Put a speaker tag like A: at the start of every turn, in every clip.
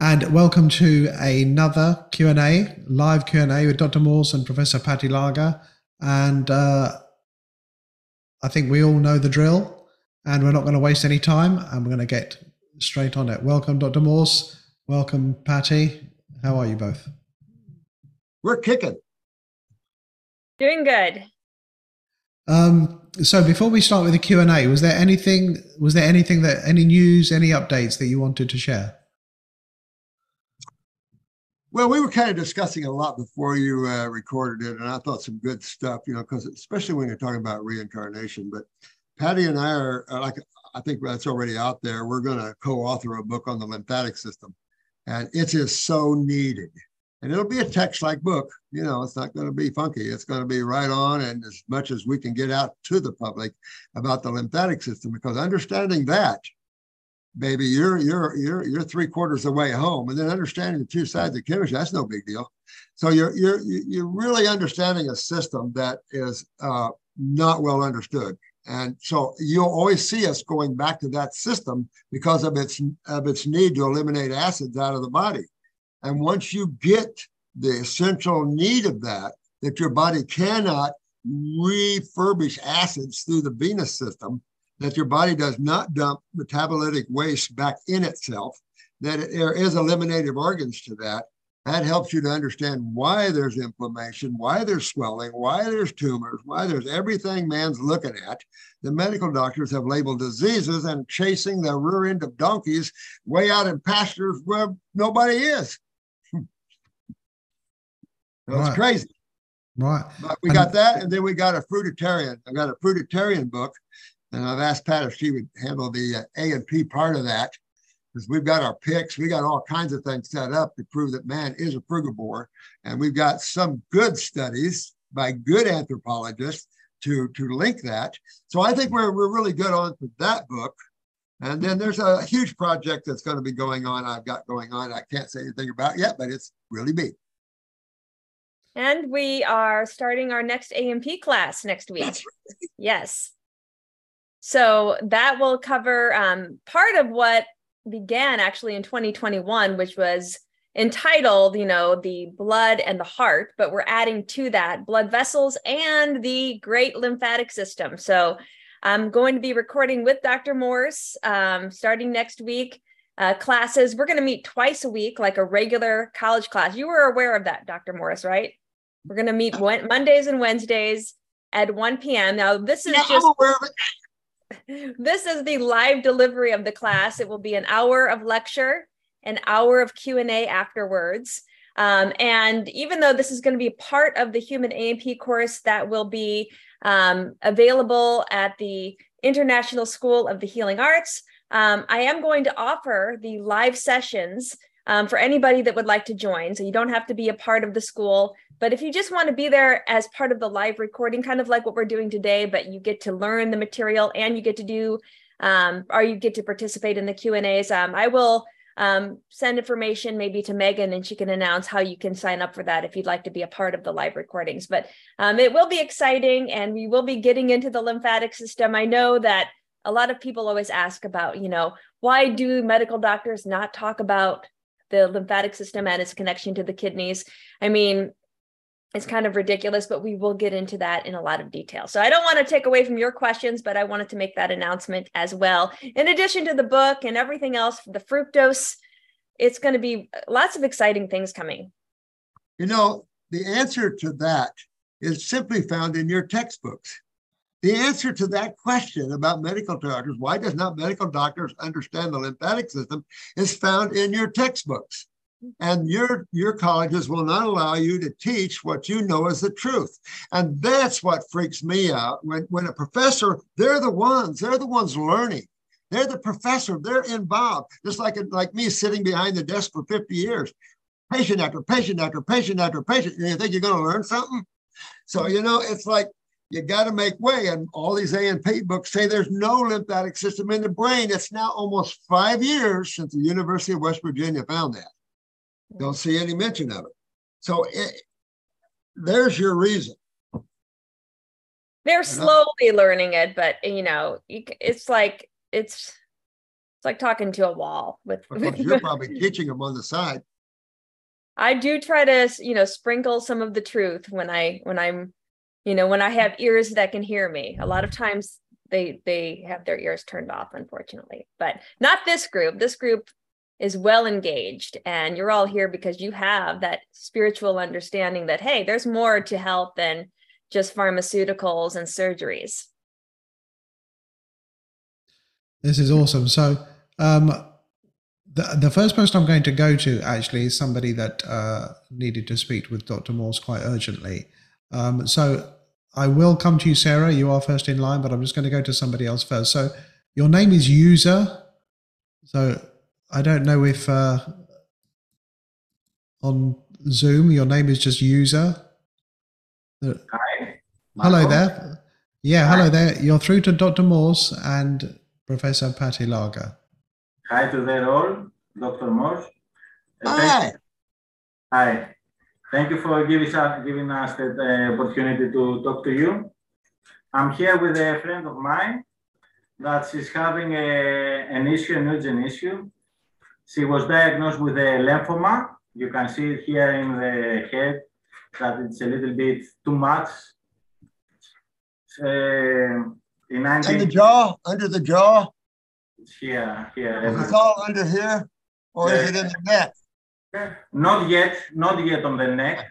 A: And welcome to another Q&A, live Q&A with Dr. Morse and Professor Patty Lager. And uh, I think we all know the drill and we're not going to waste any time and we're going to get straight on it. Welcome, Dr. Morse. Welcome, Patty. How are you both?
B: We're kicking.
C: Doing good.
A: Um, so before we start with the Q and A, was there anything? Was there anything that any news, any updates that you wanted to share?
B: Well, we were kind of discussing a lot before you uh, recorded it, and I thought some good stuff, you know, because especially when you're talking about reincarnation. But Patty and I are, are like, I think that's already out there. We're going to co-author a book on the lymphatic system, and it is so needed. And it'll be a text-like book. You know, it's not going to be funky. It's going to be right on, and as much as we can get out to the public about the lymphatic system, because understanding that baby, you're you're you're you're three quarters of the way home, and then understanding the two sides of chemistry, that's no big deal. So you're you're you're really understanding a system that is uh, not well understood, and so you'll always see us going back to that system because of its of its need to eliminate acids out of the body. And once you get the essential need of that, that your body cannot refurbish acids through the venous system, that your body does not dump metabolitic waste back in itself, that there is eliminative organs to that. That helps you to understand why there's inflammation, why there's swelling, why there's tumors, why there's everything man's looking at. The medical doctors have labeled diseases and chasing the rear end of donkeys way out in pastures where nobody is. That's right. crazy.
A: Right.
B: But we got that, and then we got a fruitarian. I got a fruitarian book and I've asked Pat if she would handle the uh, A and P part of that because we've got our picks, we got all kinds of things set up to prove that man is a frugivore, and we've got some good studies by good anthropologists to to link that. So I think we're we're really good on for that book. And then there's a huge project that's going to be going on. I've got going on. I can't say anything about yet, but it's really big.
C: And we are starting our next A&P class next week. Right. Yes. So that will cover um, part of what began actually in 2021, which was entitled, you know, the blood and the heart, but we're adding to that blood vessels and the great lymphatic system. So I'm going to be recording with Dr. Morse um, starting next week. Uh, classes, we're going to meet twice a week, like a regular college class. You were aware of that, Dr. Morris, right? We're going to meet Mondays and Wednesdays at 1 p.m. Now, this is yeah, just this is the live delivery of the class. It will be an hour of lecture, an hour of Q&A afterwards. Um, and even though this is going to be part of the Human A&P course that will be um, available at the International School of the Healing Arts, um, I am going to offer the live sessions um, for anybody that would like to join. So you don't have to be a part of the school. But if you just want to be there as part of the live recording, kind of like what we're doing today, but you get to learn the material and you get to do, um, or you get to participate in the Q and A's, um, I will um, send information maybe to Megan and she can announce how you can sign up for that if you'd like to be a part of the live recordings. But um, it will be exciting and we will be getting into the lymphatic system. I know that a lot of people always ask about, you know, why do medical doctors not talk about the lymphatic system and its connection to the kidneys? I mean, it's kind of ridiculous, but we will get into that in a lot of detail. So I don't want to take away from your questions, but I wanted to make that announcement as well. In addition to the book and everything else, the fructose, it's going to be uh, lots of exciting things coming.
B: You know, the answer to that is simply found in your textbooks. The answer to that question about medical doctors, why does not medical doctors understand the lymphatic system, is found in your textbooks and your your colleges will not allow you to teach what you know is the truth. And that's what freaks me out when when a professor they're the ones they're the ones learning. They're the professor they're involved. Just like like me sitting behind the desk for 50 years patient after patient after patient after patient. You think you're going to learn something? So you know it's like you got to make way. And all these A&P books say there's no lymphatic system in the brain. It's now almost five years since the university of west virginia found that don't see any mention of it. So it, there's your reason.
C: They're slowly learning it, but you know, it's like it's it's like talking to a wall with.
B: you're probably teaching them on the side.
C: I do try to, you know, sprinkle some of the truth when I when I'm, you know, when I have ears that can hear me. A lot of times they they have their ears turned off, unfortunately. But not this group. This group is well engaged, and you're all here because you have that spiritual understanding that hey, there's more to health than just pharmaceuticals and surgeries.
A: This is awesome. So. Um, the, the first person I'm going to go to actually is somebody that uh, needed to speak with Dr. Morse quite urgently. Um, so I will come to you, Sarah. You are first in line, but I'm just going to go to somebody else first. So your name is User. So I don't know if uh, on Zoom your name is just User.
D: Hi.
A: Hello there. Yeah, Hi. hello there. You're through to Dr. Morse and Professor Patty Lager.
D: Hi to them all, Dr. Morse.
B: Uh, Hi.
D: Hi. Thank you for giving us, giving us the opportunity to talk to you. I'm here with a friend of mine that is having a, an issue, an urgent issue. She was diagnosed with a lymphoma. You can see it here in the head that it's a little bit too much.
B: Uh, in 19- and the jaw, under the jaw?
D: here, here.
B: It's all under here, or is it in the neck?
D: Not yet, not yet on the neck.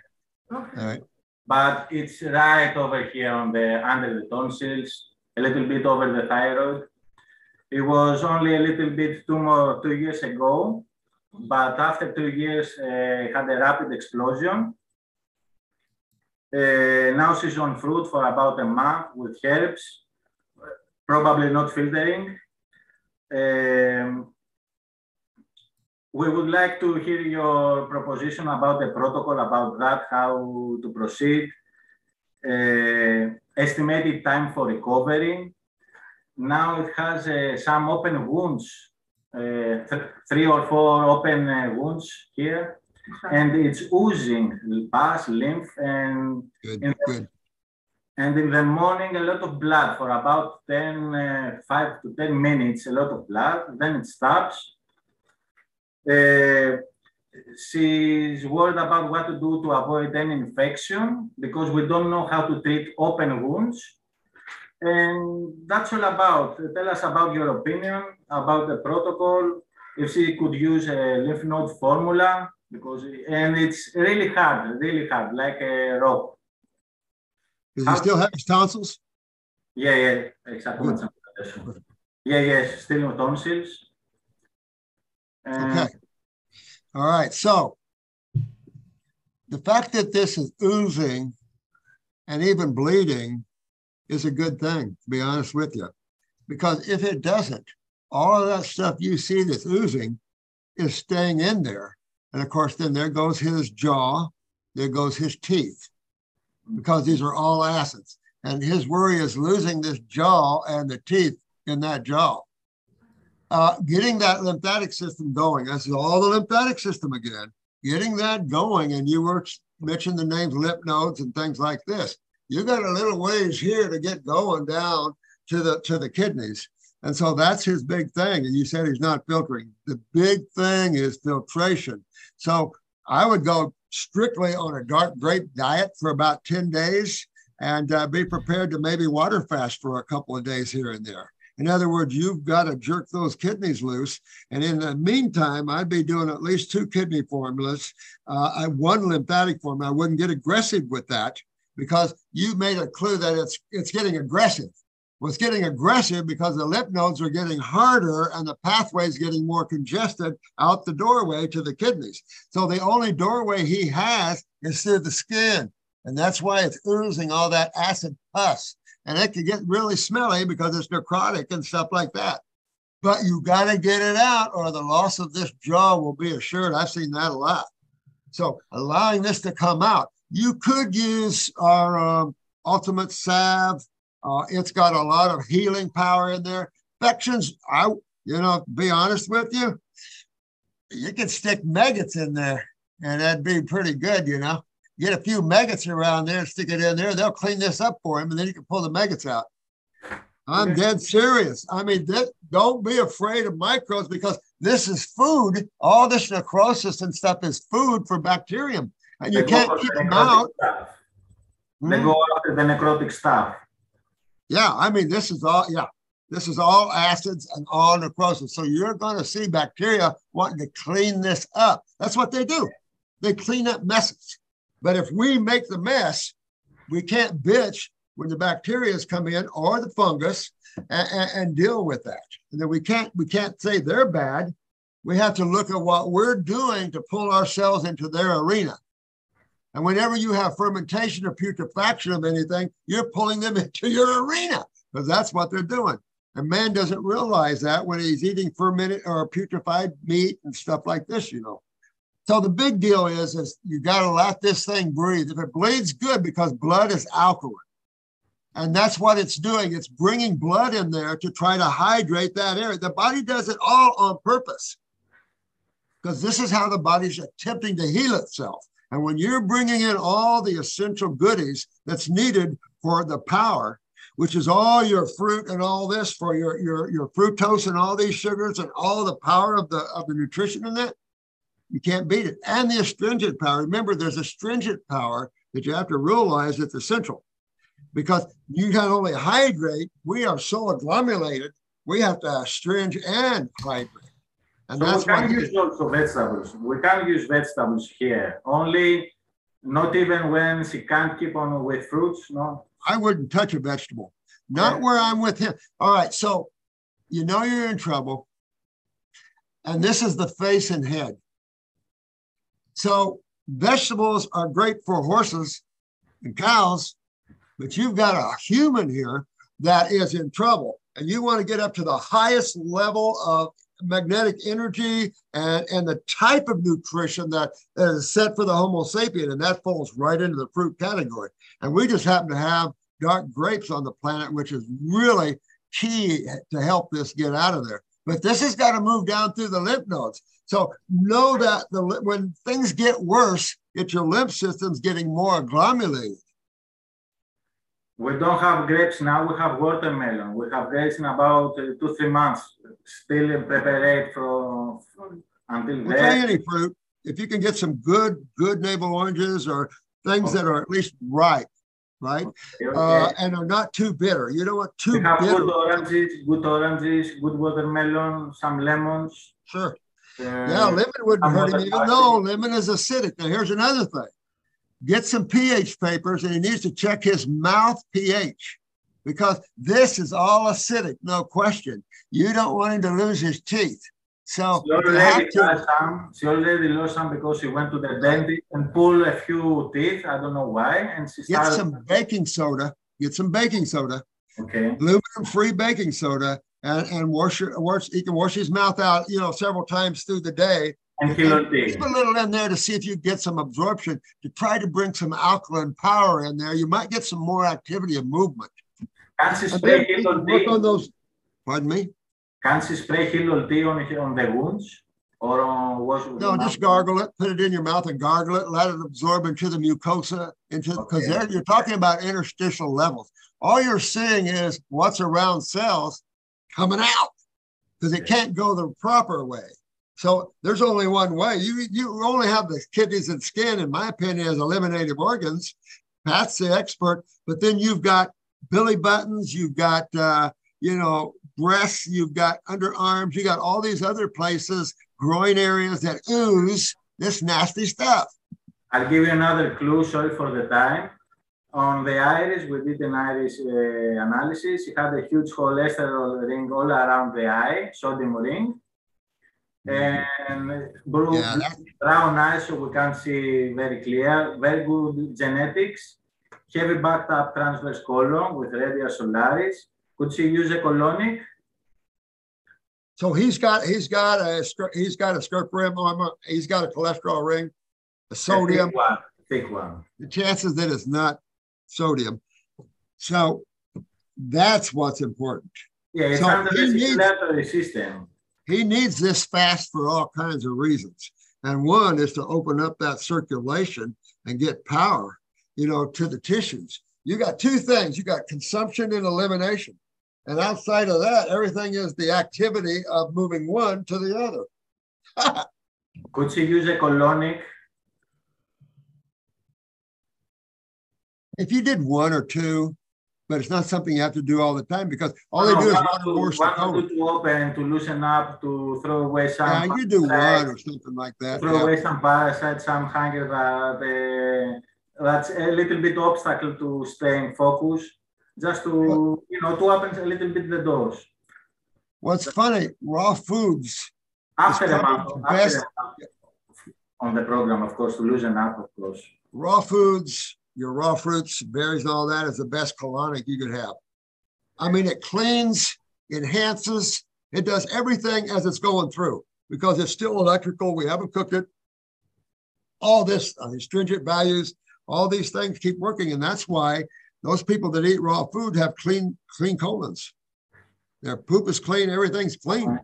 B: Okay. Right.
D: But it's right over here on the under the tonsils, a little bit over the thyroid. It was only a little bit two more two years ago, but after two years, uh, had a rapid explosion. Uh, now she's on fruit for about a month with herbs, probably not filtering. Um, we would like to hear your proposition about the protocol, about that, how to proceed, uh, estimated time for recovery. Now it has uh, some open wounds, uh, th three or four open uh, wounds here, and it's oozing pus, lymph, and
B: good, good.
D: and in the morning a lot of blood for about 10 uh, 5 to 10 minutes a lot of blood. Then it stops. Uh, she's worried about what to do to avoid any infection because we don't know how to treat open wounds and that's all about tell us about your opinion about the protocol if she could use a lymph node formula because and it's really hard really hard like a rock
B: does he still have his tonsils?
D: Yeah, yeah, exactly. Yeah, yeah, still with tonsils.
B: okay. All right. So the fact that this is oozing and even bleeding is a good thing, to be honest with you. Because if it doesn't, all of that stuff you see that's oozing is staying in there. And of course, then there goes his jaw, there goes his teeth because these are all acids. And his worry is losing this jaw and the teeth in that jaw. Uh, getting that lymphatic system going. That's all the lymphatic system again. Getting that going, and you were mentioned the names lymph nodes and things like this. You got a little ways here to get going down to the to the kidneys. And so that's his big thing. And you said he's not filtering. The big thing is filtration. So I would go strictly on a dark grape diet for about 10 days and uh, be prepared to maybe water fast for a couple of days here and there. In other words, you've got to jerk those kidneys loose. And in the meantime, I'd be doing at least two kidney formulas, uh, one lymphatic formula. I wouldn't get aggressive with that because you made a clue that it's it's getting aggressive was getting aggressive because the lymph nodes are getting harder and the pathway is getting more congested out the doorway to the kidneys. So the only doorway he has is through the skin. And that's why it's oozing all that acid pus. And it can get really smelly because it's necrotic and stuff like that. But you got to get it out or the loss of this jaw will be assured. I've seen that a lot. So allowing this to come out, you could use our um, ultimate salve uh, it's got a lot of healing power in there. Infections, I, you know, be honest with you, you could stick maggots in there and that'd be pretty good, you know. Get a few maggots around there, stick it in there, they'll clean this up for him, and then you can pull the maggots out. I'm dead serious. I mean, that, don't be afraid of microbes because this is food. All this necrosis and stuff is food for bacterium, you
D: They
B: can't keep
D: the
B: them out.
D: stuff. They
B: Mm.
D: go after the necrotic stuff.
B: Yeah, I mean, this is all, yeah, this is all acids and all necrosis. So you're going to see bacteria wanting to clean this up. That's what they do. They clean up messes. But if we make the mess, we can't bitch when the bacterias come in or the fungus and, and, deal with that. And then we can't we can't say they're bad. We have to look at what we're doing to pull ourselves into their arena. And whenever you have fermentation or putrefaction of anything, you're pulling them into your arena because that's what they're doing. And man doesn't realize that when he's eating fermented or putrefied meat and stuff like this, you know. So the big deal is, is you got to let this thing breathe. If it bleeds, good because blood is alkaline. And that's what it's doing. It's bringing blood in there to try to hydrate that area. The body does it all on purpose because this is how the body's attempting to heal itself. And when you're bringing in all the essential goodies that's needed for the power, which is all your fruit and all this for your, your, your fructose and all these sugars and all the power of the, of the nutrition in that, you can't beat it. And the astringent power. Remember, there's astringent power that you have to realize it's essential because you can only hydrate. We are so agglomerated, we have to astringe and hydrate. And
D: so
B: that's
D: we can
B: why
D: use also vegetables. We can use vegetables here. Only not even when she can't keep on with fruits, no.
B: I wouldn't touch a vegetable. Not
D: Okay.
B: where I'm with him. All right, so you know you're in trouble. And this is the face and head. So vegetables are great for horses and cows, but you've got a human here that is in trouble. And you want to get up to the highest level of magnetic energy and, and the type of nutrition that, is set for the Homo sapien, and that falls right into the fruit category. And we just happen to have dark grapes on the planet, which is really key to help this get out of there. But this has got to move down through the lymph nodes. So know that the when things get worse, it's your lymph system's getting more agglomerated.
D: We don't have grapes now, we have watermelon. We have grapes in about uh, two, three months, still prepared for, for- until
B: We'll
D: then.
B: any fruit. If you can get some good, good navel oranges or things that are at least ripe, right? Uh, and are not too bitter. You don't want too
D: We have
B: bitter.
D: good oranges, good oranges, good watermelon, some lemons.
B: Sure.
D: uh,
B: Yeah, lemon wouldn't hurt him, even though lemon is acidic. Now, here's another thing. Get some pH papers and he needs to check his mouth pH because this is all acidic, no question. You don't want him to lose his teeth. So
D: She already
B: to,
D: has some. She already lost some because she went to the dentist and pulled a few teeth. I don't know why. And she
B: get some baking soda, get some baking soda,
D: Okay.
B: aluminum free baking soda, and, and wash your, wash, he can wash his mouth out, you know, several times through the day.
D: And tea.
B: Keep a little in there to see if you get some absorption to try to bring some alkaline power in there. You might get some more activity and movement.
D: Can she
B: And
D: spray
B: then you
D: kilo
B: can work on those. Pardon me?
D: Can she spray kilo tea on, on the wounds? Or on with
B: No, just gargle it, put it in your mouth and gargle it, let it absorb into the mucosa, into because
D: Okay.
B: you're talking about interstitial levels. All you're seeing is what's around cells coming out because it can't go the proper way. So there's only one way. You you only have the kidneys and skin, in my opinion, as eliminative organs. Pat's the expert, but then you've got belly buttons, you've got uh, you know breasts, you've got underarms, you got all these other places, groin areas that ooze this nasty stuff.
D: I'll give you another clue. Sorry for the time. On the iris, we did an iris uh, analysis. It had a huge cholesterol ring all around the eye, sodium ring. And blue,
B: Yeah,
D: brown eyes, so we can see very clear. Very good genetics. Heavy backed up transverse colon with radii solaris. Could she use a colonic?
B: So he's got he's got a he's got a skirt rim armor, he's got a cholesterol ring, a
D: A
B: sodium.
D: thick one. Thick one.
B: The chances that it's not sodium. So that's what's important.
D: Yeah, it's
B: So
D: under the circulatory system.
B: He needs this fast for all kinds of reasons. And one is to open up that circulation and get power, you know, to the tissues. You got two things. You got consumption and elimination. And outside of that, everything is the activity of moving one to the other.
D: Could she use a colonic?
B: If you did one or two, but it's not something you have to do all the time because all
D: No,
B: they do is
D: one
B: run
D: or
B: the
D: two,
B: to
D: one or
B: colon.
D: two to open, to loosen up, to throw away some.
B: Yeah, you do one or something like that.
D: Throw
B: yeah.
D: away some parasites, some hunger uh, that's a little bit obstacle to staying focused. Just to you know to open a little bit the doors.
B: What's funny, raw foods,
D: After month,
B: the
D: after
B: best-
D: a on the program, of course, to loosen up, of course.
B: raw foods, your raw fruits, berries, and all that is the best colonic you could have. I mean, it cleans, enhances, it does everything as it's going through because it's still electrical. We haven't cooked it. All this, uh, astringent values, all these things keep working. And that's why those people that eat raw food have clean, clean colons. Their poop is clean, everything's clean.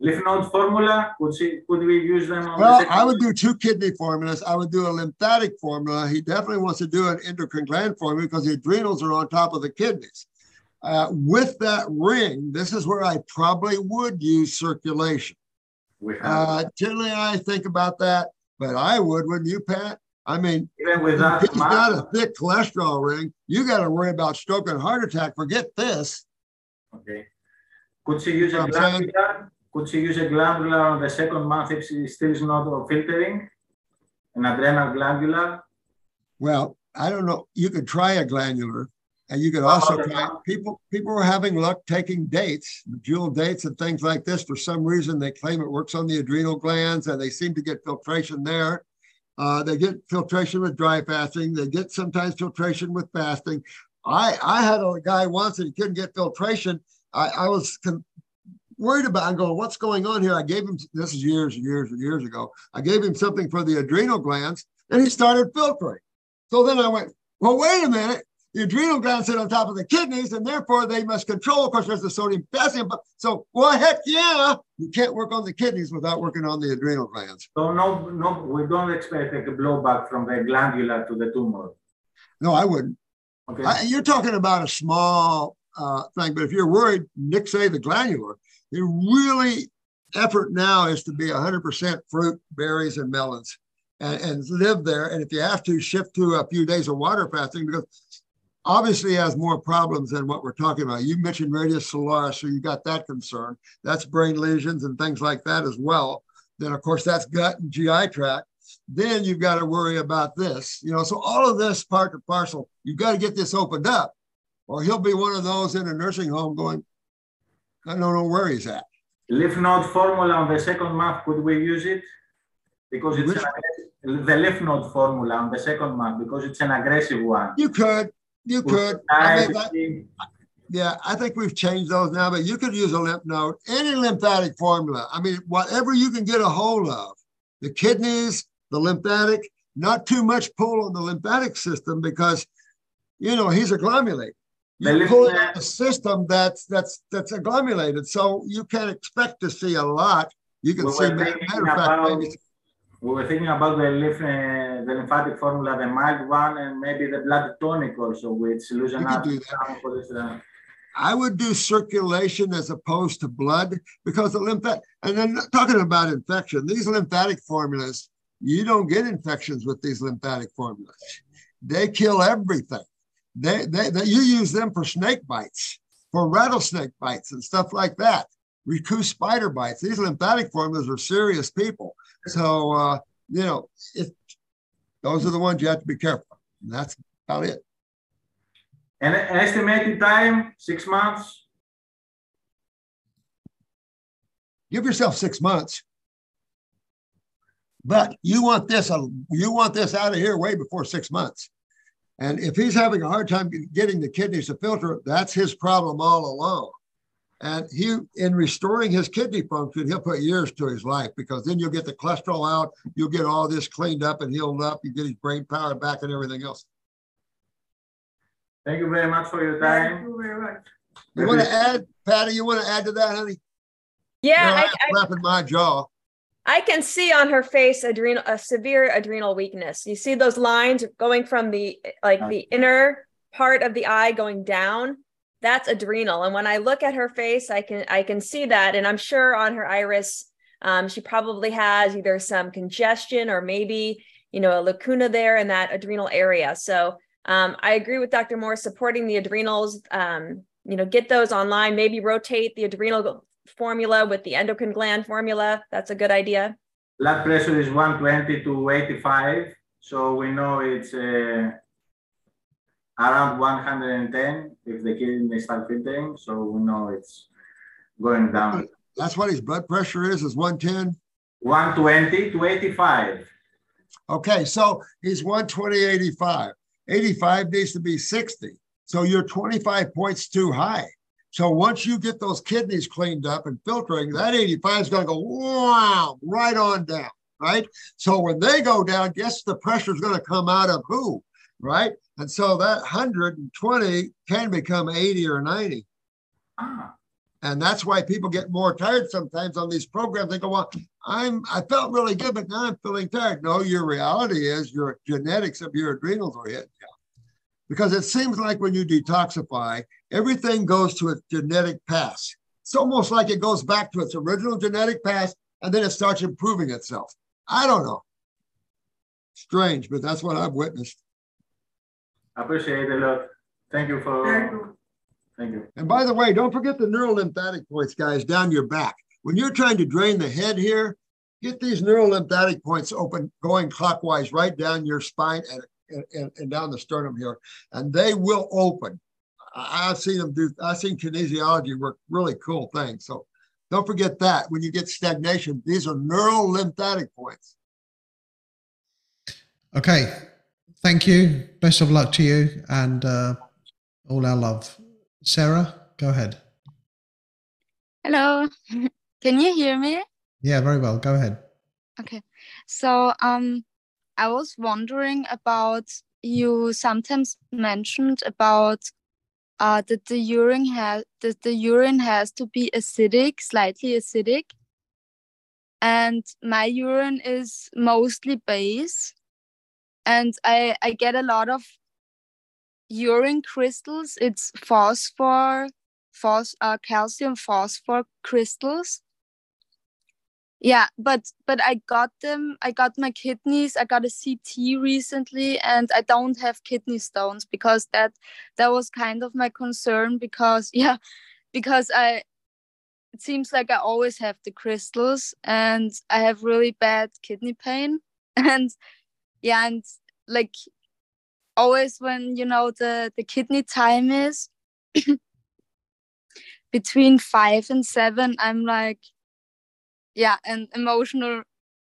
D: Lymph node formula, could, she, could we use them on
B: Well,
D: the
B: I would do two kidney formulas. I would do a lymphatic formula. He definitely wants to do an endocrine gland formula because the adrenals are on top of the kidneys. Uh, with that ring, this is where I probably would use circulation. Uh, generally, I think about that, but I would, wouldn't you, Pat? I mean,
D: Even with that,
B: he's got a thick cholesterol ring. You got to worry about stroke and heart attack. Forget this.
D: okay. Could she use a
B: I'm saying-
D: glandular? Could she use a glandular on the second month if she still is not filtering? An adrenal glandular?
B: Well, I don't know. You could try a glandular, and you could also try. People people are having luck taking dates, jewel dates, and things like this. For some reason, they claim it works on the adrenal glands, and they seem to get filtration there. Uh, they get filtration with dry fasting. They get sometimes filtration with fasting. I I had a guy once and he couldn't get filtration. I, I was con- worried about. I'm going, what's going on here? I gave him this is years and years and years ago. I gave him something for the adrenal glands, and he started filtering. So then I went, well, wait a minute. The adrenal glands sit on top of the kidneys, and therefore they must control. Of course, there's the sodium potassium. But so, well, heck yeah, you can't work on the kidneys without working on the adrenal glands.
D: So no, no, we don't expect a blowback from the glandular to the tumor.
B: No, I wouldn't.
D: Okay.
B: I, you're talking about a small uh, thing, but if you're worried, Nick say the glandular, the really effort now is to be 100% fruit, berries, and melons and, and live there. And if you have to, shift to a few days of water fasting because obviously has more problems than what we're talking about. You mentioned radii solaris, so you got that concern. That's brain lesions and things like that as well. Then, of course, that's gut and GI tract. Then you've got to worry about this, you know. So all of this part and parcel, you've got to get this opened up, or he'll be one of those in a nursing home going, I don't know where he's at.
D: Lymph node formula on the second month, could we use it? Because it's
B: Which-
D: an the lymph node formula on the second month, because it's an aggressive one.
B: You could, you could. I mean, that- Yeah, I think we've changed those now, but you could use a lymph node, any lymphatic formula. I mean, whatever you can get a hold of, the kidneys, the lymphatic, not too much pull on the lymphatic system because, you know, he's agglomerated.
D: The
B: You're
D: lymph-
B: pulling on a system that's that's that's agglomerated, so you can't expect to see a lot. You can
D: We
B: see, matter of fact, maybe
D: We were thinking about the lymph, uh, the lymphatic formula, the mild one, and maybe the blood tonic also, which loosen up some.
B: I would do circulation as opposed to blood because the lymphatic, and then talking about infection, these lymphatic formulas, you don't get infections with these lymphatic formulas. They kill everything. They, they, they you use them for snake bites, for rattlesnake bites and stuff like that. Recluse spider bites. These lymphatic formulas are serious people. So, uh, you know, it, those are the ones you have to be careful. And that's about it.
D: And estimated time, six months?
B: give yourself six months. But you want this, uh, you want this out of here way before six months. And if he's having a hard time getting the kidneys to filter, that's his problem all along. And he, in restoring his kidney function, he'll put years to his life because then you'll get the cholesterol out, you'll get all this cleaned up and healed up, you get his brain power back and everything else.
D: Thank you very much for your time.
E: Thank
D: time.
E: you very much.
B: You want to add, Patty? You want to add to that, honey?
C: Yeah,
B: No,
C: I,
B: I'm slapping my jaw.
C: I, I can see on her face adrenal a severe adrenal weakness. You see those lines going from the like the inner part of the eye going down that's adrenal. And when I look at her face, I can I can see that, and I'm sure on her iris, um, she probably has either some congestion or maybe you know a lacuna there in that adrenal area. So um, I agree with Dr. Morse supporting the adrenals. Um, you know, get those online. Maybe rotate the adrenal formula with the endocrine gland formula. That's a good idea.
D: Blood pressure is 120 to 85, so we know it's. Uh around 110 if the kidney start filtering. So we know it's going down.
B: That's what his blood pressure is, is 110?
D: 120 to 85.
B: Okay, so he's 120, 85. 85 needs to be 60. So you're 25 points too high. So once you get those kidneys cleaned up and filtering, that 85 is going to go wow, right on down, right? So when they go down, guess the pressure is going to come out of who? Right? And so that 120 can become 80 or 90. Ah. And that's why people get more tired sometimes on these programs. They go, Well, I'm I felt really good, but now I'm feeling tired. No, your reality is your genetics of your adrenals are hitting you. Because it seems like when you detoxify, everything goes to its genetic past. It's almost like it goes back to its original genetic past and then it starts improving itself. I don't know. Strange, but that's what I've witnessed.
D: I appreciate it a lot. Thank you for. Thank you.
B: And by the way, don't forget the neural lymphatic points, guys, down your back. When you're trying to drain the head here, get these neural lymphatic points open, going clockwise right down your spine and, and, and down the sternum here, and they will open. I've seen them do, I've seen kinesiology work really cool things. So don't forget that when you get stagnation, these are neural lymphatic points.
A: Okay, thank you. Best of luck to you and uh, all our love. Sarah, go ahead.
E: Hello. Can you hear me?
A: Yeah, very well. Go ahead.
E: Okay. So um I was wondering about you sometimes mentioned about uh that the urine has that the urine has to be acidic, slightly acidic. And my urine is mostly base and I I get a lot of urine crystals. It's phosphor, phos, uh, calcium phosphor crystals. Yeah, but but I got them. I got my kidneys. I got a CT recently, and I don't have kidney stones because that that was kind of my concern because yeah, because I it seems like I always have the crystals and I have really bad kidney pain and yeah and like always when you know the the kidney time is between five and seven i'm like yeah an emotional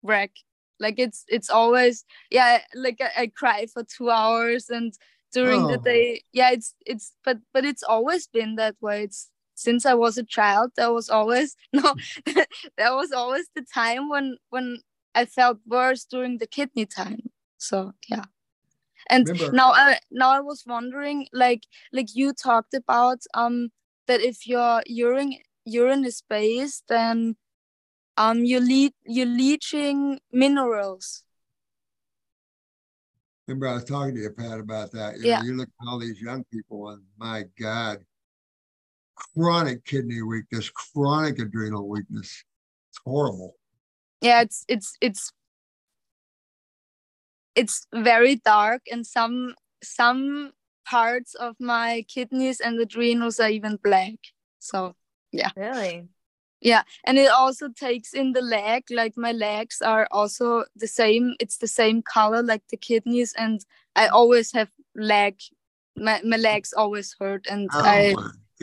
E: wreck. Like it's it's always yeah like i, I cry for two hours and during oh. the day yeah it's it's but but it's always been that way. It's since i was a child there was always no there was always the time when when i felt worse during the kidney time so yeah and Remember. now i now i was wondering like like you talked about um that if your urine urine is based then um you lead you're leaching minerals
B: remember i was talking to you pat about that you yeah. Know, you look at all these young people and my god chronic kidney weakness chronic adrenal weakness it's horrible
E: yeah it's it's it's it's very dark and some some parts of my kidneys and adrenals are even black. So yeah.
C: Really?
E: Yeah and it also takes in the leg like my legs are also the same it's the same color like the kidneys and i mm. always have leg my, my legs always hurt and oh i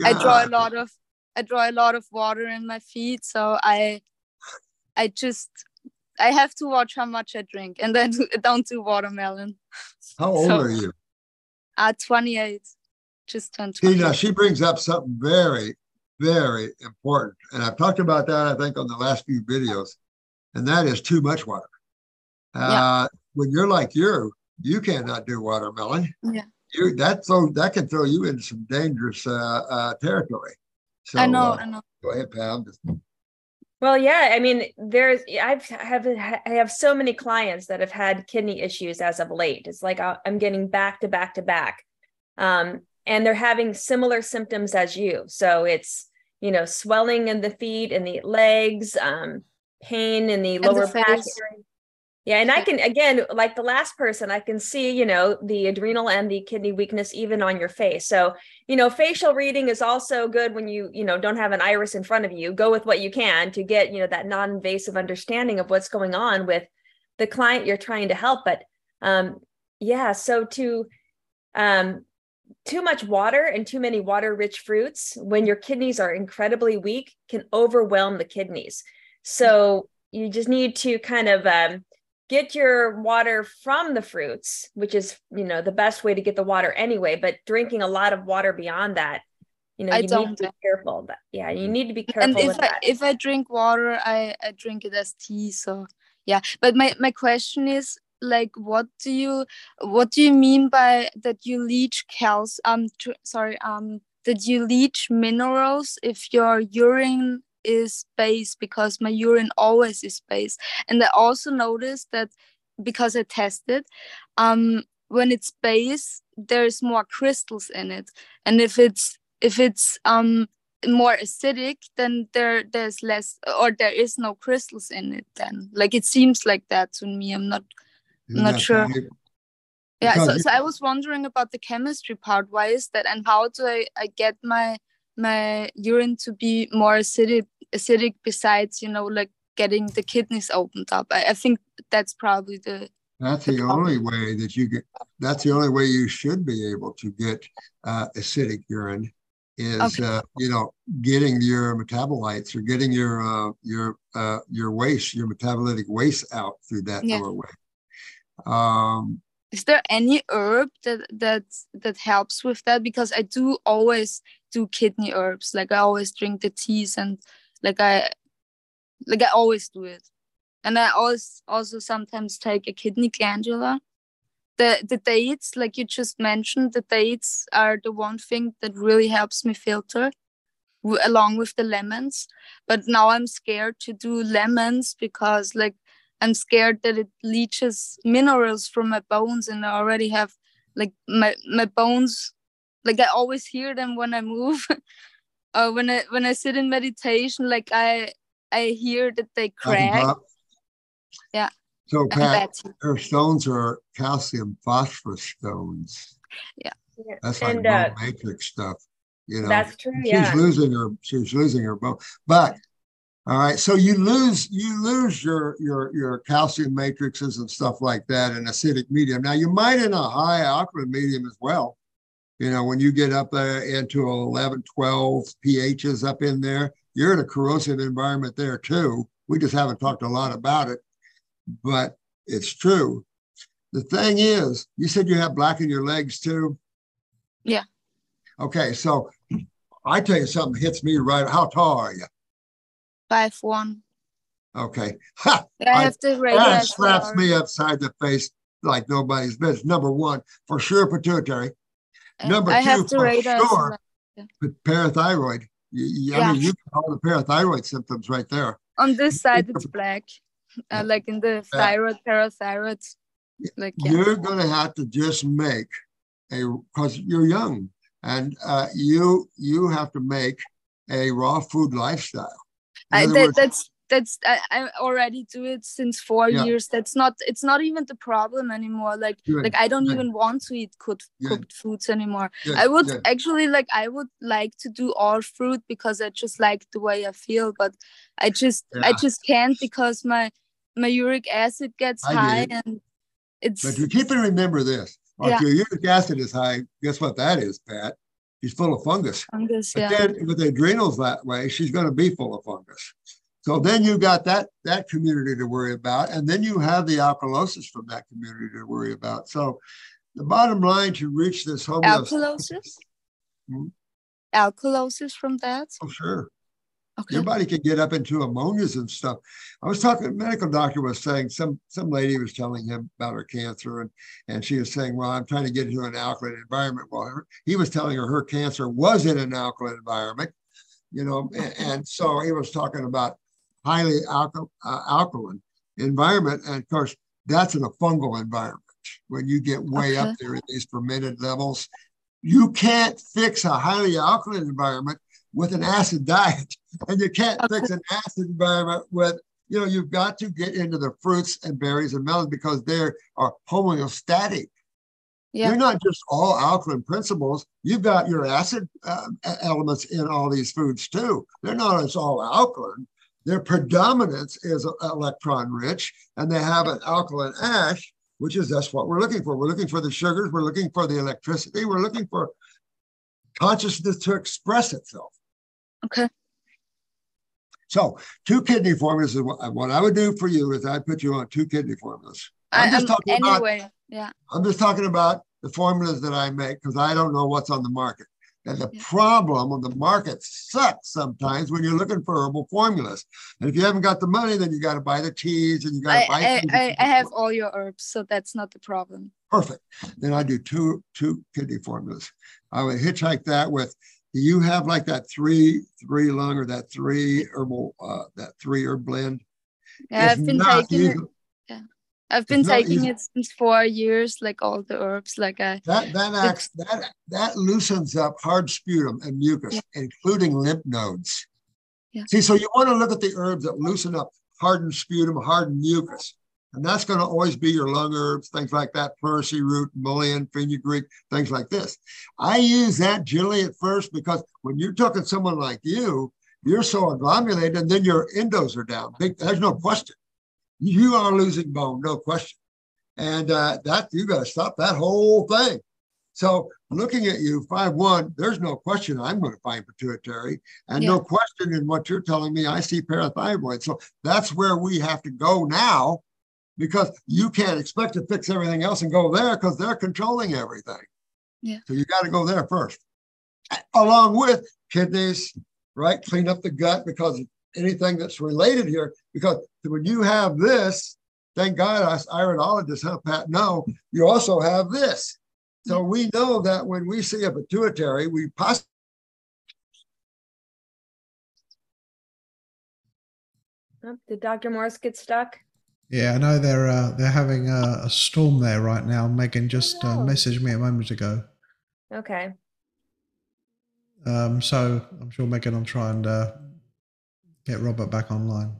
E: i draw a lot of i draw a lot of water in my feet so i i just I have to watch how much I drink, and then don't do watermelon.
B: How old so, are you?
E: Uh, 28. Just turned
B: 28. See, now she brings up something very, very important. And I've talked about that, I think, on the last few videos, and that is too much water. Uh, yeah. When you're like you, you cannot do watermelon.
E: Yeah.
B: You, that, so, that can throw you into some dangerous uh, uh, territory. So,
E: I know, uh, I know.
B: Go ahead, Pam.
C: Well, yeah, I mean, there's I've have I have so many clients that have had kidney issues as of late. It's like uh, I'm getting back to back to back. Um, and they're having similar symptoms as you. So it's, you know, swelling in the feet and the legs, um, pain in the
E: And
C: lower
E: the
C: back area. Yeah, and I can again, like the last person, I can see, you know, the adrenal and the kidney weakness even on your face. So, you know, facial reading is also good when you, you know, don't have an iris in front of you. Go with what you can to get, you know, that non-invasive understanding of what's going on with the client you're trying to help. But um, yeah, so to um too much water and too many water rich fruits when your kidneys are incredibly weak can overwhelm the kidneys. So you just need to kind of um, get your water from the fruits, which is, you know, the best way to get the water anyway, but drinking a lot of water beyond that, you know,
E: I
C: you need
E: don't.
C: to be careful. But yeah, you need to be careful
E: and if I,
C: that.
E: if I drink water, I, I drink it as tea. So yeah, but my, my question is like, what do you what do you mean by that you leach calcium? Um, sorry, um, that you leach minerals if your urine is base because my urine always is base, and I also noticed that because I tested, um, when it's base, there's more crystals in it, and if it's if it's um more acidic then there there's less or there is no crystals in it then. Like it seems like that to me. I'm not
B: Isn't
E: Not sure. yeah so, so i was wondering about the chemistry part. Why is that? And how do i, I get my my urine to be more acidic acidic besides you know like getting the kidneys opened up i, I think that's probably the
B: That's
E: the
B: the only way that you get, that's the only way you should be able to get uh, acidic urine is,
E: Okay.
B: uh, you know, getting your metabolites or getting your, uh, your, uh, your waste, your metabolitic waste out through that
E: Yeah.
B: doorway. Um,
E: is there any herb that that that helps with that because i do always do kidney herbs. Like i always drink the teas and like i like i always do it. And i always also sometimes take a kidney glandula. The the dates like you just mentioned the dates are the one thing that really helps me filter w- along with the lemons. But now i'm scared to do lemons because like i'm scared that it leaches minerals from my bones and i already have like my my bones like i always hear them when i move or when i when i sit in meditation like i i hear that they crack. Yeah.
B: So Pat, her stones are calcium phosphorus stones.
C: Yeah.
B: That's like
C: And, uh,
B: bone matrix stuff, you know.
C: That's true.
B: she's
C: Yeah.
B: losing her she's losing her bone but all right so you lose you lose your your your calcium matrices and stuff like that in acidic medium now you might in a high alkaline medium as well you know when you get up uh, into 11 12 phs up in there you're in a corrosive environment there too we just haven't talked a lot about it but it's true the thing is you said you have black in your legs too
E: Yeah.
B: okay so I tell you something hits me right. How tall are you?
E: five one
B: Okay. Ha!
E: i have the
B: That slaps me upside the face like nobody's business. Number one, for sure, pituitary. Number
E: i
B: two, for sure. But parathyroid. You, you- I
E: Yeah.
B: mean, you can all the parathyroid symptoms right there.
E: on this side it's black uh, like in the thyroid parathyroid like yeah.
B: You're going to have to just make a because you're young, and uh, you you have to make a raw food lifestyle.
E: I, that,
B: words,
E: that's that's I, I already do it since four
B: Yeah.
E: years that's not it's not even the problem anymore like
B: Good,
E: like i don't
B: good.
E: even want to eat cooked
B: Good.
E: cooked foods anymore i would actually like i would like to do all fruit because i just like the way i feel but i just i just can't because my my uric acid gets
B: I
E: high
B: it.
E: and it's
B: But you keep and remember this. If
E: Yeah.
B: your uric acid is high, guess what that is, Pat? She's full of fungus.
E: fungus
B: But
E: yeah
B: then with the adrenals that way, she's going to be full of fungus. So then you got that that community to worry about, and then you have the alkalosis from that community to worry about. So the bottom line to reach this homeostasis.
E: alkalosis
B: Hmm?
E: alkalosis from that
B: Oh, sure.
E: okay
B: Your body can get up into ammonias and stuff. I was talking, a medical doctor was saying some some lady was telling him about her cancer, and and she was saying, "Well, I'm trying to get into an alkaline environment." Well, her, he was telling her her cancer was in an alkaline environment, you know, and, and so he was talking about highly alkal, uh, alkaline environment, and of course that's in a fungal environment. When you get way
E: Okay.
B: up there in these fermented levels, you can't fix a highly alkaline environment with an acid diet, and you can't okay. fix an acid environment with you know you've got to get into the fruits and berries and melons because they are homeostatic. Yeah. You're not just all alkaline principles. You've got your acid uh, elements in all these foods too. They're not as all alkaline. Their predominance is electron rich, and they have an alkaline ash, which is that's what we're looking for. We're looking for the sugars, we're looking for the electricity, we're looking for consciousness to express itself.
E: Okay.
B: So, two kidney formulas is what, what I would do for you is I'd put you on two kidney formulas. I'm just
E: talking anyway,
B: about,
E: yeah.
B: I'm just talking about the formulas that I make because I don't know what's on the market. And the yeah. problem of the market sucks sometimes when you're looking for herbal formulas. And if you haven't got the money, then you got to buy the teas and you got to buy.
E: I, I, I have all your herbs, so that's not the problem.
B: Perfect. Then I do two two kidney formulas. I would hitchhike that with. Do you have like that three three lung or that three herbal uh, that three herb blend?
E: Yeah, if I've been not, taking it. Yeah. I've been taking it since four years, like all the herbs. Like I
B: that that acts that that loosens up hard sputum and mucus, yeah. including lymph nodes. Yeah. See, so you want to look at the herbs that loosen up hardened sputum, hardened mucus. And that's going to always be your lung herbs, things like that, pleurisy root, mullein, fenugreek, things like this. I use that generally at first because when you're talking someone like you, you're so agglomerated and then your endos are down. There's no question you are losing bone, no question. And uh, that you got to stop that whole thing. So looking at you, five one, there's no question I'm going to find pituitary, and yeah. no question in what you're telling me. I see parathyroid. So that's where we have to go now, because you can't expect to fix everything else and go there because they're controlling everything.
E: Yeah.
B: So you got to go there first, along with kidneys, right? Clean up the gut because anything that's related here because when you have this, thank God us iridologists, huh, Pat, No, you also have this. So we know that when we see a pituitary, we possibly
C: oh, Did Dr. Morse get stuck?
A: Yeah, I know they're uh, they're having a, a, storm there right now. Megan just uh, oh. messaged me a moment ago.
C: Okay.
A: Um, so I'm sure Megan will try and uh, get Robert back online.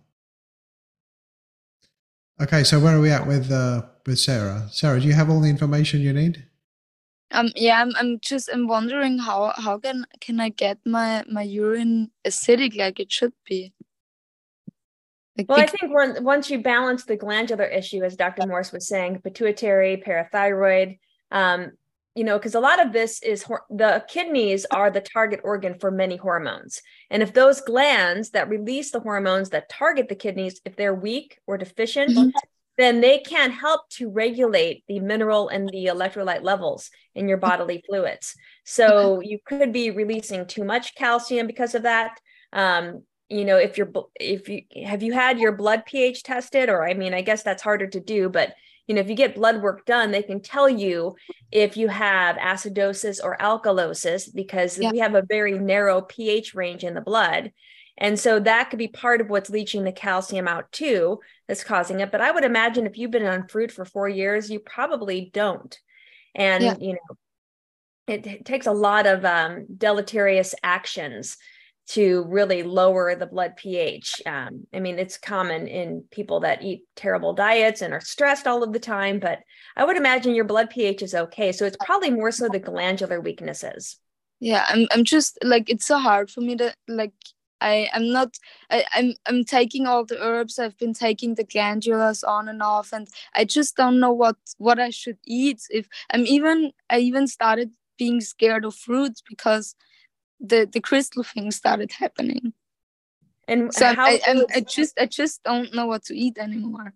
A: Okay, so where are we at with uh, with Sarah? Sarah, do you have all the information you need?
E: Um, yeah, I'm, I'm just I'm wondering how how can can I get my my urine acidic like it should be.
C: Like, well, I think once once you balance the glandular issue, as Dr. Morse was saying, pituitary, parathyroid, um, you know, because a lot of this is the kidneys are the target organ for many hormones. And if those glands that release the hormones that target the kidneys, if they're weak or deficient, mm-hmm. then they can't help to regulate the mineral and the electrolyte levels in your bodily fluids. So you could be releasing too much calcium because of that. Um, you know, if you're, if you have you had your blood pH tested, or I mean, I guess that's harder to do, but you know, if you get blood work done, they can tell you if you have acidosis or alkalosis because yeah. we have a very narrow pH range in the blood. And so that could be part of what's leaching the calcium out too, that's causing it. But I would imagine if you've been on fruit for four years, you probably don't. And, yeah. you know, it, it, takes a lot of um, deleterious actions to really lower the blood pH. Um, I mean, it's common in people that eat terrible diets and are stressed all of the time, but I would imagine your blood pH is okay. So it's probably more so the glandular weaknesses.
E: Yeah, I'm I'm just like it's so hard for me to like I I'm not I, I'm I'm taking all the herbs. I've been taking the glandulars on and off, and I just don't know what what I should eat. If I'm even I even started being scared of fruits because the the crystal thing started happening. And so I, I, I, just i just don't know what to eat anymore.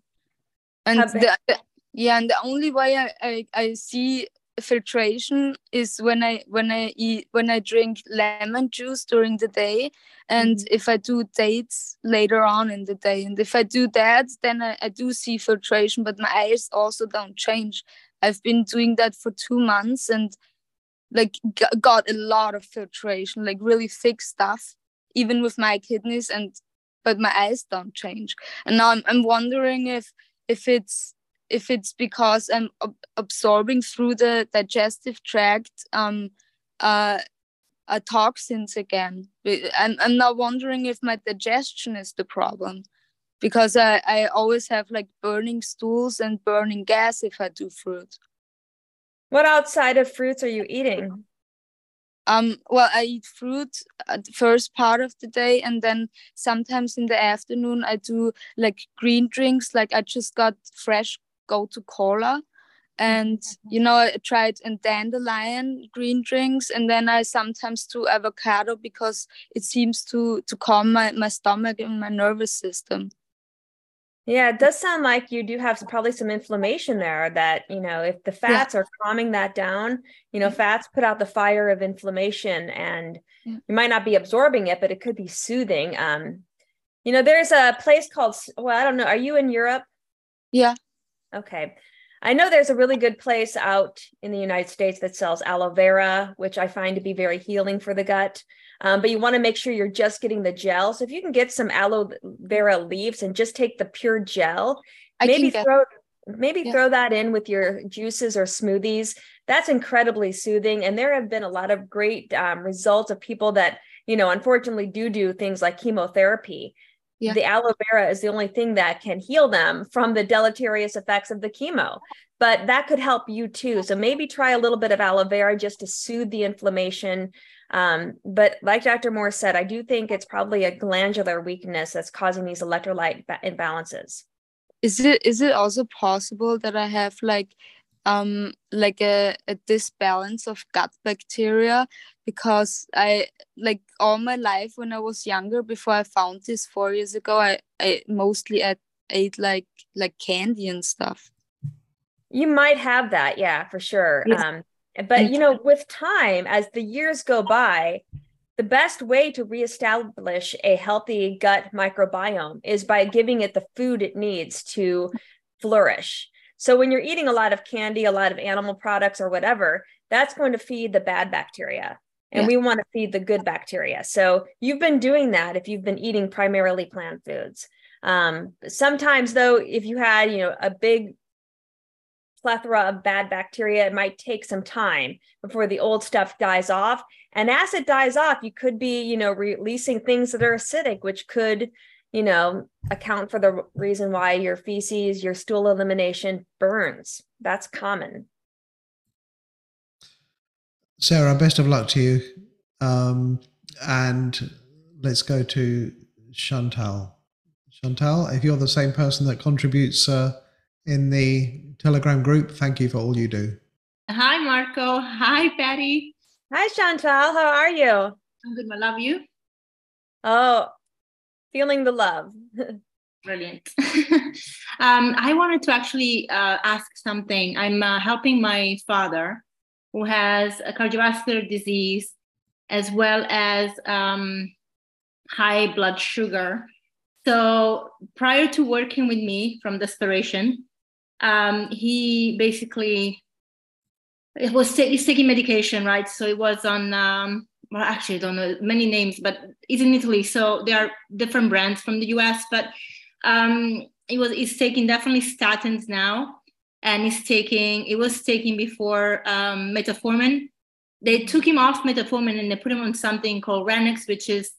E: And the, the, yeah and the only way I, I i see filtration is when i when i eat when i drink lemon juice during the day. And mm-hmm. if i do dates later on in the day and if i do that then I, I do see filtration but my eyes also don't change. I've been doing that for two months and like got a lot of filtration like really thick stuff even with my kidneys and but my eyes don't change and now i'm, I'm wondering if if it's if it's because i'm ab- absorbing through the digestive tract um uh, uh, toxins again. I'm, I'm not wondering if my digestion is the problem because I, I always have like burning stools and burning gas if I do fruit.
C: What outside of fruits are you eating?
E: Um, well, I eat fruit at the first part of the day, and then sometimes in the afternoon I do like green drinks. Like I just got fresh gotu kola, and you know I tried and dandelion green drinks, and then I sometimes do avocado because it seems to to calm my my stomach and my nervous system.
C: Yeah, it does sound like you do have probably some inflammation there that, you know, if the fats yeah. are calming that down, you know, fats put out the fire of inflammation and yeah. you might not be absorbing it, but it could be soothing. Um, you know, there's a place called, well, I don't know, are you in Europe?
E: Yeah.
C: Okay. I know there's a really good place out in the United States that sells aloe vera, which I find to be very healing for the gut. Um, but you want to make sure you're just getting the gel. So if you can get some aloe vera leaves and just take the pure gel, I maybe throw maybe yeah. throw that in with your juices or smoothies. That's incredibly soothing. And there have been a lot of great um, results of people that you know unfortunately do do things like chemotherapy. Yeah. The aloe vera is the only thing that can heal them from the deleterious effects of the chemo but that could help you too. So maybe try a little bit of aloe vera just to soothe the inflammation, um, but like Dr. Morse said, I do think it's probably a glandular weakness that's causing these electrolyte imbalances.
E: Is it is it also possible that I have like um like a, a disbalance of gut bacteria because I like all my life when I was younger before I found this four years ago I, I mostly ate, ate like like candy and stuff.
C: You might have that, yeah, for sure. Yeah. Um, but you know, with time, as the years go by, the best way to reestablish a healthy gut microbiome is by giving it the food it needs to flourish. So when you're eating a lot of candy, a lot of animal products or whatever, that's going to feed the bad bacteria. And yeah. we want to feed the good bacteria. So you've been doing that if you've been eating primarily plant foods. Um, sometimes though, if you had, you know, a big plethora of bad bacteria. It might take some time before the old stuff dies off. And as it dies off, you could be, you know, releasing things that are acidic, which could, you know, account for the reason why your feces, your stool elimination burns. That's common.
A: Sarah, best of luck to you. Um, and let's go to Chantal. Chantal, if you're the same person that contributes uh, in the Telegram group. Thank you for all you do.
F: Hi, Marco. Hi, Patty.
C: Hi, Chantal. How are you?
F: I'm good. I love you.
C: Oh, feeling the love.
F: Brilliant. um, I wanted to actually uh, ask something. I'm uh, helping my father who has a cardiovascular disease as well as um, high blood sugar. So prior to working with me from desperation, um, he basically it was he's taking medication, right? So it was on um, well, actually, I don't know many names, but it's in Italy, so there are different brands from the US. But um, it was he's taking definitely statins now, and he's taking it was taking before um, metformin. They took him off metformin and they put him on something called Ranex, which is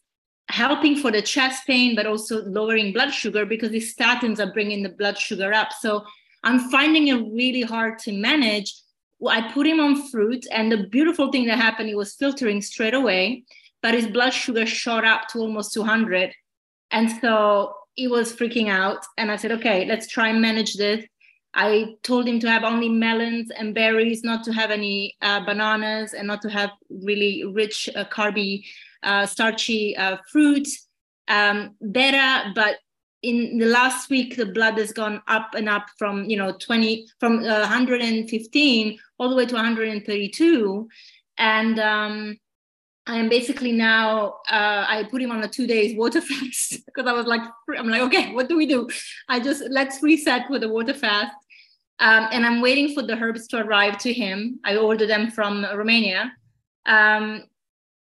F: helping for the chest pain, but also lowering blood sugar because these statins are bringing the blood sugar up. So I'm finding it really hard to manage. I put him on fruit, and the beautiful thing that happened, he was filtering straight away, but his blood sugar shot up to almost 200. And so he was freaking out. And I said, okay, let's try and manage this. I told him to have only melons and berries, not to have any uh, bananas, and not to have really rich, uh, carby, uh, starchy uh, fruits. Um, better, but in the last week the blood has gone up and up from you know 20 from uh, 115 all the way to 132 and um, i'm basically now uh, i put him on a two days water fast because i was like i'm like okay what do we do? I just let's reset with the water fast. Um, and i'm waiting for the herbs to arrive to him. I ordered them from romania. Um,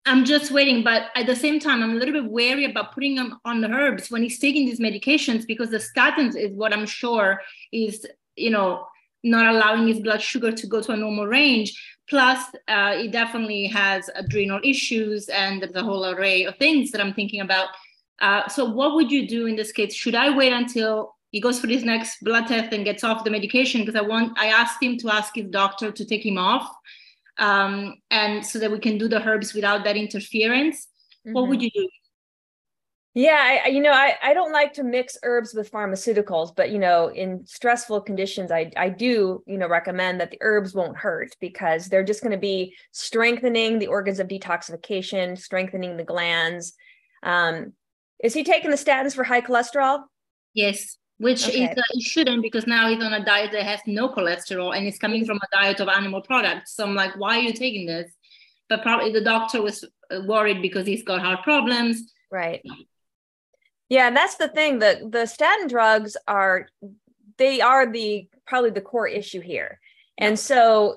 F: I'm just waiting, but at the same time, I'm a little bit wary about putting him on the herbs when he's taking these medications because the statins is what I'm sure is, you know, not allowing his blood sugar to go to a normal range. plus uh, it definitely has adrenal issues and the whole array of things that I'm thinking about. Uh, so what would you do in this case? Should I wait until he goes for his next blood test and gets off the medication? Because I want, I asked him to ask his doctor to take him off, um, and so that we can do the herbs without that interference. Mm-hmm. What would you do?
C: Yeah, I, you know, I, I don't like to mix herbs with pharmaceuticals, but you know, in stressful conditions, I I do you know recommend that the herbs won't hurt because they're just going to be strengthening the organs of detoxification, strengthening the glands. Um, is he taking the statins for high cholesterol?
F: Yes, which okay. is, uh, it shouldn't because now he's on a diet that has no cholesterol and it's coming from a diet of animal products. So I'm like, why are you taking this? But probably the doctor was uh, worried because he's got heart problems.
C: Right. Yeah, and that's the thing. The the statin drugs are they are the probably the core issue here. And so,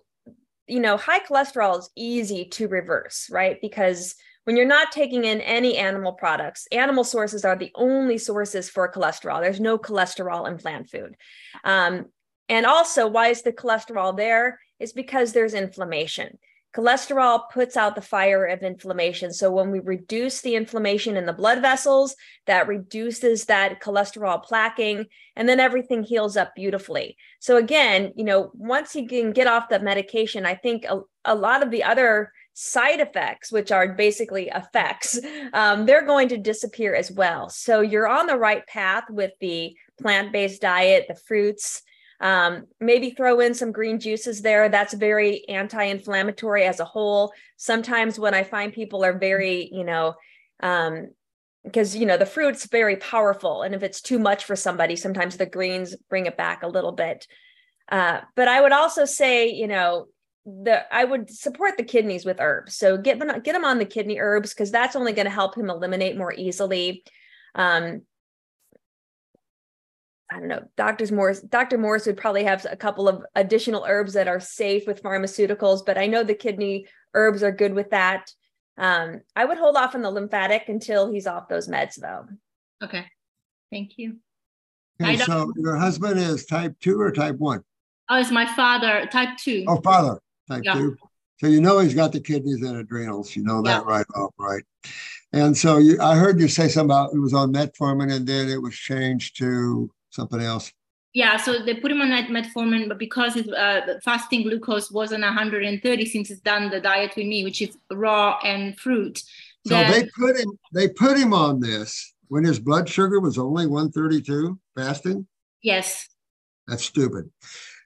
C: you know, high cholesterol is easy to reverse, right? Because when you're not taking in any animal products, animal sources are the only sources for cholesterol. There's no cholesterol in plant food. Um, and also, why is the cholesterol there? Is because there's inflammation. Cholesterol puts out the fire of inflammation. So when we reduce the inflammation in the blood vessels, that reduces that cholesterol plaquing, and then everything heals up beautifully. So again, you know, once you can get off the medication, I think a, a lot of the other side effects, which are basically effects, um, they're going to disappear as well. So you're on the right path with the plant based diet, the fruits. Um, maybe throw in some green juices there. That's very anti inflammatory as a whole. Sometimes when I find people are very, you know, um, because you know the fruit's very powerful and if it's too much for somebody sometimes the greens bring it back a little bit uh, but i would also say you know the I would support the kidneys with herbs. So get them get them on the kidney herbs because that's only going to help him eliminate more easily. Um, I don't know, Dr. Morse, Dr. Morse would probably have a couple of additional herbs that are safe with pharmaceuticals, but I know the kidney herbs are good with that. Um, I would hold off on the lymphatic until he's off those meds, though.
F: Okay, thank you.
B: Okay, so your husband is type two or type one?
F: Oh, it's my father, type two.
B: Oh, father type yeah. So you know he's got the kidneys and adrenals. You know that yeah. right off, right? And so you, I heard you say something about it was on metformin and then it was changed to something else.
F: Yeah, so they put him on metformin, but because his uh, fasting glucose wasn't 130 since he's done the diet with me, which is raw and fruit.
B: So they put him they put him on this when his blood sugar was only 132 fasting.
F: Yes.
B: That's stupid.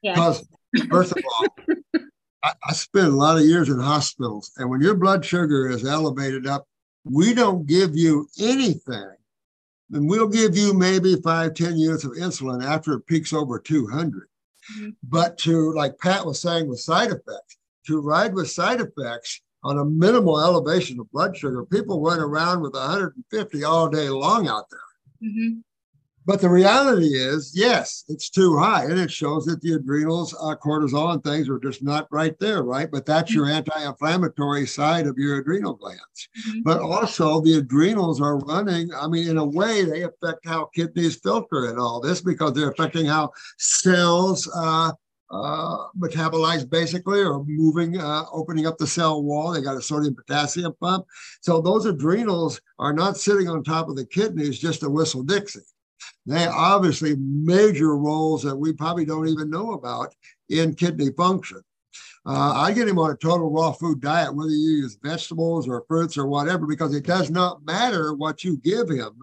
B: Because first of all, I, I spent a lot of years in hospitals, and when your blood sugar is elevated up, we don't give you anything. And we'll give you maybe five, 10 units of insulin after it peaks over 200. Mm-hmm. But to, like Pat was saying, with side effects, to ride with side effects on a minimal elevation of blood sugar, people run around with 150 all day long out there. Mm-hmm. But the reality is, yes, it's too high, and it shows that the adrenals, uh, cortisol, and things are just not right there, right? But that's your mm-hmm. anti-inflammatory side of your adrenal glands. Mm-hmm. But also, the adrenals are running. I mean, in a way, they affect how kidneys filter and all this because they're affecting how cells. Uh, uh, metabolize basically or moving, uh, opening up the cell wall. They got a sodium potassium pump. So those adrenals are not sitting on top of the kidneys just to whistle Dixie. They obviously major roles that we probably don't even know about in kidney function. Uh, I get him on a total raw food diet, whether you use vegetables or fruits or whatever, because it does not matter what you give him.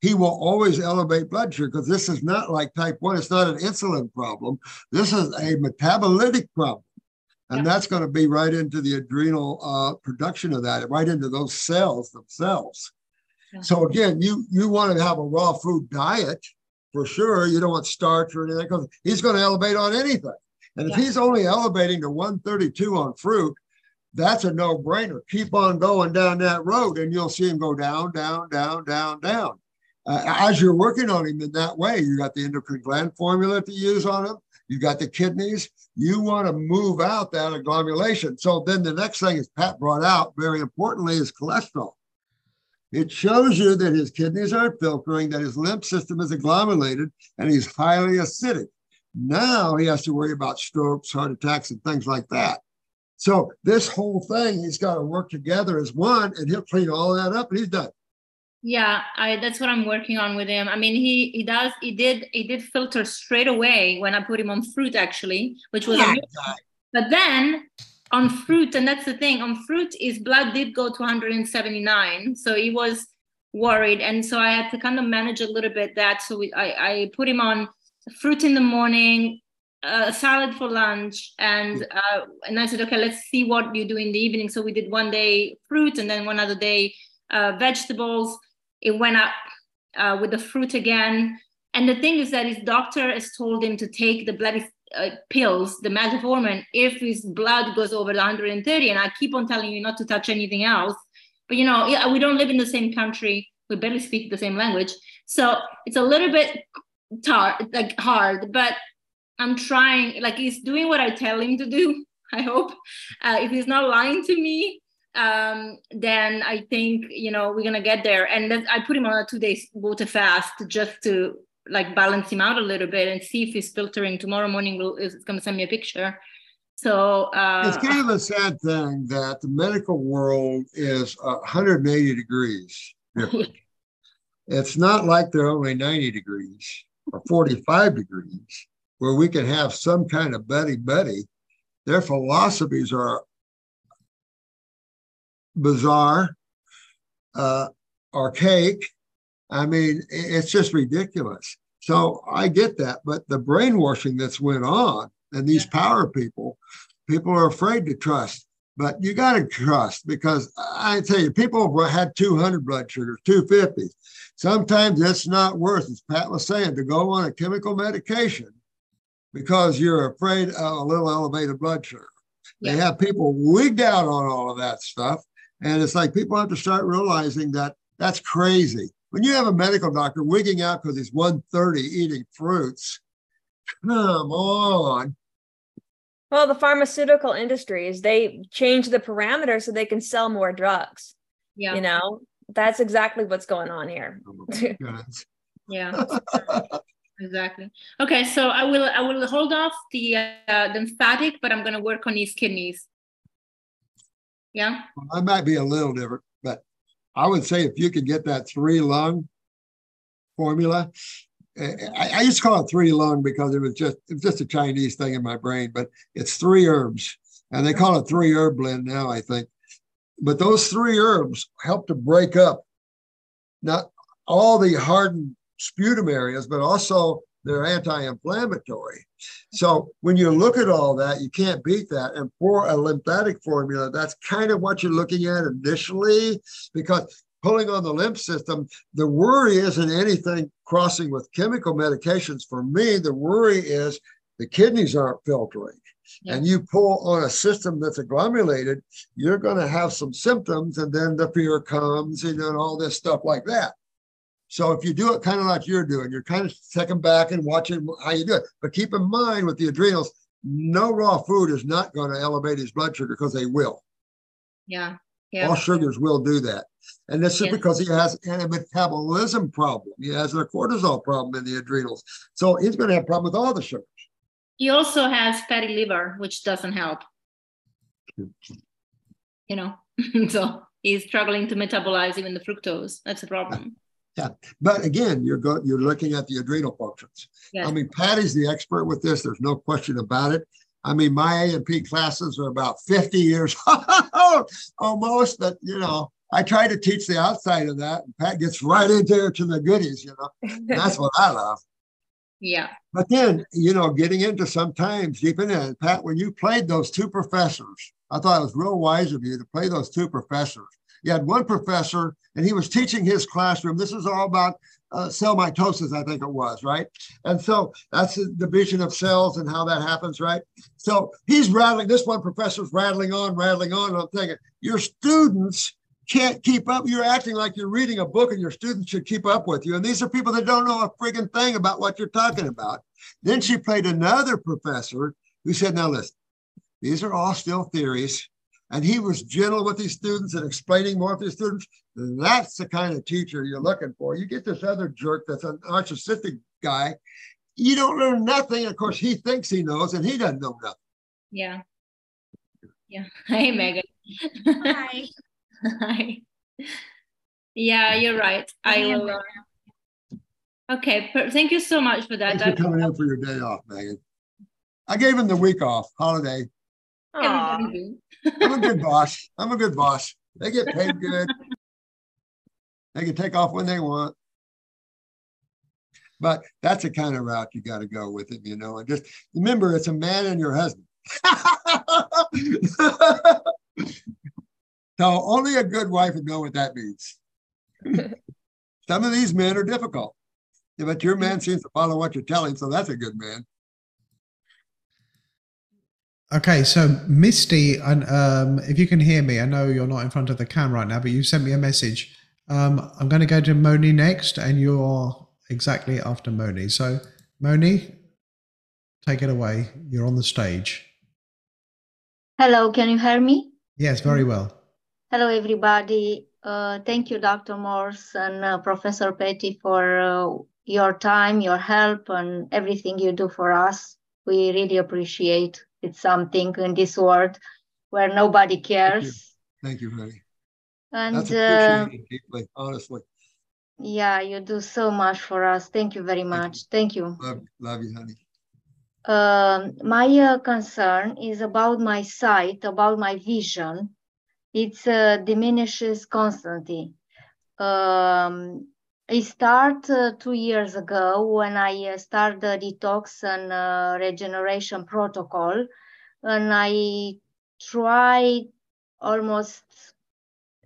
B: He will always elevate blood sugar because this is not like type one. It's not an insulin problem. This is a metabolitic problem. And yeah. that's going to be right into the adrenal uh, production of that, right into those cells themselves. So again, you you want to have a raw food diet for sure. You don't want starch or anything because he's going to elevate on anything. And if he's only elevating to 132 on fruit, that's a no-brainer. Keep on going down that road, and you'll see him go down, down, down, down, down. Uh, as you're working on him in that way, you got the endocrine gland formula to use on him. You got the kidneys. You want to move out that agglomeration. So then the next thing, is Pat brought out, very importantly, is cholesterol. It shows you that his kidneys aren't filtering, that his lymph system is agglomerated, and he's highly acidic. Now he has to worry about strokes, heart attacks, and things like that. So this whole thing, he's got to work together as one, and he'll clean all that up, and he's done.
F: Yeah, I that's what I'm working on with him. I mean, he he does he did he did filter straight away when I put him on fruit actually, which was
B: Yeah.
F: but then on fruit, and that's the thing, on fruit his blood did go to 179. So he was worried. And so I had to kind of manage a little bit that. So we, I, I put him on fruit in the morning, uh, salad for lunch, and uh, and I said, okay, let's see what you do in the evening. So we did one day fruit, and then one other day uh, vegetables. It went up uh, with the fruit again. And the thing is that his doctor has told him to take the bloody uh, pills, the metformin, if his blood goes over 130. And I keep on telling you not to touch anything else. But you know, yeah, we don't live in the same country. We barely speak the same language, so it's a little bit tar- like hard. But I'm trying. Like he's doing what I tell him to do. I hope. Uh, if he's not lying to me, um, then I think you know we're gonna get there. And I put him on a two days water fast just to like balance him out a little bit and see if he's filtering. Tomorrow morning, we'll, is gonna send me a picture. So uh,
B: It's kind of a sad thing that the medical world is 180 degrees different. It's not like they're only 90 degrees or 45 degrees where we can have some kind of buddy buddy. Their philosophies are bizarre, uh, archaic. I mean, it's just ridiculous. So I get that, but the brainwashing that's went on and these power people, people are afraid to trust. But you got to trust because I tell you, people have had 200 blood sugars, 250. Sometimes it's not worth, as Pat was saying, to go on a chemical medication because you're afraid of a little elevated blood sugar. They have people wigged out on all of that stuff. And it's like people have to start realizing that that's crazy. When you have a medical doctor wigging out because he's 130 eating fruits, come on.
C: Well, the pharmaceutical industries, they change the parameters so they can sell more drugs.
F: yeah,
C: You know, that's exactly what's going on here.
B: Oh
F: yeah. Exactly. Okay, so I will I will hold off the uh, lymphatic, but I'm gonna work on his kidneys. Yeah.
B: I might be a little different, but I would say if you could get that three lung formula, eh, I, to call it three lung because it was just it was just a Chinese thing in my brain, but it's three herbs, and they call it three herb blend now, I think. But those three herbs help to break up not all the hardened sputum areas, but also they're anti-inflammatory. So when you look at all that, you can't beat that. And for a lymphatic formula, that's kind of what you're looking at initially, because pulling on the lymph system, the worry isn't anything crossing with chemical medications. For me, the worry is the kidneys aren't filtering.
F: Yeah.
B: And you pull on a system that's agglomerated, you're going to have some symptoms, and then the fear comes, and then all this stuff like that. So if you do it kind of like you're doing, you're kind of stepping back and watching how you do it. But keep in mind with the adrenals, no raw food is not going to elevate his blood sugar because they will.
F: Yeah.
B: All sugars will do that. And this is
F: Yeah.
B: because he has a metabolism problem. He has a cortisol problem in the adrenals. So he's going to have a problem with all the sugars.
F: He also has fatty liver, which doesn't help. You know, so he's struggling to metabolize even the fructose. That's a problem.
B: But again, you're go, you're looking at the adrenal functions.
F: Yeah.
B: I mean, Patty's the expert with this. There's no question about it. I mean, my A and P classes are about 50 years almost, but you know, I try to teach the outside of that. And Pat gets right into there to the goodies, you know. And that's what I love.
F: Yeah.
B: But then, you know, getting into sometimes deep in it, Pat, when you played those two professors, I thought it was real wise of you to play those two professors. You had one professor, and he was teaching his classroom. This is all about uh, cell mitosis, I think it was, right? And so that's the division of cells and how that happens, right? So he's rattling, this one professor's rattling on, rattling on. I'm thinking, your students can't keep up. You're acting like you're reading a book and your students should keep up with you. And these are people that don't know a friggin' thing about what you're talking about. Then she played another professor who said, Now listen, these are all still theories. And he was gentle with these students and explaining more to the students. That's the kind of teacher you're looking for. You get this other jerk that's an narcissistic guy. You don't learn nothing. Of course, he thinks he knows and he doesn't know nothing.
F: Yeah. Yeah. Hey, Megan.
E: Hi.
F: Hi. Yeah, you're right. I will. Uh, okay. Per- thank you so much for that.
B: Thanks for coming in for your day off, Megan. I gave him the week off, holiday. I'm a good boss. I'm a good boss. They get paid good. They can take off when they want. But that's the kind of route you got to go with it, you know. And just remember, it's a man and your husband. so only a good wife would know what that means. Some of these men are difficult, but your man seems to follow what you're telling, so that's a good man.
A: Okay, so Misty, and um, if you can hear me, I know you're not in front of the cam right now, but you sent me a message. Um, I'm going to go to Moni next, and you're exactly after Moni. So, Moni, take it away. You're on the stage.
G: Hello, can you hear me?
A: Yes, very well.
G: Hello, everybody. Uh, thank you, Dr. Morse and uh, Professor Petty, for uh, your time, your help, and everything you do for us. We really appreciate it's something in this world where nobody cares.
B: Thank you, honey.
G: And
B: That's
G: uh,
B: deeply, honestly.
G: yeah, you do so much for us. Thank you very much. Thank you.
B: Love, love you, honey.
G: Um, my uh, concern is about my sight, about my vision. It uh, diminishes constantly. Um, I start uh, two years ago when I uh, start the detox and uh, regeneration protocol, and I tried almost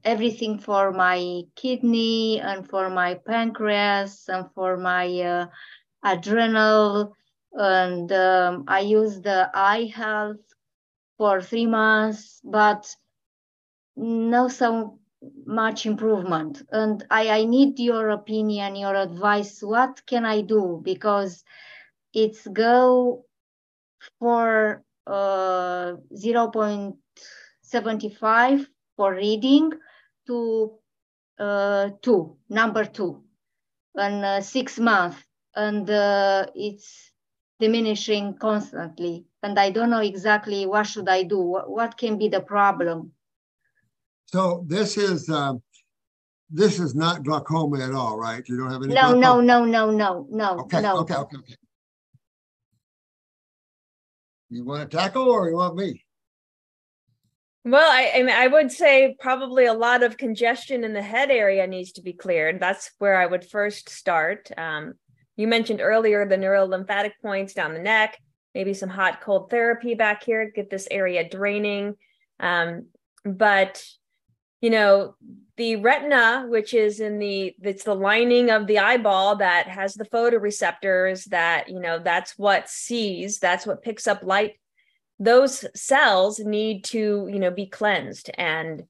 G: everything for my kidney and for my pancreas and for my uh, adrenal. And um, I used the eye health for three months, but no so much improvement. And I, I need your opinion, your advice. What can I do? Because it's go for uh, 0.75 for reading to uh, two, number two, and uh, six months. And uh, it's diminishing constantly and i don't know exactly what should i do what, what can be the problem
B: So this is, um, this is not glaucoma at all, right? You don't have any?
G: no no
B: glaucoma?
G: no no no no
B: Okay,
G: no
B: okay, okay, okay. You want to tackle or you want me?
C: Well, I, I mean, I would say probably a lot of congestion in the head area needs to be cleared. That's where I would first start. Um, you mentioned earlier the neurolymphatic points down the neck, maybe some hot cold therapy back here, get this area draining. Um, but you know, the retina, which is in the it's the lining of the eyeball that has the photoreceptors that, you know, that's what sees, that's what picks up light. Those cells need to, you know, be cleansed and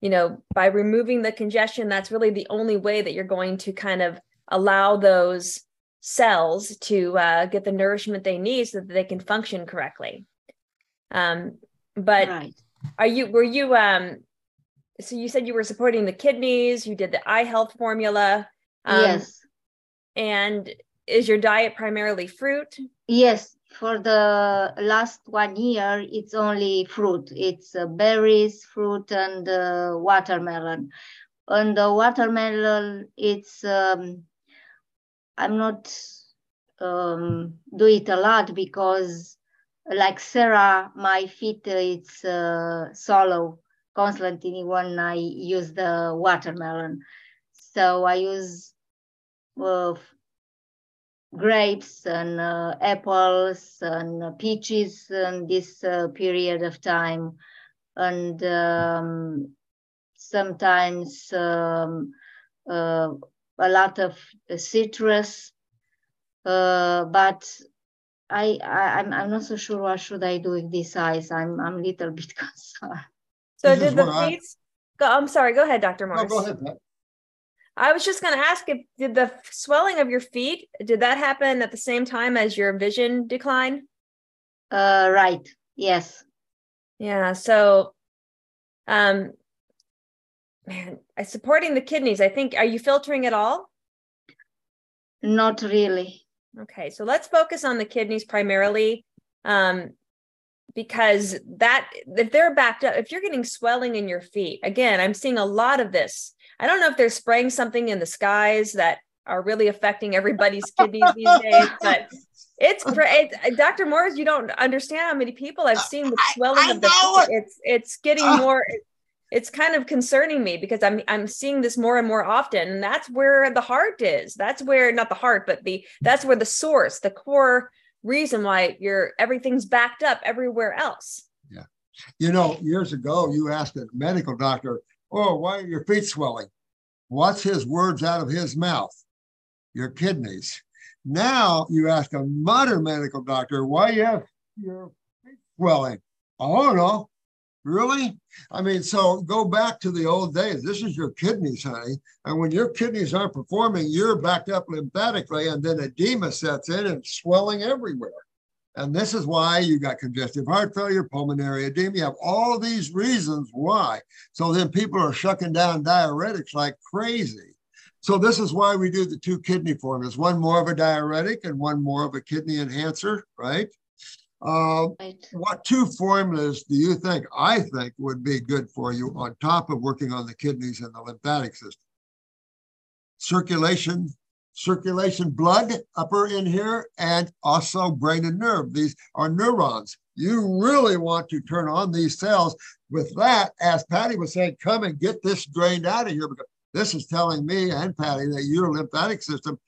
C: you know, by removing the congestion, that's really the only way that you're going to kind of allow those cells to uh, get the nourishment they need so that they can function correctly. Um, but
G: right
C: are you were you um so you said you were supporting the kidneys, you did the eye health formula. Um,
G: yes
C: And is your diet primarily fruit?
G: yes for the last one year it's only fruit it's uh, berries fruit and uh, watermelon and the watermelon it's um, i'm not um, do it a lot because like sarah my feet uh, it's uh, swallow constantly when i use the watermelon so i use uh, grapes and uh, apples and peaches in this uh, period of time and um, sometimes um, uh, a lot of citrus uh, but I, I I'm I'm not so sure what should I do with this eyes. I'm I'm a little bit concerned.
C: So
B: This
C: did the
B: where I-
C: feet? Go, I'm sorry. Go ahead, Dr.
B: No,
C: Morse.
B: go ahead, Pat.
C: I was just going to ask if did the swelling of your feet did that happen at the same time as your vision decline?
G: Uh, right. Yes.
C: Yeah. So, um, man, I supporting the kidneys. I think. Are you filtering at all?
G: Not really.
C: Okay, so let's focus on the kidneys primarily. Um, because that if they're backed up, if you're getting swelling in your feet, again, I'm seeing a lot of this. I don't know if they're spraying something in the skies that are really affecting everybody's kidneys these days, but it's, it's Dr. Morse, you don't understand how many people I've seen with swelling of the feet. It's it's getting more it's kind of concerning me because I'm I'm seeing this more and more often. And that's where the heart is. That's where not the heart, but the that's where the source, the core reason why you're everything's backed up everywhere else.
B: Yeah. You know, years ago you asked a medical doctor, Oh, why are your feet swelling? What's his words out of his mouth? Your kidneys. Now you ask a modern medical doctor, why you have your feet swelling? Don't know. Really? I mean, so go back to the old days. This is your kidneys, honey. And when your kidneys aren't performing, you're backed up lymphatically, and then edema sets in and swelling everywhere. And this is why you got congestive heart failure, pulmonary edema. You have all these reasons why. So then people are shucking down diuretics like crazy. So this is why we do the two kidney formulas, one more of a diuretic and one more of a kidney enhancer, right? Uh, right. What two formulas do you think I think would be good for you on top of working on the kidneys and the lymphatic system? Circulation, circulation blood upper in here, and also brain and nerve. These are neurons. You really want to turn on these cells. With that, as Patty was saying, come and get this drained out of here because this is telling me and Patty that your lymphatic system,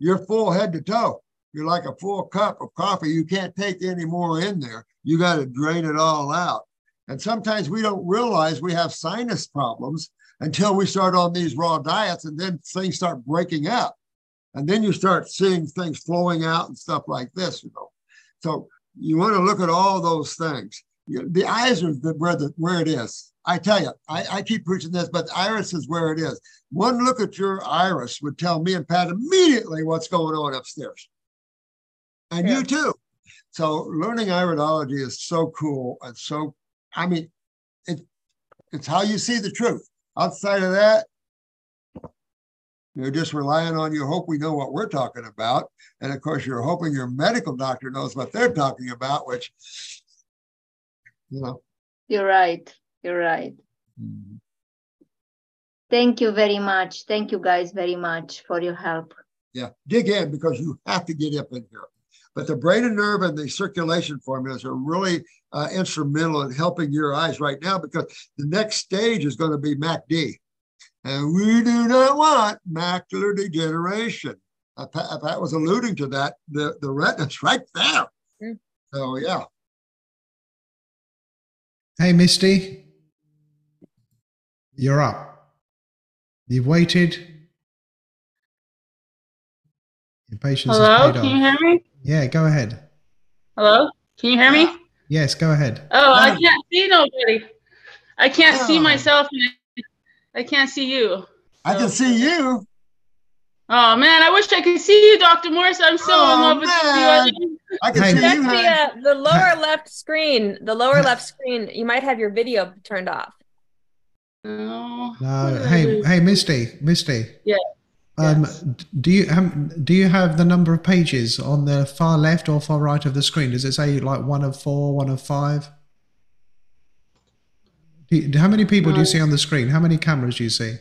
B: you're full head to toe you're like a full cup of coffee. You can't take any more in there. You got to drain it all out. And sometimes we don't realize we have sinus problems until we start on these raw diets and then things start breaking up. And then you start seeing things flowing out and stuff like this, you know. So you want to look at all those things. The eyes are where the where it is. I tell you, I, I keep preaching this, but iris is where it is. One look at your iris would tell me and Pat immediately what's going on upstairs and yeah. you too. So learning iridology is so cool and so, I mean, it, it's how you see the truth. Outside of that, you're just relying on you hope we know what we're talking about. And of course, you're hoping your medical doctor knows what they're talking about, which, you know.
G: You're right. You're right. Mm-hmm. Thank you very much. Thank you guys very much for your help.
B: Yeah, dig in because you have to get up in here. But the brain and nerve and the circulation formulas are really uh, instrumental in helping your eyes right now because the next stage is going to be MACD. And we do not want macular degeneration. Uh, Pat, Pat, was alluding to that. The, the retina's right there. Mm. So, yeah.
A: Hey, Misty. You're up. You've waited. Your patience
H: Hello, can you hear me?
A: Yeah, go ahead.
H: Hello? Can you hear me?
A: Yes, go ahead.
H: Oh, I can't see nobody. I can't oh. see myself. I can't see you.
B: I can see you.
H: Oh man, I wish I could see you, Dr. Morse. I'm so oh, in love with you.
B: I can see you.
C: The, uh, the lower left screen, the lower left screen, you might have your video turned off.
H: No.
A: No. Hey, hey, Misty, Misty.
H: Yeah.
A: Um. Do you have do you have the number of pages on the far left or far right of the screen? Does it say like one of four, one of five? You, how many people do you see on the screen? How many cameras do you see?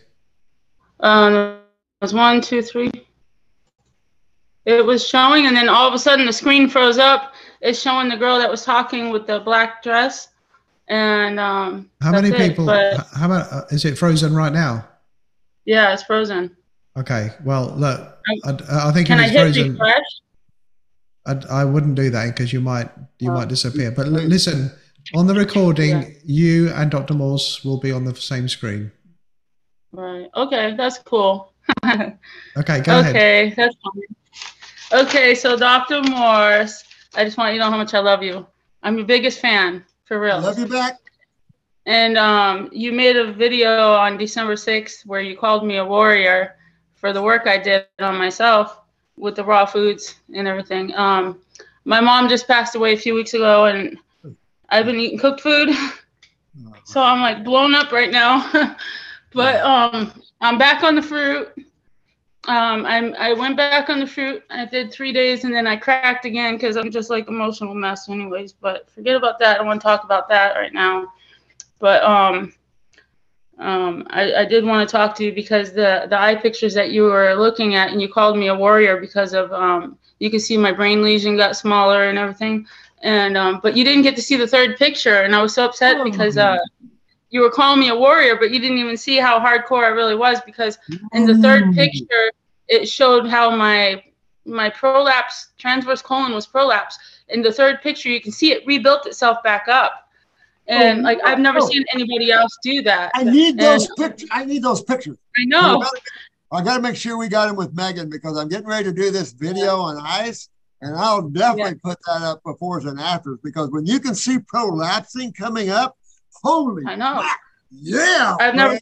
H: Um, was one, two, three. It was showing, and then all of a sudden the screen froze up. It's showing the girl that was talking with the black dress, and um.
A: How many people? It, how about uh, is it frozen right now?
H: Yeah, it's frozen.
A: Okay. Well, look, I, I think
H: Can if it's frozen,
A: I, I wouldn't do that because you might you oh. might disappear. But l- listen, on the recording, yeah. you and Dr. Morse will be on the same screen.
H: Right. Okay, that's cool.
A: okay, go
H: okay,
A: ahead.
H: Okay, that's fine. Okay, so Dr. Morse, I just want you to know how much I love you. I'm your biggest fan, for real. I
B: love you back.
H: And um, you made a video on December 6th where you called me a warrior for the work I did on myself with the raw foods and everything. Um, my mom just passed away a few weeks ago, and I've been eating cooked food, so I'm like blown up right now. but um, I'm back on the fruit, um, I'm, I went back on the fruit. I did three days and then I cracked again because I'm just like emotional mess, anyways. But forget about that. I want to talk about that right now. But um, um, I, I did want to talk to you because the the eye pictures that you were looking at and you called me a warrior because of um, you can see my brain lesion got smaller and everything. And um, but you didn't get to see the third picture, and I was so upset
B: Oh.
H: because uh, you were calling me a warrior, but you didn't even see how hardcore I really was because in the third
B: Mm.
H: picture it showed how my my prolapse transverse colon was prolapse. In the third picture, you can see it rebuilt itself back up, and
B: Oh,
H: like I've never
B: no.
H: seen anybody else do that.
B: I need those
H: And-
B: pictures. I need those pictures.
H: I know.
B: I got to make sure we got them with Megan because I'm getting ready to do this video on ice, and I'll definitely put that up befores and afters because when you can see prolapsing coming up, holy,
H: I know.
B: crap, yeah,
H: I've never.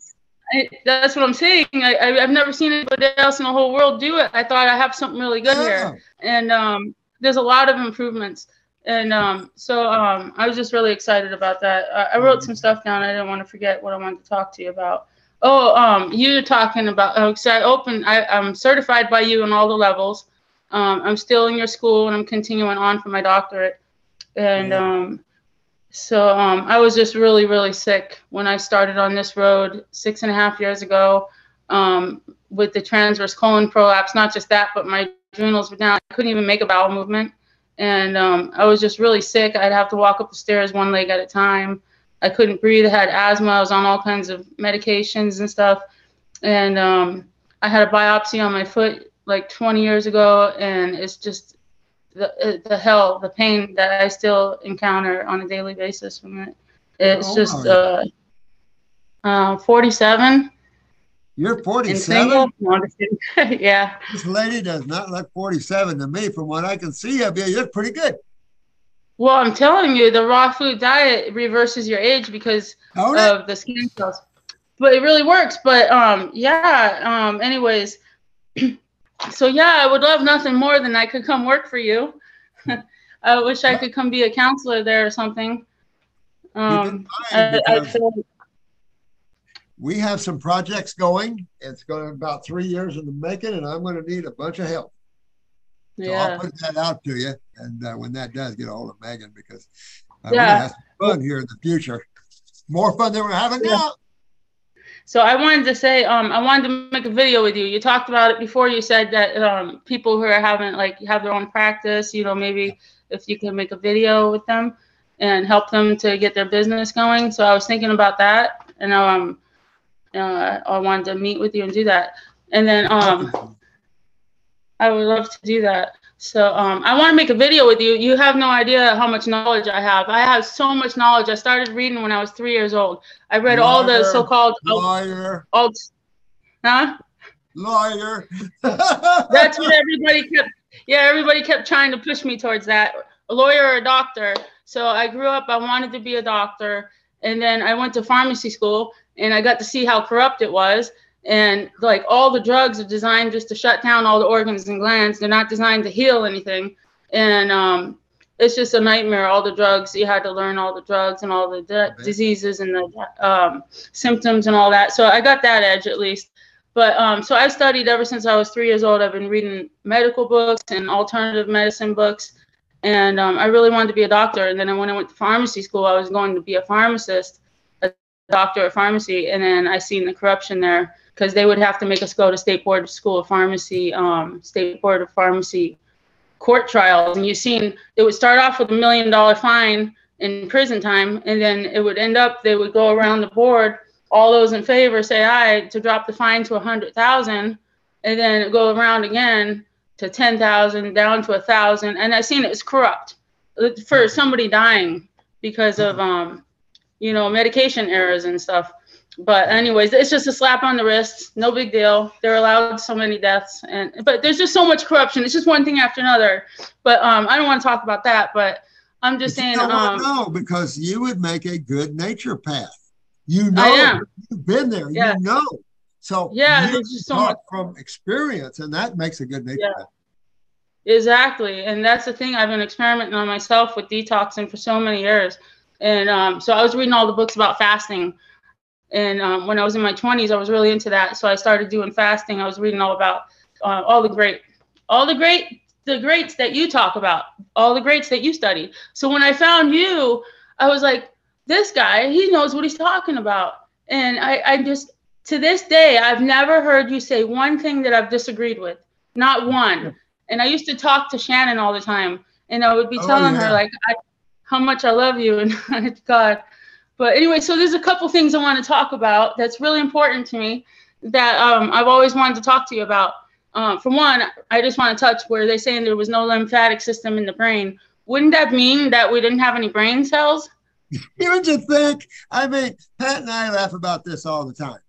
H: I, that's what I'm saying. I, I, I've never seen anybody else in the whole world do it. I thought I have something really good
B: Yeah.
H: here, and um, there's a lot of improvements. And um, so um, I was just really excited about that. I, I wrote some stuff down. I didn't want to forget what I wanted to talk to you about. Oh, um, you talking about? Oh, so I open. I, I'm certified by you in all the levels. Um, I'm still in your school, and I'm continuing on for my doctorate. And
B: Yeah.
H: um, so um, I was just really, really sick when I started on this road six and a half years ago um, with the transverse colon prolapse. Not just that, but my adrenals were down. I couldn't even make a bowel movement. And um, I was just really sick. I'd have to walk up the stairs one leg at a time. I couldn't breathe. I had asthma. I was on all kinds of medications and stuff. And um, I had a biopsy on my foot like 20 years ago. And it's just the, uh, the hell, the pain that I still encounter on a daily basis from it. It's
B: Oh,
H: just uh, uh, 47
B: You're 47.
H: single. No, I'm just kidding. yeah.
B: This lady does not look 47 to me. From what I can see of you, you're pretty good.
H: Well, I'm telling you, the raw food diet reverses your age because
B: Don't it?
H: of the skin cells. But it really works. But um, yeah. Um, anyways, so yeah, I would love nothing more than I could come work for you. I wish I could come be a counselor there or something. Um, I, I feel,
B: we have some projects going. It's going to about three years in the making, and I'm going to need a bunch of help. So
H: yeah.
B: I'll put that out to you. And uh, when that does, get a hold of Megan because uh, we're
H: Yeah.
B: to have some fun here in the future. More fun than we're having
H: Yeah.
B: now.
H: So I wanted to say, um, I wanted to make a video with you. You talked about it before. You said that um, people who are having like have their own practice, you know, maybe if you can make a video with them and help them to get their business going. So I was thinking about that, and um, uh, I wanted to meet with you and do that. And then um, I would love to do that. So um, I want to make a video with you. You have no idea how much knowledge I have. I have so much knowledge. I started reading when I was three years old. I read all the so-called
B: lawyer,
H: alt, huh?
B: lawyer.
H: That's what everybody kept. Yeah, everybody kept trying to push me towards that, a lawyer or a doctor. So I grew up. I wanted to be a doctor, and then I went to pharmacy school, and I got to see how corrupt it was. And like all the drugs are designed just to shut down all the organs and glands. They're not designed to heal anything. And um, it's just a nightmare. All the drugs you had to learn all the drugs and all the di-
B: bet.
H: diseases and the um, symptoms and all that. So I got that edge at least. But um, so I've studied ever since I was three years old. I've been reading medical books and alternative medicine books, and um, I really wanted to be a doctor. And then when I went to pharmacy school, I was going to be a pharmacist, doctor of pharmacy. And then I seen the corruption there because they would have to make us go to State Board of School of Pharmacy, um, State Board of Pharmacy court trials. And you seen it would start off with a million dollar fine in prison time, and then it would end up they would go around the board all those in favor say aye to drop the fine to a hundred thousand, and then go around again to ten thousand, down to a thousand, and I seen it was corrupt for somebody dying because of um, you know, medication errors and stuff. But anyways, it's just a slap on the wrist, no big deal. They're allowed so many deaths, and but there's just so much corruption. It's just one thing after another. But um, I don't want to talk about that. But I'm just
B: But
H: saying, um,
B: want to know because you would make a good naturopath. You know, you've been there.
H: Yeah.
B: You know. So
H: Yeah,
B: you
H: so much-
B: from experience, and that makes a good nature
H: Yeah.
B: path.
H: Exactly. And that's the thing. I've been experimenting on myself with detoxing for so many years. And um, so I was reading all the books about fasting. And um, when I was in my 20s, I was really into that. So I started doing fasting. I was reading all about uh, all the great, all the great, the greats that you talk about, all the greats that you studied. So when I found you, I was like, this guy, he knows what he's talking about. And I, I just, to this day, I've never heard you say one thing that I've disagreed with, not one. And I used to talk to Shannon all the time, and I would be
B: Oh,
H: telling
B: yeah.
H: her like I, how much I love you and God. But anyway, so there's a couple things I want to talk about that's really important to me that um, I've always wanted to talk to you about. Um, for one, I just want to touch where they're saying there was no lymphatic system in the brain. Wouldn't that mean that we didn't have any brain cells?
B: Don't you think? I mean, Pat and I laugh about this all the time.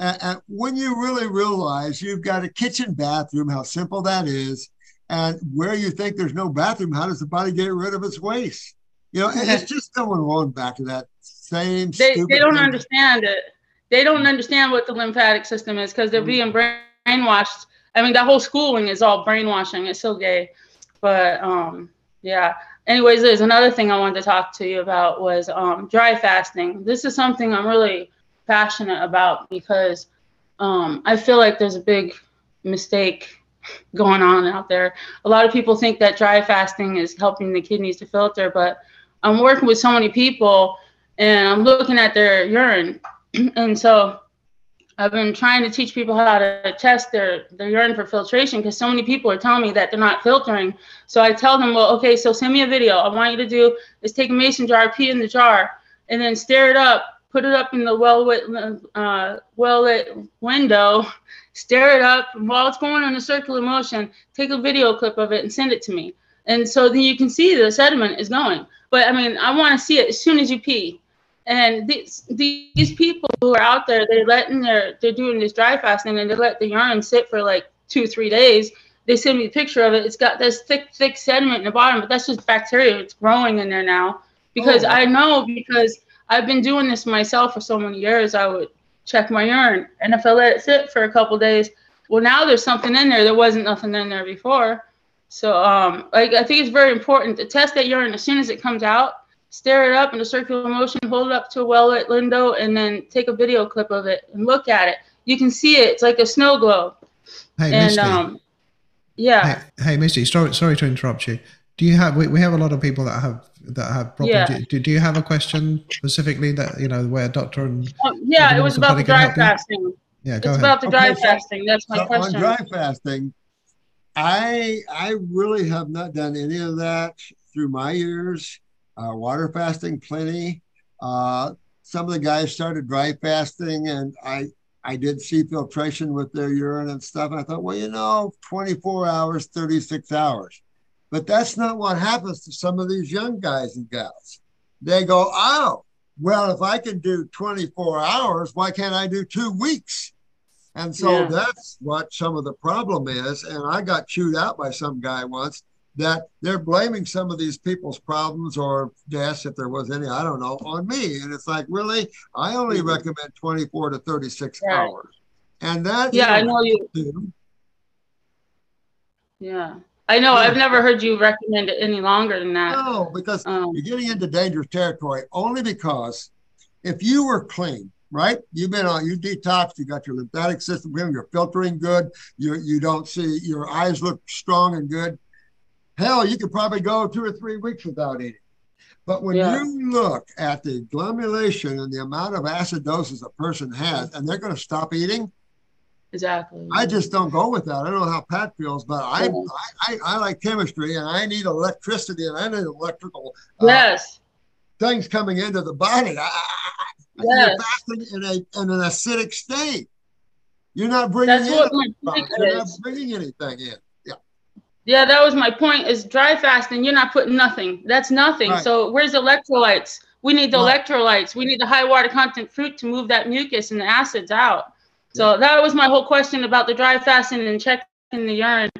B: And when you really realize you've got a kitchen bathroom, how simple that is, and where you think there's no bathroom, how does the body get rid of its waste? You know, it's just going on back to that same.
H: They, they don't
B: thing.
H: understand it. They don't understand what the lymphatic system is because they're being brainwashed. I mean, that whole schooling is all brainwashing. It's so gay. But um, yeah. Anyways, there's another thing I wanted to talk to you about was um, dry fasting. This is something I'm really passionate about because um, I feel like there's a big mistake going on out there. A lot of people think that dry fasting is helping the kidneys to filter, but I'm working with so many people and I'm looking at their urine. and so I've been trying to teach people how to test their, their urine for filtration because so many people are telling me that they're not filtering. So I tell them, well, okay, so send me a video. I want you to do is take a mason jar, pee in the jar, and then stir it up, put it up in the well lit, uh, well lit window, stir it up, while it's going in a circular motion, take a video clip of it and send it to me. And so then you can see the sediment is going. But I mean, I want to see it as soon as you pee. And these these people who are out there, they're letting their they're doing this dry fasting and they let the urine sit for like two three days. They send me a picture of it. It's got this thick thick sediment in the bottom, but that's just bacteria. It's growing in there now because
B: Oh.
H: I know because I've been doing this myself for so many years. I would check my urine, and if I let it sit for a couple days, well, now there's something in there. There wasn't nothing in there before. So, um, like I think it's very important to test that urine as soon as it comes out. Stir it up in a circular motion, hold it up to a well-lit window, and then take a video clip of it and look at it. You can see it; it's like a snow globe.
A: Hey,
H: and
A: Misty.
H: um, yeah,
A: Hey, hey, Misty. Sorry, sorry to interrupt you. Do you have? We, we have a lot of people that have that have problems.
H: Yeah.
A: Do, do you have a question specifically that you know where doctor and
H: Um, yeah, it was about the
A: can
H: dry
A: help
H: fasting.
A: yeah? Go
H: It's
A: ahead.
H: about the dry
B: Okay, so-
H: fasting. That's my
B: So
H: question.
B: on dry fasting, I I really have not done any of that through my years. Uh, water fasting, plenty. Uh, some of the guys started dry fasting, and I I did see filtration with their urine and stuff. And I thought, well, you know, 24 hours, 36 hours. But that's not what happens to some of these young guys and gals. They go, oh, well, if I can do 24 hours, why can't I do two weeks? And so
H: Yeah.
B: that's what some of the problem is. And I got chewed out by some guy once that they're blaming some of these people's problems or deaths, if there was any, I don't know, on me. And it's like, really? I only
H: Mhm.
B: recommend 24 to 36
H: Right.
B: hours. And that
H: Yeah, I know you.
B: do.
H: Yeah, I know.
B: Yeah.
H: I've never heard you recommend it any longer than that.
B: No, because
H: Um,
B: you're getting into dangerous territory only because if you were clean, right? You've been on, you detoxed, you got your lymphatic system going, you're filtering good, you you don't see your eyes look strong and good. Hell, you could probably go two or three weeks without eating. But when
H: Yeah.
B: you look at the glomulation and the amount of acidosis a person has, and they're going to stop eating,
H: exactly.
B: I just don't go with that. I don't know how Pat feels, but I,
H: Yeah.
B: I, I, I like chemistry and I need electricity and I need electrical uh,
H: yes.
B: things coming into the body. I,
H: Yes.
B: You're fasting in, a, in an acidic state. You're not bringing
H: That's what my point
B: you're not bringing anything in. Yeah.
H: Yeah, that was my point. Is dry fasting? You're not putting nothing. That's nothing.
B: Right.
H: So where's the electrolytes? We need the
B: Right.
H: electrolytes. We need the high water content fruit to move that mucus and the acids out. So that was my whole question about the dry fasting and checking the urine.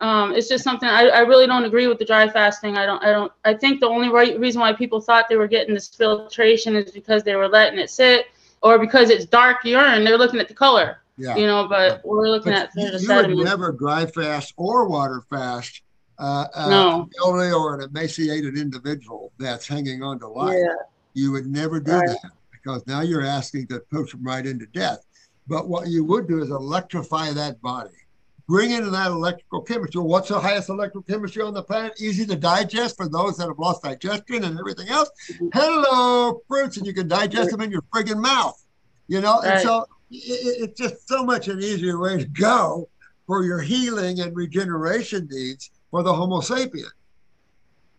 H: Um, it's just something I, I really don't agree with the dry fasting. I don't I don't I think the only right reason why people thought they were getting this filtration is because they were letting it sit or because it's dark urine. They're looking at the color,
B: Yeah.
H: you know, but we're looking
B: But
H: at
B: you,
H: the
B: you would never dry fast or water fast uh, uh,
H: No.
B: elderly or an emaciated individual that's hanging on to life.
H: Yeah.
B: You would never do
H: Right.
B: that because now you're asking to push them right into death. But what you would do is electrify that body. Bring in that electrical chemistry. What's the highest electrical chemistry on the planet? Easy to digest for those that have lost digestion and everything else. Hello, fruits, and you can digest them in your friggin' mouth. You know, and so it, it's just so much an easier way to go for your healing and regeneration needs for the Homo sapien.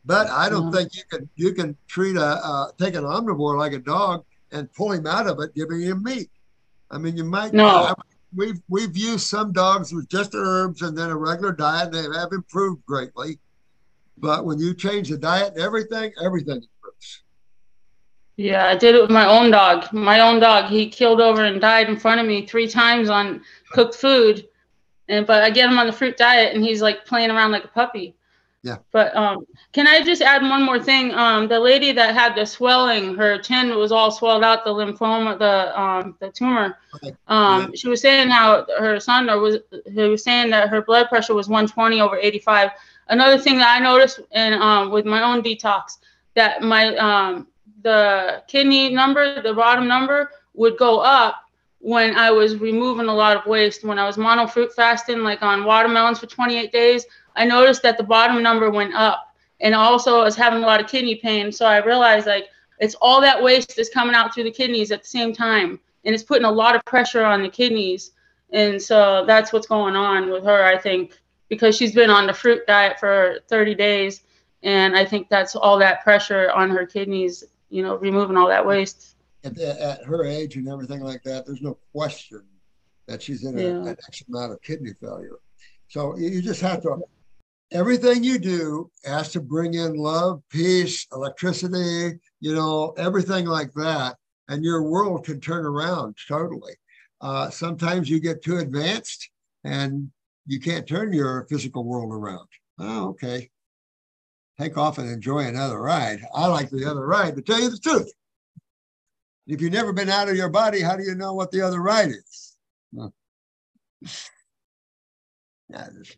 B: But I don't
H: Yeah.
B: think you can you can treat a uh, take an omnivore like a dog and pull him out of it, giving him meat. I mean, you might.
H: No.
B: I- we've we've used some dogs with just herbs and then a regular diet, and they have improved greatly. But when you change the diet and everything, everything improves.
H: Yeah, I did it with my own dog. My own dog. He killed over and died in front of me three times on cooked food. And but I get him on the fruit diet and he's like playing around like a puppy.
B: Yeah.
H: But um can I just add one more thing? Um the lady that had the swelling, her chin was all swelled out, the lymphoma, the um the tumor.
B: Okay.
H: Um she was saying how her son or was he was saying that her blood pressure was 120 over 85. Another thing that I noticed and um with my own detox that my um the kidney number, the bottom number would go up when I was removing a lot of waste. When I was mono fruit fasting, like on watermelons for 28 days, I noticed that the bottom number went up. And also, I was having a lot of kidney pain. So I realized like it's all that waste is coming out through the kidneys at the same time. And it's putting a lot of pressure on the kidneys. And so that's what's going on with her, I think, because she's been on the fruit diet for 30 days. And I think that's all that pressure on her kidneys, you know, removing all that waste.
B: At, the, at her age and everything like that, there's no question that she's in a,
H: Yeah.
B: an X amount of kidney failure. So you you just have to. Everything you do has to bring in love, peace, electricity, you know, everything like that, and your world can turn around totally. Uh, sometimes you get too advanced and you can't turn your physical world around. Oh, okay. Take off and enjoy another ride. I like the other ride, to tell you the truth. If you've never been out of your body, how do you know what the other ride is?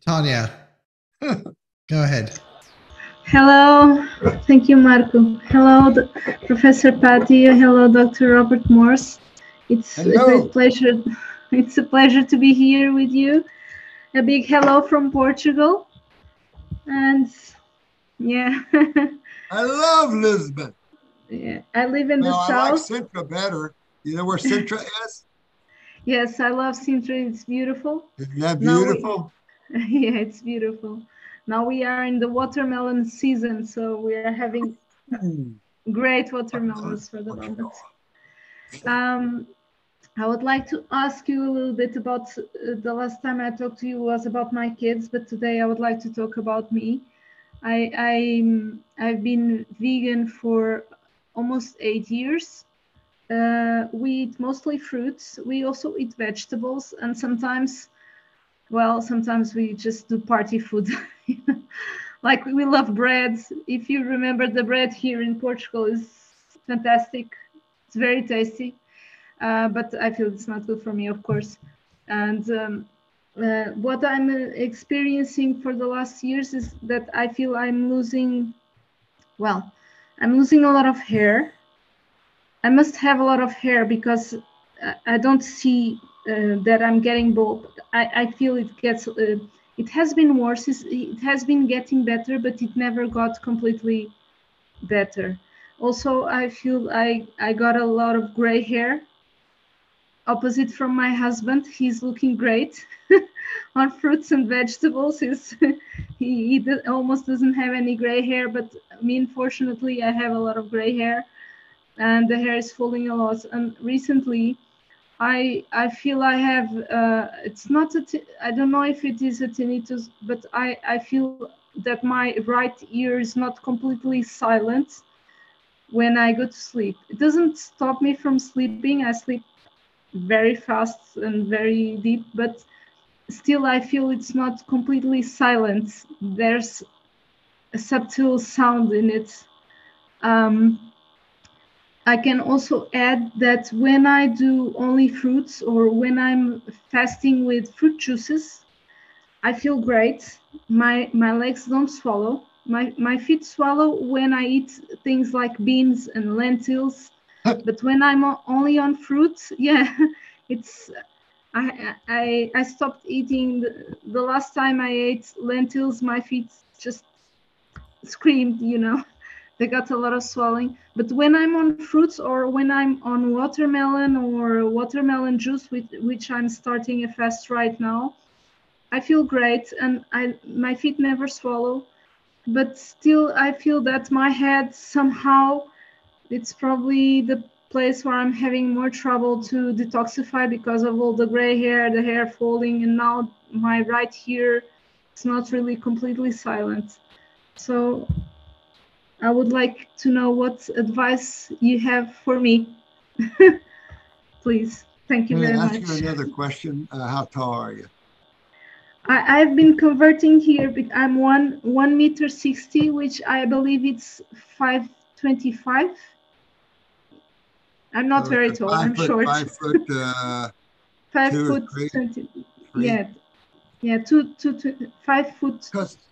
A: Tanya, go ahead.
I: Hello, thank you, Marco. Hello, Professor Patty. Hello, Dr. Robert Morse. It's a great pleasure. It's a pleasure to be here with you. A big hello from Portugal. And yeah,
B: I love Lisbon.
I: yeah, I live in the
B: Well, I like. Sintra better. You know where Sintra is?
I: Yes, I love Sintra. It's beautiful.
B: Isn't that beautiful?
I: yeah, it's beautiful. Now we are in the watermelon season, so we are having great watermelons for the moment. Um, I would like to ask you a little bit about uh, the last time I talked to you was about my kids, but today I would like to talk about me. I, I I've been vegan for almost eight years. Uh, we eat mostly fruits. We also eat vegetables, and sometimes, well, sometimes we just do party food. like we love bread. If you remember, the bread here in Portugal is fantastic. It's very tasty, uh, but I feel it's not good for me, of course. And um, uh, what I'm uh, experiencing for the last years is that I feel I'm losing, well, I'm losing a lot of hair. I must have a lot of hair because I- I don't see uh, that I'm getting bald. I, I feel it gets, uh, it has been worse. It has been getting better, but it never got completely better. Also, I feel I, I got a lot of gray hair. Opposite from my husband, he's looking great on fruits and vegetables. He's, he he almost doesn't have any gray hair, but me, unfortunately, I have a lot of gray hair, and the hair is falling a lot. And recently, I I feel I have uh, it's not a t- I don't know if it is a tinnitus, but I I feel that my right ear is not completely silent when I go to sleep. It doesn't stop me from sleeping. I sleep very fast and very deep, but still I feel it's not completely silent. There's a subtle sound in it. Um, I can also add that when I do only fruits or when I'm fasting with fruit juices, I feel great. My my legs don't swallow. My my feet swallow when I eat things like beans and lentils. but when I'm only on fruits, yeah, it's I I I stopped eating. The, the last time I ate lentils, my feet just screamed. You know, they got a lot of swelling. But when I'm on fruits or when I'm on watermelon or watermelon juice, with which I'm starting a fast right now, I feel great and I my feet never swallow. But still, I feel that my head somehow, it's probably the place where I'm having more trouble to detoxify because of all the gray hair, the hair falling, and now my right ear is not really completely silent. So I would like to know what advice you have for me. Please. Thank you
B: Can
I: very
B: I ask
I: much.
B: you another question? Uh, how tall are you?
I: I, I've been converting here. I'm one one meter sixty, which I believe it's five twenty five. I'm not
B: Uh,
I: very tall. I'm
B: foot-
I: short.
B: Five foot, uh,
I: Five foot
B: three?
I: twenty.
B: three?
I: Yeah, yeah, two, two, two, five foot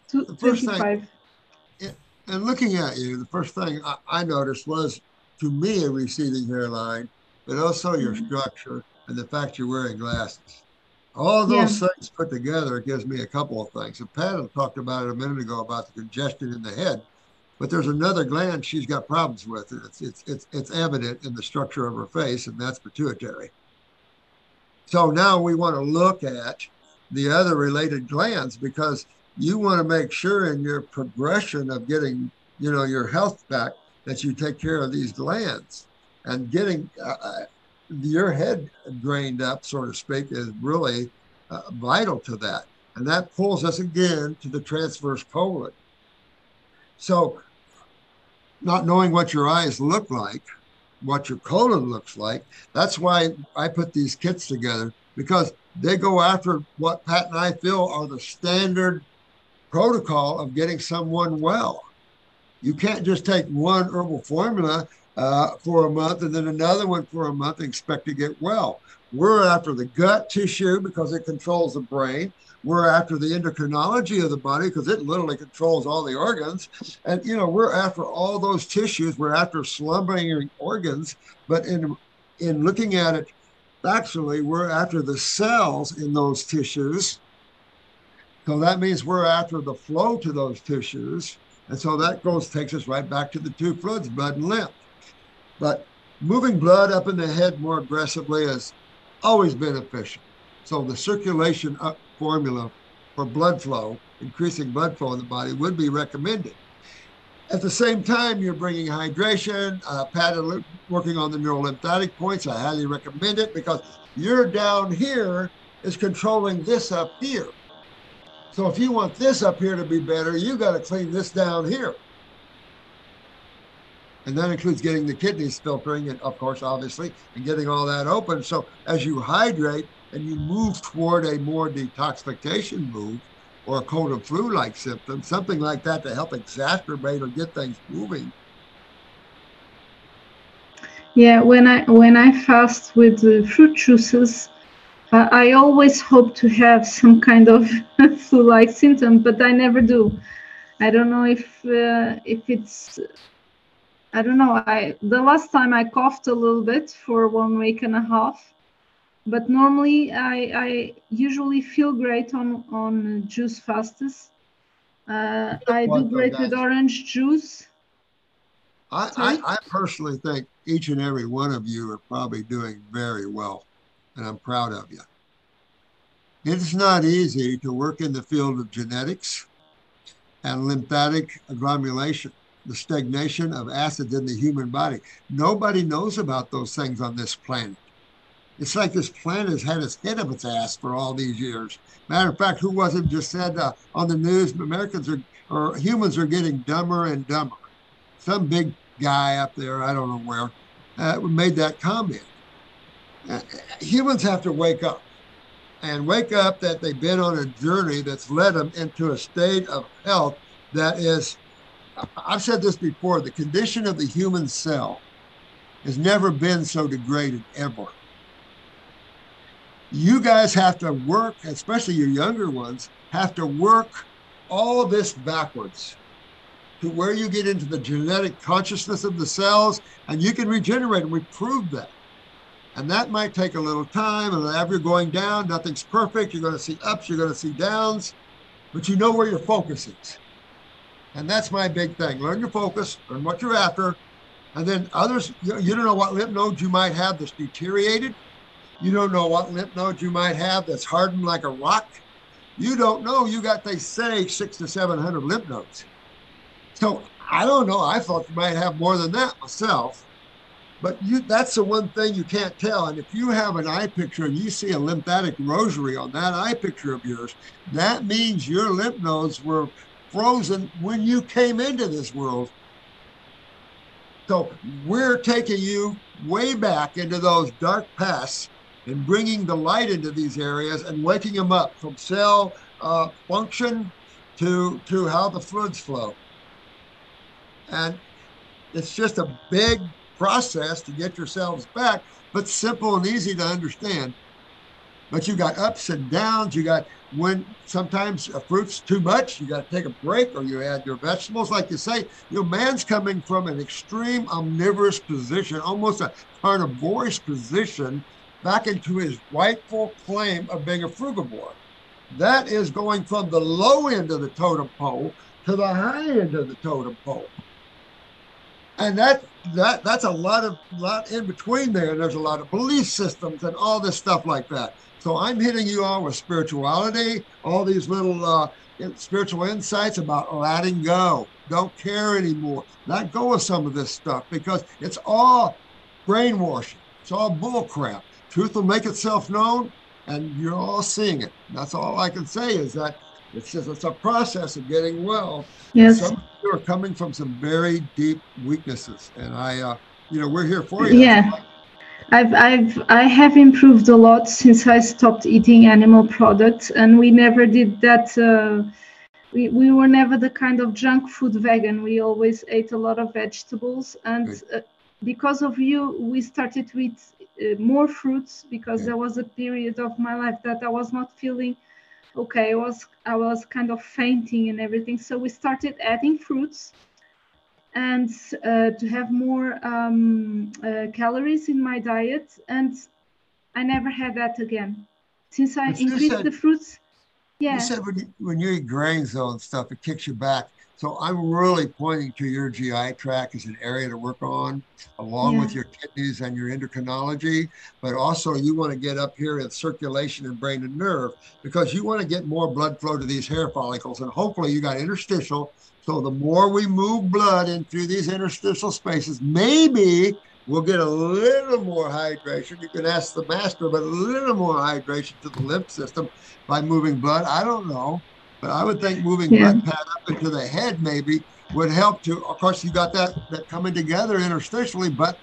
I: two,
B: the first thing-
I: twenty-five.
B: And looking at you, the first thing I, I noticed was, to me, a receding hairline, but also your
I: Mhm.
B: structure and the fact you're wearing glasses. All those things put together gives me a couple of things. And Pat talked about it a minute ago about the congestion in the head, but there's another gland she's got problems with. and It's it's it's it's evident in the structure of her face, and that's pituitary. So now we want to look at the other related glands because you want to make sure in your progression of getting, you know, your health back that you take care of these glands and getting uh, uh, your head drained up, so to speak, is really uh, vital to that. And that pulls us again to the transverse colon. So, not knowing what your eyes look like, what your colon looks like, that's why I put these kits together because they go after what Pat and I feel are the standard protocol of getting someone well. You can't just take one herbal formula uh, for a month and then another one for a month and expect to get well. We're after the gut tissue because it controls the brain. We're after the endocrinology of the body because it literally controls all the organs. And, you know, we're after all those tissues. We're after slumbering organs. But in, in looking at it factually, we're after the cells in those tissues. So that means we're after the flow to those tissues. And so that goes, takes us right back to the two fluids, blood and lymph. But moving blood up in the head more aggressively is always beneficial. So the circulation up formula for blood flow, increasing blood flow in the body would be recommended. At the same time, you're bringing hydration. Uh, working on the neurolymphatic points. I highly recommend it because you're down here is controlling this up here. So if you want this up here to be better, you got to clean this down here. And that includes getting the kidneys filtering, and of course, obviously, and getting all that open. So as you hydrate and you move toward a more detoxification move or a cold and flu like symptom, something like that to help exacerbate or get things moving.
I: Yeah, when I when I fast with the fruit juices, uh, I always hope to have some kind of flu-like symptom, but I never do. I don't know if uh, if it's I don't know. I the last time I coughed a little bit for one week and a half, but normally I I usually feel great on on juice fasts. Uh, I do great with orange juice.
B: I, I, I personally think each and every one of you are probably doing very well, and I'm proud of you. It's not easy to work in the field of genetics and lymphatic agglomeration, the stagnation of acids in the human body. Nobody knows about those things on this planet. It's like this planet has had its head up its ass for all these years. Matter of fact, who was it just said uh, on the news? Americans are, or humans are getting dumber and dumber. Some big guy up there, I don't know where, uh, made that comment. Uh, humans have to wake up and wake up that they've been on a journey that's led them into a state of health that is, I've said this before, the condition of the human cell has never been so degraded ever. You guys have to work, especially your younger ones, have to work all of this backwards to where you get into the genetic consciousness of the cells and you can regenerate. And we proved that. And that might take a little time. And as you're going down, nothing's perfect. You're going to see ups, you're going to see downs, but you know where your focus is. And that's my big thing. Learn your focus, learn what you're after. And then others, you, you don't know what lymph nodes you might have that's deteriorated. You don't know what lymph nodes you might have that's hardened like a rock. You don't know. You got, they say, six to 700 lymph nodes. So I don't know. I thought you might have more than that myself. But you, that's the one thing you can't tell. And if you have an eye picture and you see a lymphatic rosary on that eye picture of yours, that means your lymph nodes were frozen when you came into this world. So we're taking you way back into those dark pasts and bringing the light into these areas and waking them up from cell uh, function to to how the fluids flow. And it's just a big process to get yourselves back, but simple and easy to understand. But you got ups and downs. You got when sometimes a fruit's too much, you got to take a break, or you add your vegetables. Like you say, your man's coming from an extreme omnivorous position, almost a carnivorous position, back into his rightful claim of being a frugivore. That is going from the low end of the totem pole to the high end of the totem pole and that that that's a lot of lot in between there. There's a lot of belief systems and all this stuff like that. So I'm hitting you all with spirituality, all these little uh, spiritual insights about letting go. Don't care anymore. Let go of some of this stuff because it's all brainwashing. It's all bullcrap. Truth will make itself known, and you're all seeing it. That's all I can say is that it's just it's a process of getting well.
I: Yes.
B: Some you are coming from some very deep weaknesses, and I, uh, you know, we're here for you.
I: Yeah. I've I've I have improved a lot since I stopped eating animal products, and we never did that. Uh, we, we were never the kind of junk food vegan. We always ate a lot of vegetables, and uh, because of you, we started to eat uh, more fruits because
B: Yeah.
I: there was a period of my life that I was not feeling okay. I was I was kind of fainting and everything. So we started adding fruits and uh, to have more um, uh, calories in my diet, and I never had that again since I
B: But
I: increased
B: said-
I: the fruits. Yeah.
B: You said when you, when you eat grains though and stuff, it kicks you back. So I'm really pointing to your GI tract as an area to work on, along with your kidneys and your endocrinology. But also, you want to get up here in circulation and brain and nerve because you want to get more blood flow to these hair follicles, and hopefully, you got interstitial. So the more we move blood in through these interstitial spaces, maybe we'll get a little more hydration. You can ask the master, but a little more hydration to the lymph system by moving blood. I don't know, but I would think moving
I: Yeah.
B: pad up into the head maybe would help to. Of course, you got that that coming together interstitially, but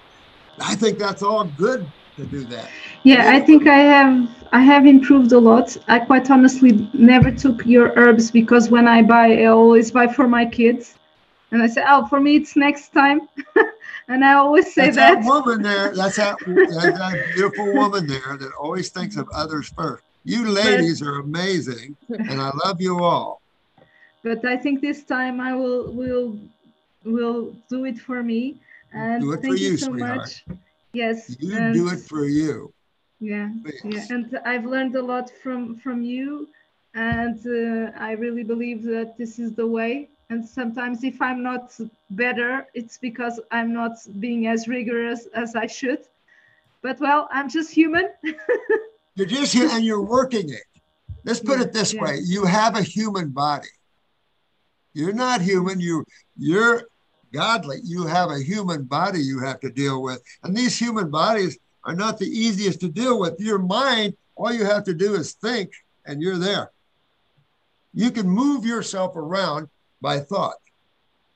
B: I think that's all good to do that.
I: Yeah, I think I have I have improved a lot. I quite honestly never took your herbs because when I buy, I always buy for my kids, and I say, oh, for me it's next time, and I always say
B: That's
I: that.
B: that woman there. That's that, that's that beautiful woman there that always thinks of others first. You ladies are amazing, and I love you all.
I: But I think this time I will will will do it for me. And
B: Do it for
I: thank you
B: you,
I: so
B: sweetheart.
I: much. Yes.
B: You
I: and-
B: do it for you.
I: Yeah, yeah, and I've learned a lot from from you, and uh, I really believe that this is the way. And sometimes, if I'm not better, it's because I'm not being as rigorous as I should. But well, I'm just human.
B: You're just here and you're working it. Let's put
I: Yeah,
B: it this
I: yeah.
B: way: you have a human body. You're not human. You you're godly. You have a human body you have to deal with, and these human bodies are not the easiest to deal with. Your mind, all you have to do is think, and you're there. You can move yourself around by thought.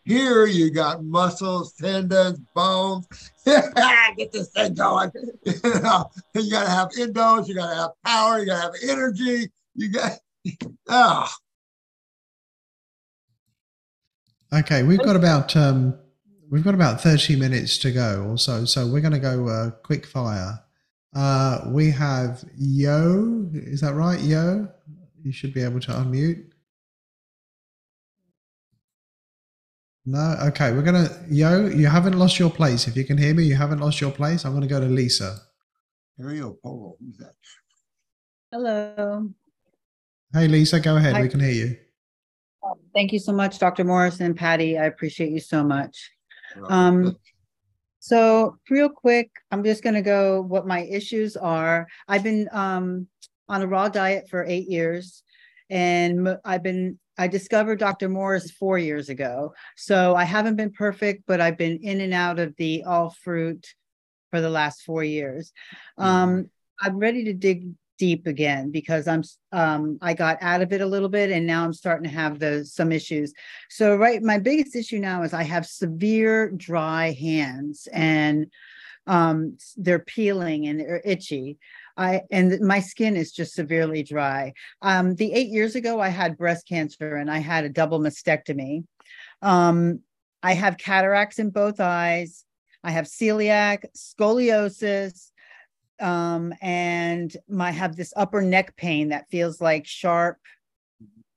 B: Here you got muscles, tendons, bones. Get this thing going. You know, you gotta have endos, you gotta have power, you gotta have energy. You got oh.
A: Okay, we've got about um, we've got about thirty minutes to go or so. So we're to go uh, quick fire. Uh, we have Yo. Is that right, Yo? You should be able to unmute. No. Okay, we're gonna Yo. You haven't lost your place. If you can hear me, you haven't lost your place. I'm going to go to Lisa.
B: Ariel Polo, who's that?
J: Hello.
A: Hey, Lisa, go ahead.
J: Hi.
A: We can hear you.
J: Thank you so much, Dr. Morse and Patty. I appreciate you so much. Um, so real quick, I'm just gonna go what my issues are. I've been um on a raw diet for eight years. And I've been, I discovered Dr. Morse four years ago. So I haven't been perfect, but I've been in and out of the all fruit for the last four years. Um, I'm ready to dig deep again because I'm um I got out of it a little bit and now I'm starting to have those some issues. So right, my biggest issue now is I have severe dry hands and um they're peeling and they're itchy. I and my skin is just severely dry. Um the 8 years ago I had breast cancer and I had a double mastectomy. Um I have cataracts in both eyes. I have celiac, scoliosis, um, and my have this upper neck pain that feels like sharp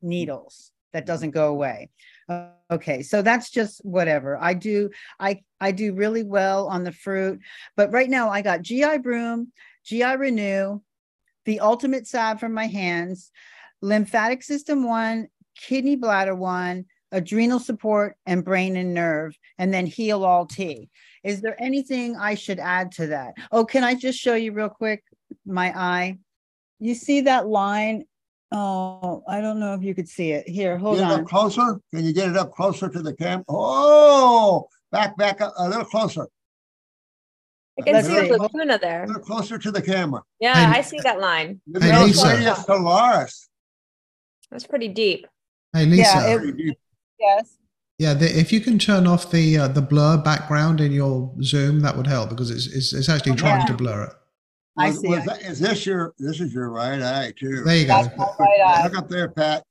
J: needles that doesn't go away. Uh, okay, so that's just whatever. I do I I do really well on the fruit, but right now I got GI Broom, GI Renew, the ultimate salve from my hands, lymphatic system one, kidney bladder one, adrenal support, and brain and nerve, and then heal all T. Is there anything I should add to that? Oh, can I just show you real quick my eye? You see that line? Oh, I don't know if you could see it. Here, hold
B: Get
J: on.
B: up closer. Can you get it up closer to the cam? Oh, back, back a, a little closer.
C: I can see a
J: see.
C: lacuna there.
B: A little closer to the camera.
C: Yeah,
A: Hey,
C: I see that line.
B: Look
A: Hey, Lisa.
B: radius solaris.
C: That's pretty deep.
A: Hey, Lisa.
J: Yeah,
A: Yeah,
J: it-
B: Pretty deep.
J: Yes.
A: the, if you can turn off the uh, the blur background in your Zoom, that would help because it's it's, it's actually trying
J: Yeah.
A: to blur it.
J: I
B: Was-
J: see
B: was
J: it.
B: that- Is this your, this is your right eye too?
A: There you go.
J: That's my right eye.
B: Look up there, Pat.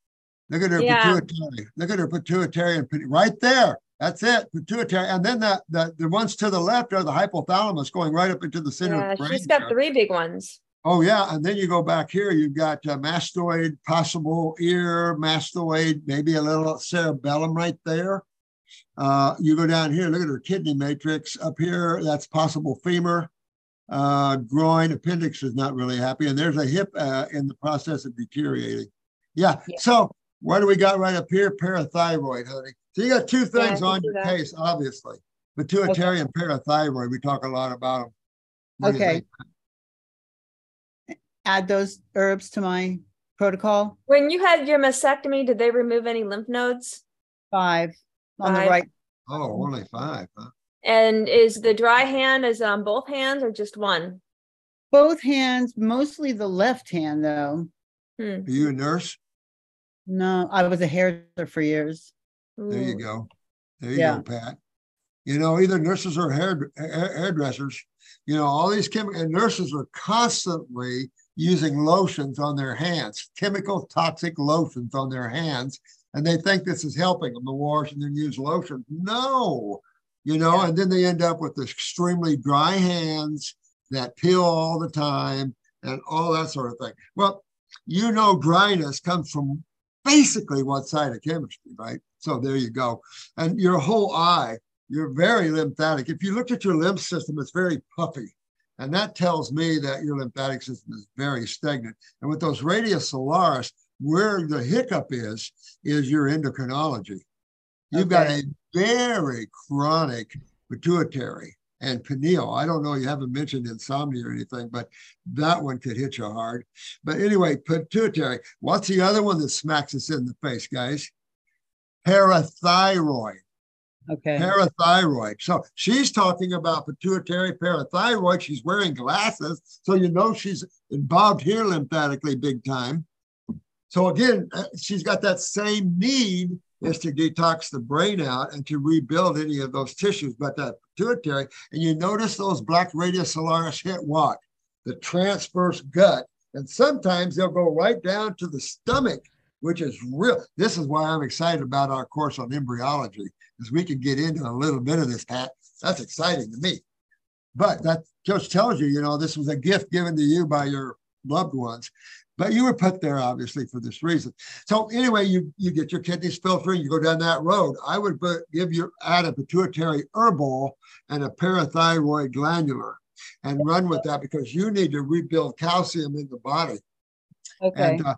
B: Look at her
C: Yeah.
B: pituitary. Look at her pituitary and pit- right there. That's it, pituitary. And then the, the, the ones to the left are the hypothalamus going right up into the center
C: Yeah,
B: of the brain.
C: she's got
B: there.
C: three big ones.
B: Oh, yeah. And then you go back here, you've got uh, mastoid, possible ear, mastoid, maybe a little cerebellum right there. Uh, you go down here, look at her kidney matrix up here. That's possible femur. Uh, groin, appendix is not really happy. And there's a hip uh, in the process of deteriorating. Yeah.
J: Yeah.
B: So what do we got right up here? Parathyroid, honey. So you got two things
C: can
B: on your
C: that.
B: case, obviously. Pituitary and parathyroid. We talk a lot about them. What
J: Okay. Add those herbs to my protocol.
C: When you had your mastectomy, did they remove any lymph nodes?
J: Five on the right.
B: Oh, only five, huh?
C: And is the dry hand is on both hands or just one?
J: Both hands, mostly the left hand though.
C: Hmm.
B: Are you a nurse?
J: No, I was a hairdresser for years. Mm.
B: There you go. There you
J: Yeah.
B: go, Pat. You know, either nurses or hair, hair hairdressers, you know, all these chemical nurses are constantly using lotions on their hands, chemical toxic lotions on their hands, and they think this is helping them to wash and then use lotion. No, you know,
J: Yeah.
B: and then they end up with extremely dry hands that peel all the time and all that sort of thing. Well, you know, dryness comes from basically what side of chemistry, right? So there you go. And your whole eye, you're very lymphatic. If you look at your lymph system, it's very puffy. And that tells me that your lymphatic system is very stagnant. And with those radius solaris, where the hiccup is, is your endocrinology. You've got a very chronic pituitary and pineal. I don't know, you haven't mentioned insomnia or anything, but that one could hit you hard. But anyway, pituitary. What's the other one that smacks us in the face, guys? Parathyroid.
J: Okay.
B: Parathyroid. So she's talking about pituitary parathyroid. She's wearing glasses. So you know she's involved here lymphatically big time. So again, uh, she's got that same need is to detox the brain out and to rebuild any of those tissues. But that pituitary, and you notice those black radius solaris hit what? The transverse gut. And sometimes they'll go right down to the stomach, which is real. This is why I'm excited about our course on embryology, is we can get into a little bit of this, Pat. That's exciting to me. But that just tells you, you know, this was a gift given to you by your loved ones. But you were put there obviously for this reason. So anyway, you you get your kidneys filtering, you go down that road. I would give you add a pituitary herbal and a parathyroid glandular. and run with that because you need to rebuild calcium in the body.
J: Okay.
B: And uh,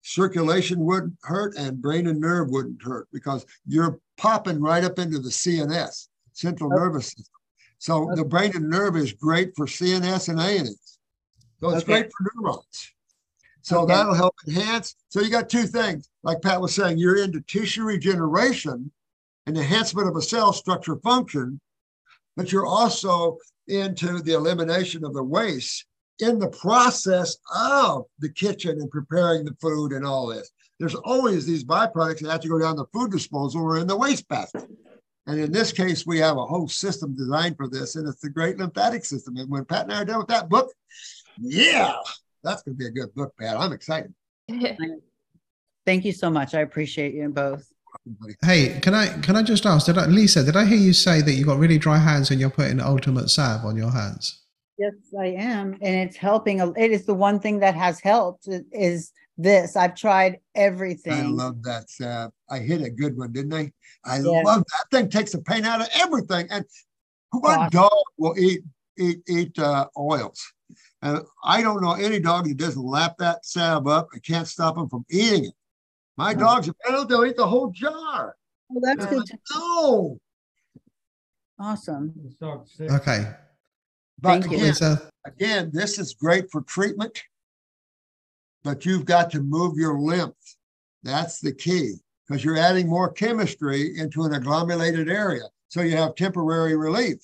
B: circulation wouldn't hurt and brain and nerve wouldn't hurt because you're popping right up into the CNS, central
J: Okay.
B: nervous system. So
J: Okay.
B: the brain and nerve is great for CNS and ANS. So it's
J: Okay.
B: great for neurons. So
J: Okay.
B: that'll help enhance. So you got two things. Like Pat was saying, you're into tissue regeneration and enhancement of a cell structure function, but you're also into the elimination of the waste in the process of the kitchen and preparing the food and all this. There's always these byproducts that have to go down the food disposal or in the waste basket. And in this case, we have a whole system designed for this, and it's the great lymphatic system. And when Pat and I are done with that book, yeah, that's going to be a good book, Pat. I'm excited.
J: Thank you so much. I appreciate you both.
A: Hey, can I can I just ask? Did I, Lisa? Did I hear you say that you got really dry hands and you're putting ultimate salve on your hands?
J: Yes, I am. And it's helping. It is the one thing that has helped is this. I've tried everything.
B: I love that. Uh, I hit a good one, didn't I? I
J: Yeah.
B: love that thing. Takes the pain out of everything. And what
J: Awesome.
B: dog will eat eat eat uh, oils? And I don't know any dog that doesn't lap that salve up. I can't stop them from eating it. My
J: Oh.
B: dogs, they'll they'll eat the whole jar.
J: Well, that's
B: I'm
J: good.
B: like,
J: to-
B: No,
J: Awesome.
A: Okay.
B: but
J: Thank you.
B: again,
A: Lisa,
B: again, this is great for treatment, but you've got to move your lymph. That's the key because you're adding more chemistry into an agglomerated area. So you have temporary relief.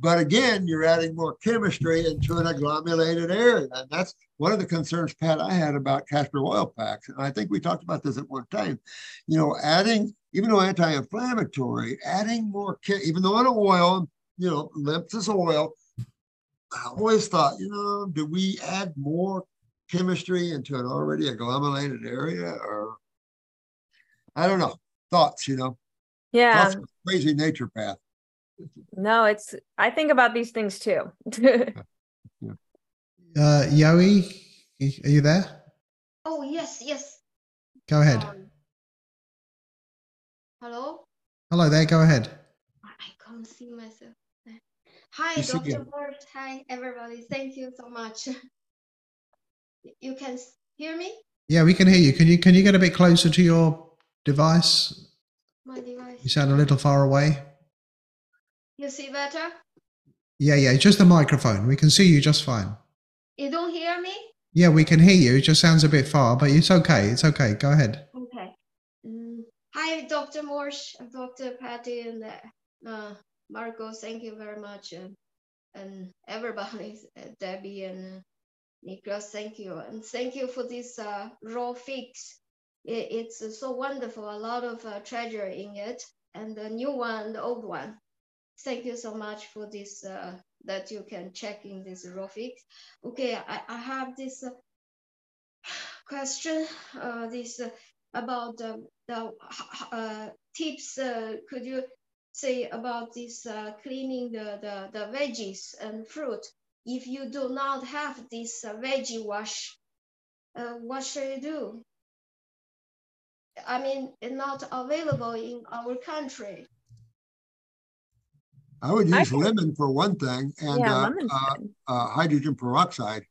B: But again, you're adding more chemistry into an agglomerated area. And that's one of the concerns, Pat, I had about castor oil packs. And I think we talked about this at one time. You know, adding, even though anti inflammatory, adding more, even though an oil, you know, lymph is oil, I always thought, you know, do we add more chemistry into an already agglomerated area or I don't know. Thoughts, you know.
C: yeah.
B: Crazy naturopath.
C: No, it's I think about these things too.
A: uh, Yoey, are you there?
K: Oh, yes, yes.
A: Go ahead.
K: Um, hello?
A: Hello there. Go ahead.
K: I can't see myself. Hi,
B: You
K: Dr.
B: him.
K: Bird. Hi, everybody. Thank you so much. You can hear me?
A: Yeah, we can hear you. Can you can you get a bit closer to your device?
K: My device.
A: You sound a little far away.
K: You see better?
A: Yeah, yeah. Just the microphone. We can see you just fine.
K: You don't hear me?
A: Yeah, we can hear you. It just sounds a bit far, but it's okay. It's okay. Go ahead.
K: Okay. Mm, Hi, Dr. Morse, and Dr. Patty, and uh, uh, Marco. Thank you very much. And, and everybody, uh, Debbie and uh, Niklas, thank you. And thank you for this uh, raw fix. It, it's uh, so wonderful. A lot of uh, treasure in it, and the new one the old one. Thank you so much for this, uh, that you can check in this raw fix. Okay, I, I have this uh, question, uh, this uh, about the, uh, tips. Uh, could you say about this cleaning the, the, the veggies and fruit? If you do not have this veggie wash, what should you do? I mean, it's not available in our country.
B: I would
C: I
B: use
C: think-
B: lemon for one thing and
C: yeah,
B: uh, uh, uh, hydrogen peroxide.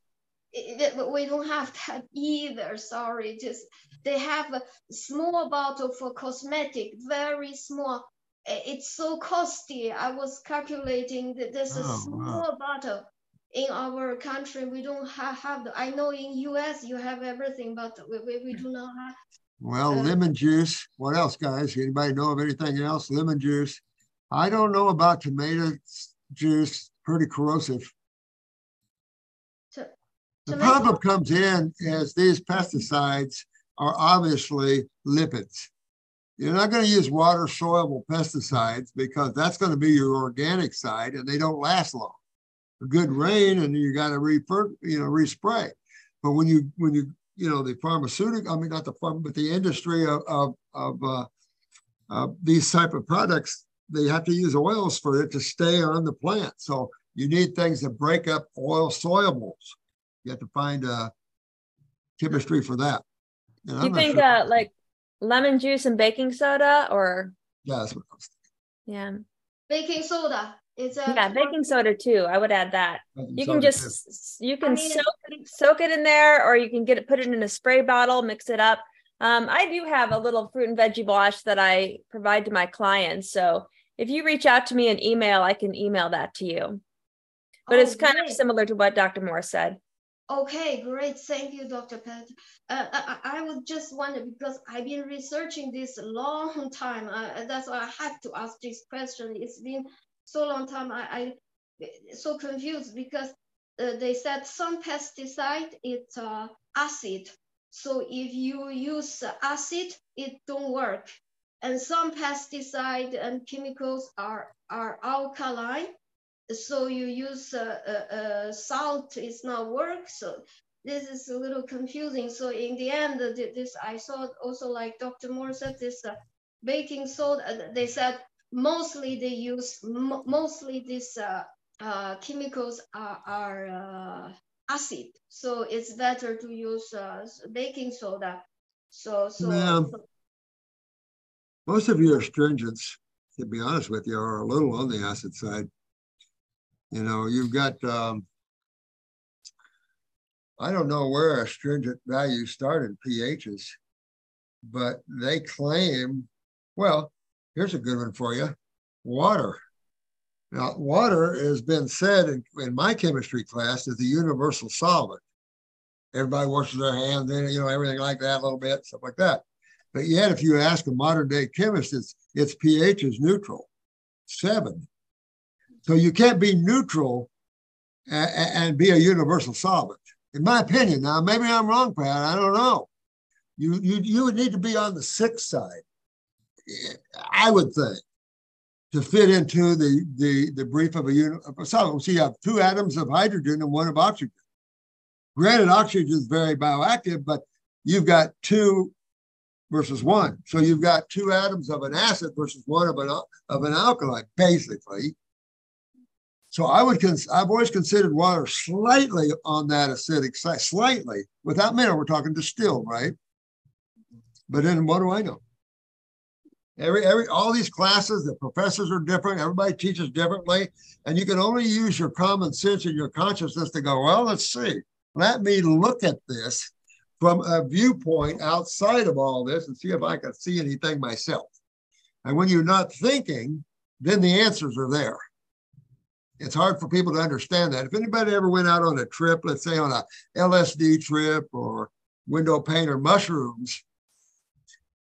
K: It- it- but we don't have that either. Sorry, just they have a small bottle for cosmetic, very small. It's so costly. I was calculating that there's a
B: Oh, wow.
K: small bottle in our country. We don't have, have the, I know in US you have everything, but we, we, we do not have.
B: Well,
K: Uh,
B: lemon juice. What else, guys? Anybody know of anything else? Lemon juice. I don't know about tomato juice. Pretty corrosive. The
K: tomato-
B: problem comes in is these pesticides are obviously lipids. You're not going to use water soluble pesticides because that's going to be your organic side and they don't last long. A good rain and you got to refer, you know, respray. But when you when you you know the pharmaceutical, I mean not the farm, but the industry of of, of uh, uh, these type of products, they have to use oils for it to stay on the plant. So you need things that break up oil solubles. You have to find a chemistry for that. And
C: Do
B: I'm
C: you think
B: sure-
C: uh, like lemon juice and baking soda or
B: Yeah, that's what I was
C: yeah.
K: baking soda. It's a
C: Yeah, baking soda too. I would add that.
B: Baking
C: You
B: soda
C: can
B: too.
C: just you
K: I
C: can
K: mean,
C: soak soak it in there, or you can get it put it in a spray bottle, mix it up. Um, I do have a little fruit and veggie wash that I provide to my clients. So if you reach out to me an email, I can email that to you. But
K: Oh,
C: it's kind of similar to what Dr. Morse said.
K: Okay, great. Thank you, Dr. Pat. Uh, I, I would just wonder because I've been researching this a long time. Uh, that's why I have to ask this question. It's been so long time. I, I so confused because uh, they said some pesticide it's uh, acid. So if you use uh, acid, it don't work. And some pesticide and chemicals are are alkaline. So you use uh, uh, uh, salt it's not work. So this is a little confusing. So in the end this i saw also like dr morse said this uh, baking soda they said mostly they use mo- mostly these uh, uh, chemicals are, are uh, acid. So it's better to use uh, baking soda. So so,
B: Yeah.
K: so
B: Most of your astringents, to be honest with you, are a little on the acid side. You know, you've got, um, I don't know where astringent values started pHs, but they claim, well, here's a good one for you water. Now, water has been said in, in my chemistry class is the universal solvent. Everybody washes their hands in you know, everything like that, a little bit, stuff like that. But yet, if you ask a modern day chemist, its its pH is neutral, seven. So you can't be neutral a- a- and be a universal solvent, in my opinion. Now, maybe I'm wrong, Pat. I don't know. You you you would need to be on the six side, I would think, to fit into the the the brief of a unit of a solvent. So you have two atoms of hydrogen and one of oxygen. Granted, oxygen is very bioactive, but you've got two versus one. So you've got two atoms of an acid versus one of an of an alkali, basically. So I would cons- I've always considered water slightly on that acidic side, slightly. Without mineral, we're talking distilled, right? But then what do I know? Every every all these classes, the professors are different, everybody teaches differently, and you can only use your common sense and your consciousness to go, well, let's see. Let me look at this from a viewpoint outside of all this and see if I can see anything myself. And when you're not thinking, then the answers are there. It's hard for people to understand that. If anybody ever went out on a trip, let's say on a LSD trip or window pane or mushrooms,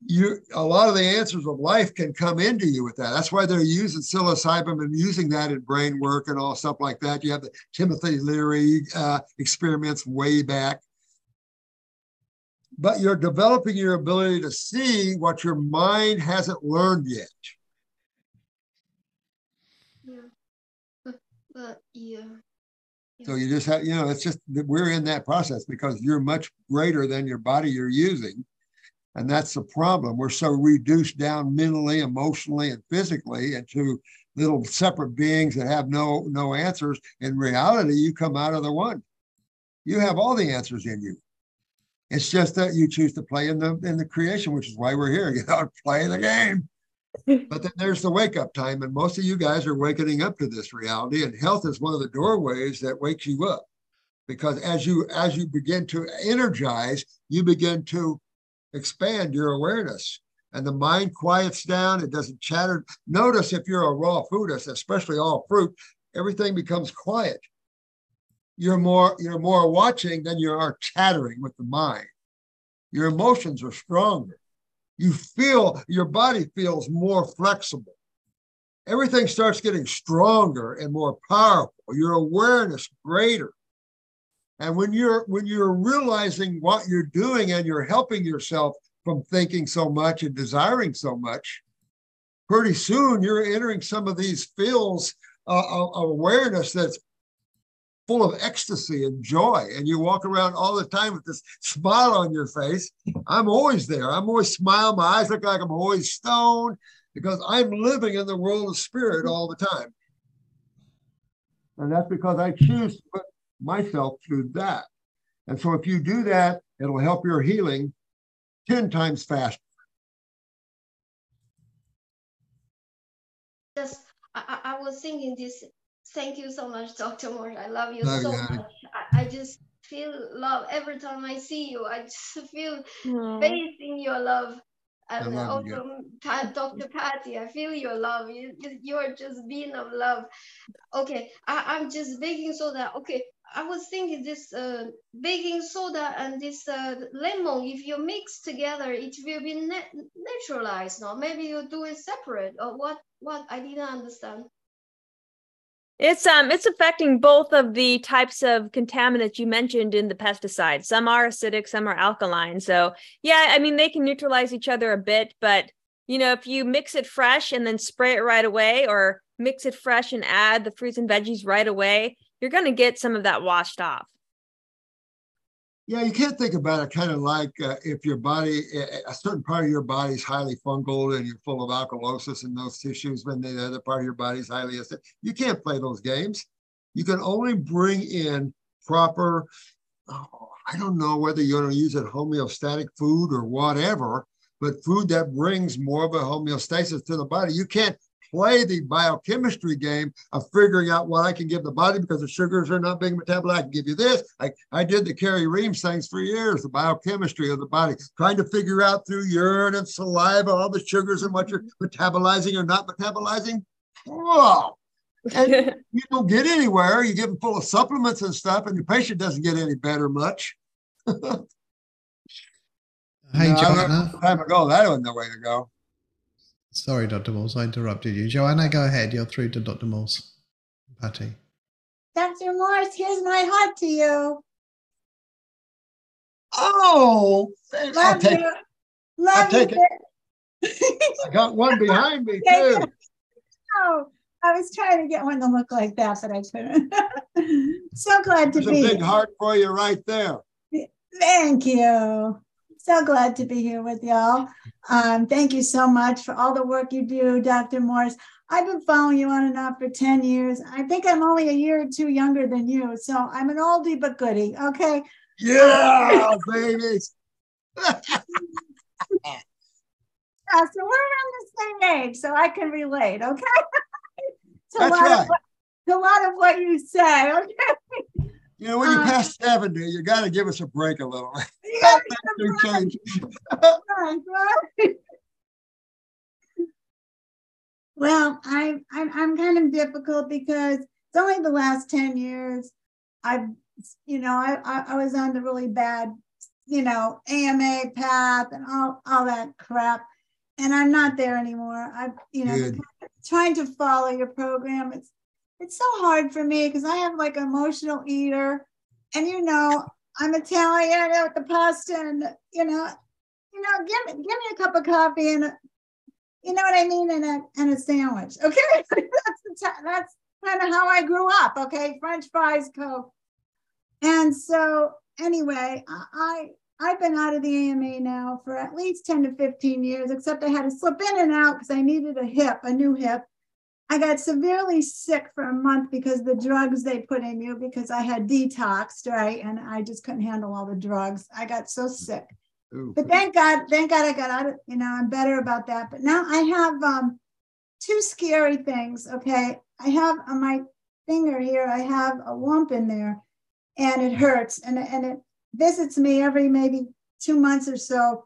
B: you a lot of the answers of life can come into you with that. That's why they're using psilocybin and using that in brain work and all stuff like that. You have the Timothy Leary uh, experiments way back but you're developing your ability to see what your mind hasn't learned yet.
K: yeah but, but yeah
B: So you just have, you know, it's just that we're in that process because you're much greater than your body you're using. And that's the problem. We're so reduced down mentally, emotionally, and physically into little separate beings that have no no answers. In reality, you come out of the one. You have all the answers in you. It's just that you choose to play in the in the creation, which is why we're here. You know, play the game. But then there's the wake up time, and most of you guys are waking up to this reality. And health is one of the doorways that wakes you up, because as you as you begin to energize, you begin to expand your awareness, and the mind quiets down. It doesn't chatter. Notice if you're a raw foodist, especially all fruit, everything becomes quiet. You're more you're more watching than you are chattering with the mind. Your emotions are stronger you feel your body feels more flexible. Everything starts getting stronger and more powerful. Your awareness greater. And when you're when you're realizing what you're doing and you're helping yourself from thinking so much and desiring so much, pretty soon you're entering some of these fields uh, of of awareness that's full of ecstasy and joy. And you walk around all the time with this smile on your face. I'm always there. I'm always smiling. My eyes look like I'm always stoned because I'm living in the world of spirit all the time. And that's because I choose to put myself through that. And so if you do that, it'll help your healing 10 times faster.
K: Yes, I, was thinking this. Thank you so much, Dr. Morse. I love you
B: Love
K: so
B: you,
K: much. I, I just feel love every time I see you. I just feel
C: Aw.
K: faith in your love. And
B: love you.
K: also, Pat, Dr. Patty, I feel your love. You, you- you're just being of love. Okay, I, I'm just baking soda. Okay, I was thinking this uh, baking soda and this uh, lemon, if you mix together, it will be na- naturalized. No, maybe you do it separate. Or what? What? I didn't understand.
C: It's um it's affecting both of the types of contaminants you mentioned in the pesticide. Some are acidic, some are alkaline. So yeah, I mean they can neutralize each other a bit, but you know, if you mix it fresh and then spray it right away, or mix it fresh and add the fruits and veggies right away, you're gonna get some of that washed off.
B: Yeah, you can't think about it kind of like uh, if your body, a certain part of your body is highly fungal and you're full of alkalosis in those tissues, when the other part of your body is highly acidic. You can't play those games. You can only bring in proper, oh, I don't know whether you're going to use it homeostatic food or whatever, but food that brings more of a homeostasis to the body. You can't play the biochemistry game of figuring out what I can give the body because the sugars are not being metabolized. I can give you this. I, I did the Carey Reams things for years, the biochemistry of the body, trying to figure out through urine and saliva all the sugars and what you're mm-hmm. metabolizing or not metabolizing. Whoa. And you don't get anywhere. You get them full of supplements and stuff, and your patient doesn't get any better much.
A: Hey,
B: No, I
A: Joanna.
B: time ago that wasn't the way to go.
A: Sorry, Dr. Morse, I interrupted you. Joanna, go ahead. You're through to Dr. Morse. Patty.
L: Dr. Morse, here's my heart to you.
B: Oh, I'll
L: Love
B: take,
L: you. Love
B: take
L: you.
B: I got one behind me
L: Yeah,
B: too.
L: Oh, I was trying to get one to look like that, but I couldn't. so glad to
B: There's a big
L: here.
B: heart for you right there.
L: Thank you. So glad to be here with y'all. Um, thank you so much for all the work you do, Dr. Morse. I've been following you on and off for 10 years. I think I'm only a year or two younger than you. So I'm an oldie but goodie. Okay.
B: Yeah, baby.
L: Yeah, so we're around the same age, so I can relate, okay? to, a
B: That's
L: lot
B: right.
L: of what, to a lot of what you say, okay?
B: You know, when you
L: Uh,
B: pass 70, you got to give us a break a little.
L: You gotta
B: change.
L: Right, right. Well, I, I'm I'm kind of difficult because it's only the last 10 years I've, you know, I, I, I was on the really bad, you know, AMA path and all, all that crap. And I'm not there anymore. I've, you know,
B: Good.
L: trying to follow your program. It's it's so hard for me because I have like an emotional eater. And you know, I'm Italian with the pasta and you know, you know, give me give me a cup of coffee and a, you know what I mean, and a and a sandwich. Okay, that's the ti- that's kind of how I grew up. Okay, French fries, Coke, and so anyway, I I've been out of the AMA now for at least ten to fifteen years. Except I had to slip in and out because I needed a hip, a new hip. I got severely sick for a month because the drugs they put in you because I had detoxed, right? And I just couldn't handle all the drugs. I got so sick.
B: Ooh.
L: But thank God, thank God I got out of, you know, I'm better about that. But now I have um two scary things. Okay. I have on my finger here, I have a lump in there and it hurts and, and it visits me every maybe two months or so,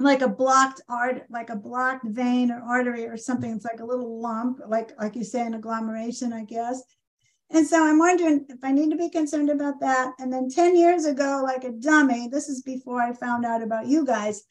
L: like a blocked art, like a blocked vein or artery or something. It's like a little lump, like like you say, an agglomeration, I guess. And so I'm wondering if I need to be concerned about that. And then 10 years ago, like a dummy, this is before I found out about you guys.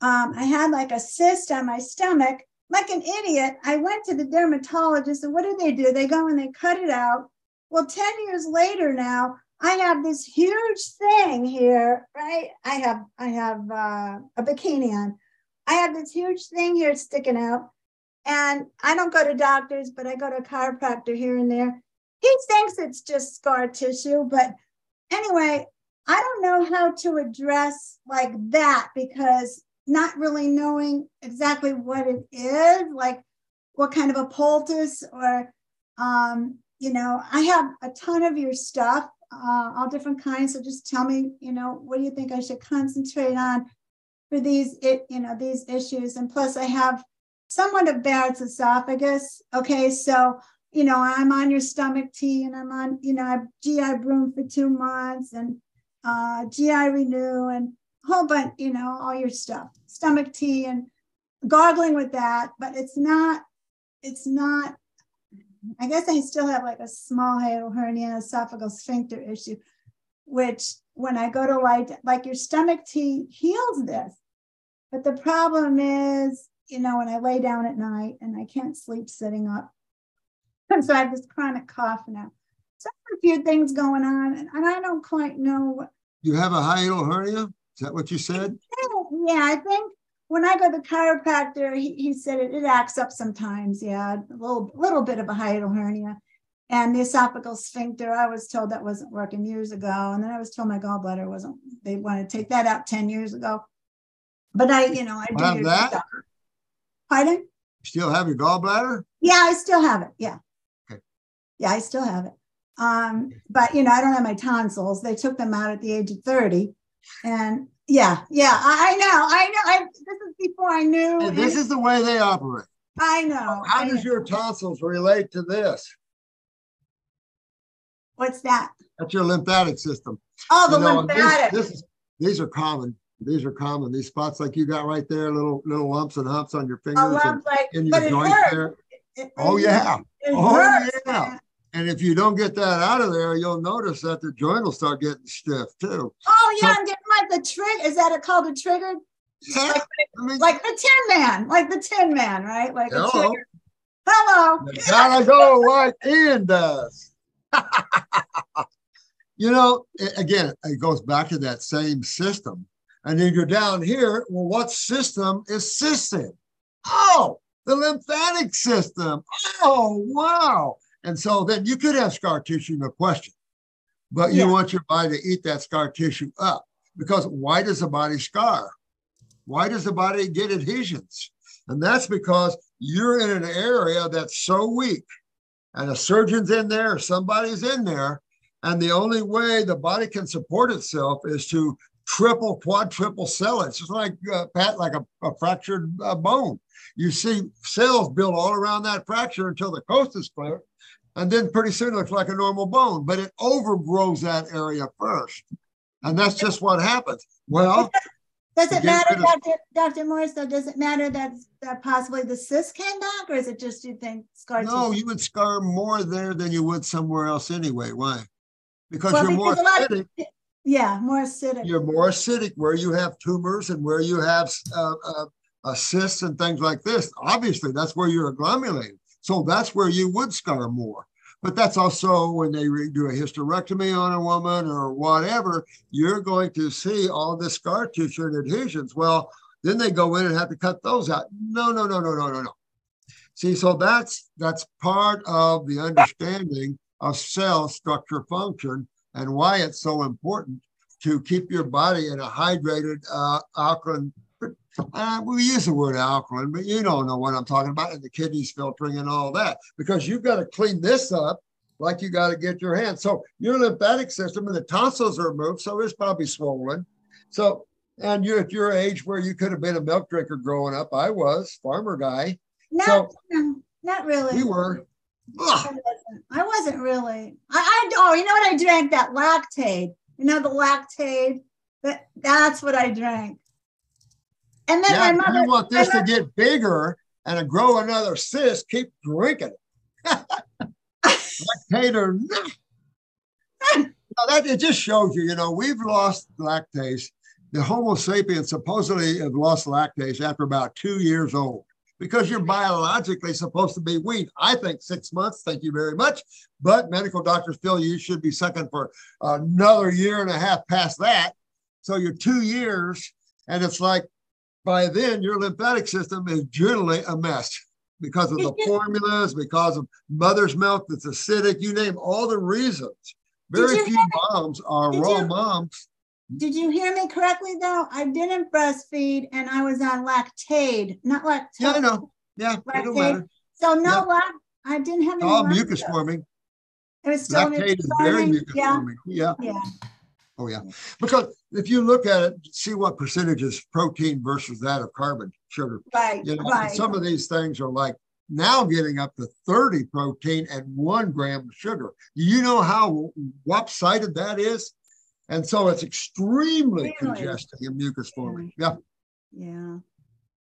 L: Um, I had like a cyst on my stomach, like an idiot. I went to the dermatologist, and what do they do? They go and they cut it out. Well, 10 years later now, I have this huge thing here, right? I have I have uh, a bikini on. I have this huge thing here sticking out. And I don't go to doctors, but I go to a chiropractor here and there. He thinks it's just scar tissue, but anyway, I don't know how to address like that because not really knowing exactly what it is, like what kind of a poultice or um, you know, I have a ton of your stuff, uh, all different kinds. So just tell me, you know, what do you think I should concentrate on for these, it, you know, these issues? And plus, I have somewhat of Barrett's esophagus. Okay, so you know, I'm on your stomach tea and I'm on, you know, I GI Broom for two months and uh, GI Renew and a whole bunch, you know, all your stuff, stomach tea and gargling with that. But it's not, it's not, I guess I still have like a small hiatal hernia, esophageal sphincter issue, which when I go to lie, like your stomach tea heals this. But the problem is, you know, when I lay down at night and I can't sleep sitting up, and so I have this chronic cough now. So a few things going on, and, and I don't quite know what.
B: You have a hiatal hernia? Is that what you said?
L: Yeah, I think when I go to the chiropractor, he, he said it, it acts up sometimes. Yeah, a little little bit of a hiatal hernia. And the esophageal sphincter, I was told that wasn't working years ago. And then I was told my gallbladder wasn't, they wanted to take that out 10 years ago. But I, you know, I do
B: Have that?
L: stuff. Pardon?
B: Still have your gallbladder?
L: Yeah, I still have it. Yeah.
B: Okay.
L: Yeah, I still have it. Um, but you know, I don't have my tonsils. They took them out at the age of 30. And yeah, yeah, I, know, I know. I this is before I knew.
B: And this is the way they operate.
L: I know.
B: How
L: I
B: does
L: know.
B: your tonsils relate to this?
L: What's that?
B: That's your lymphatic system.
L: Oh, the
B: You know,
L: lymphatic.
B: This is, these are common. These are common. These spots like you got right there, little, little lumps and humps on your oh, fingers
L: Oh,
B: and
L: like,
B: in your
L: it
B: joints there.
L: It-
B: Oh, yeah.
L: It
B: Oh,
L: hurts,
B: yeah. And if you don't get that out of there, you'll notice that the joint will start getting stiff too.
L: Oh yeah,
B: So-
L: I'm getting like the trigger. Is that it called a trigger?
B: Yeah,
L: Like,
B: I mean,
L: like the Tin Man, like the Tin Man, right? Like
B: Hello.
L: Hello.
B: you gotta go like Ian does. you know, a- again, it goes back to that same system. And then you're down here. Well, what system is cyst in? Oh, the lymphatic system. Oh, wow. And so then you could have scar tissue, no question. But you
L: Yeah.
B: want your body to eat that scar tissue up. Because why does the body scar? Why does the body get adhesions? And that's because you're in an area that's so weak, and a surgeon's in there, somebody's in there, and the only way the body can support itself is to triple, quadruple cell it. It's just like uh, Pat, like a, a fractured uh, bone. You see cells build all around that fracture until the coast is clear, and then pretty soon it looks like a normal bone, but it overgrows that area first, and that's just what happens. Well,
L: Does it matter,
B: of-
L: Dr. Dr. Morse, though? Does it matter that, that possibly the cyst came back, or is it just you think scar
B: No,
L: tissue?
B: you would scar more there than you would somewhere else anyway. Why? Because
L: Well,
B: you're more
L: because a lot of-
B: acidic.
L: Yeah, more acidic.
B: You're more acidic where you have tumors and where you have uh, uh, cysts and things like this. Obviously, that's where you're agglomerating. So that's where you would scar more. But that's also when they do a hysterectomy on a woman or whatever, you're going to see all this scar tissue and adhesions. Well, then they go in and have to cut those out. No, no, no, no, no, no, no. See, so that's that's part of the understanding of cell structure function and why it's so important to keep your body in a hydrated uh, alkaline. Uh, we use the word alkaline, but you don't know what I'm talking about, and the kidneys filtering and all that, because you've got to clean this up like you got to get your hands. So your lymphatic system and the tonsils are removed, so it's probably swollen. So, and you're at your age where you could have been a milk drinker growing up. I was farmer guy.
L: Not,
B: So
L: no, not really.
B: we were.
L: I wasn't, I wasn't really. I, I oh, you know what I drank? That lactate. You know the lactate. That that's what I drank. And then
B: Yeah,
L: my mother.
B: you want this to get bigger and to grow another cyst, keep drinking it. Lactate or not. Now that it just shows you, you know, we've lost lactase. The Homo sapiens supposedly have lost lactase after about two years old because you're biologically supposed to be weaned. I think six months. Thank you very much. But medical doctors feel you should be sucking for another year and a half past that. So you're two years, and it's like by then your lymphatic system is generally a mess because of the formulas, because of mother's milk that's acidic, you name all the reasons. Very few moms are raw
L: you-
B: moms.
L: Did you hear me correctly though? I didn't breastfeed and I was on lactaid, not lactate.
B: Yeah, I know. Yeah, it matter.
L: So no
B: Yeah.
L: lac. I didn't have any.
B: all mucus forming.
L: It was still
B: Lactate is very
L: forming.
B: mucus
L: Yeah,
B: forming. Yeah.
L: yeah.
B: Oh, yeah. Because if you look at it, see what percentage is protein versus that of carbon, sugar.
L: Right,
B: You know,
L: right.
B: some of these things are like now getting up to 30 protein and one gram of sugar. You know how lopsided that is? And so it's extremely
L: Really?
B: congesting and mucus forming. Yeah.
L: Yeah.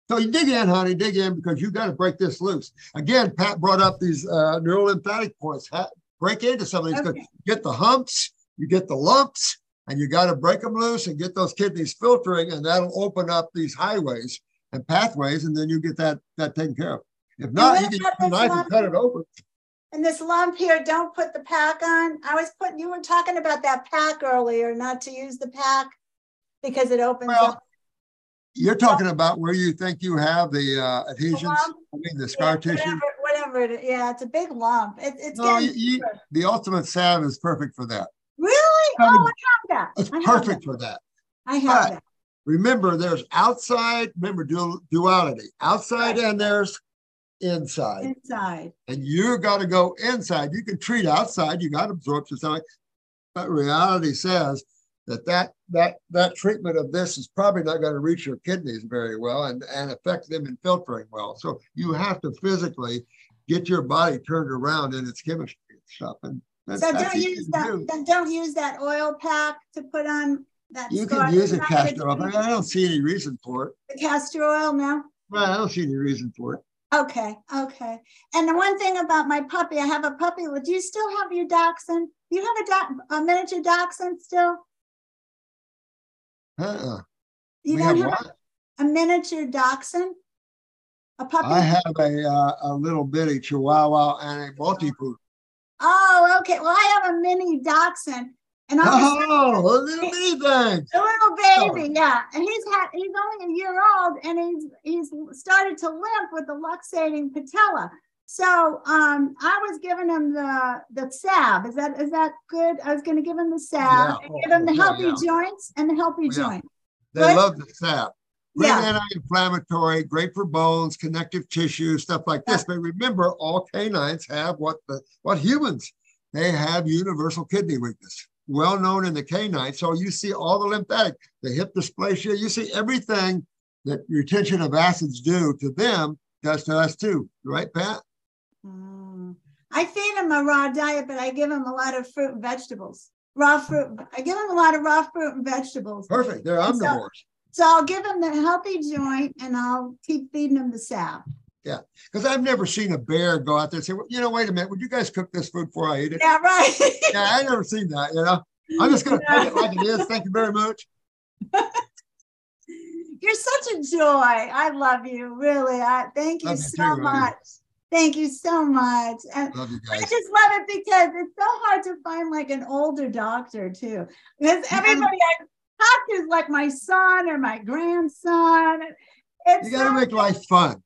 B: So you dig in, honey, dig in because you got to break this loose. Again, Pat brought up these uh, neural lymphatic points. Ha- break into some of these.
L: Okay.
B: You get the humps, you get the lumps, and you got to break them loose and get those kidneys filtering, and that'll open up these highways and pathways, and then you get that that taken care of. If not, you can knife and cut it open.
L: And this lump here, don't put the pack on. I was putting, you were talking about that pack earlier, not to use the pack because it opens
B: Well,
L: up.
B: You're talking about where you think you have the uh, adhesions.
L: lump?
B: I mean, the
L: Yeah,
B: scar tissue.
L: Whatever, whatever it is. Yeah, it's a big lump. It, it's
B: No, you, you, the ultimate salve is perfect for that.
L: Really?
B: I
L: Oh, I have that.
B: It's
L: have
B: perfect
L: that.
B: for that.
L: I have
B: But
L: that.
B: remember, there's outside. Remember dual, duality. Outside and there's inside.
L: Inside.
B: and you got to go inside. You can treat outside, you got absorption but reality says that that that that treatment of this is probably not going to reach your kidneys very well and and affect them in filtering well. So you have to physically get your body turned around in its chemistry and stuff. And that's,
L: So don't use that,
B: do.
L: don't use that oil pack to put on that.
B: You can use a
L: It's gonna
B: castor oil, but I don't see any reason for it.
L: The castor oil now?
B: Well, I don't see any reason for it.
L: Okay, okay. And the one thing about my puppy, I have a puppy. Do you still have your dachshund? Do you have a, doc, a miniature dachshund still?
B: Uh-uh.
L: You
B: We
L: don't
B: have
L: have
B: what?
L: a miniature dachshund? A puppy?
B: I have a uh, a little bitty Chihuahua and a multi-poodle.
L: Oh, okay. Well, I have a mini dachshund, and of a
B: Oh, a little thing.
L: A little baby, yeah. And he's had he's only a year old and he's he's started to limp with the luxating patella. So um I was giving him the the salve. Is that is that good? I was gonna give him the salve
B: Yeah.
L: and give him the
B: Oh, yeah,
L: healthy
B: yeah.
L: joints and the healthy
B: Yeah.
L: joint.
B: They
L: Right?
B: love the sap. Great
L: Yeah.
B: anti-inflammatory, great for bones, connective tissue, stuff like this. But remember, all canines have what the what humans they have universal kidney weakness, well known in the canine. So you see all the lymphatic, the hip dysplasia, you see everything that retention of acids do to them does to us too, right, Pat?
L: Mm. I feed them a raw diet, but I give them a lot of fruit and vegetables. Raw fruit. I give them a lot of raw fruit and vegetables.
B: Perfect. They're omnivores.
L: So I'll give him the healthy joint and I'll keep feeding him the salve.
B: Yeah, because I've never seen a bear go out there and say, well, you know, wait a minute, would you guys cook this food before I eat it?
L: Yeah, right.
B: Yeah, I never seen that, you know. I'm just gonna take it like it is. Thank you very much.
L: You're such a joy. I love you, really. I thank you
B: Love you
L: so
B: too, honey.
L: much. Thank you so much. And
B: Love you
L: I just love it because it's so hard to find like an older doctor too. Because everybody I like my son or my grandson. It's
B: You gotta
L: so-
B: make life fun.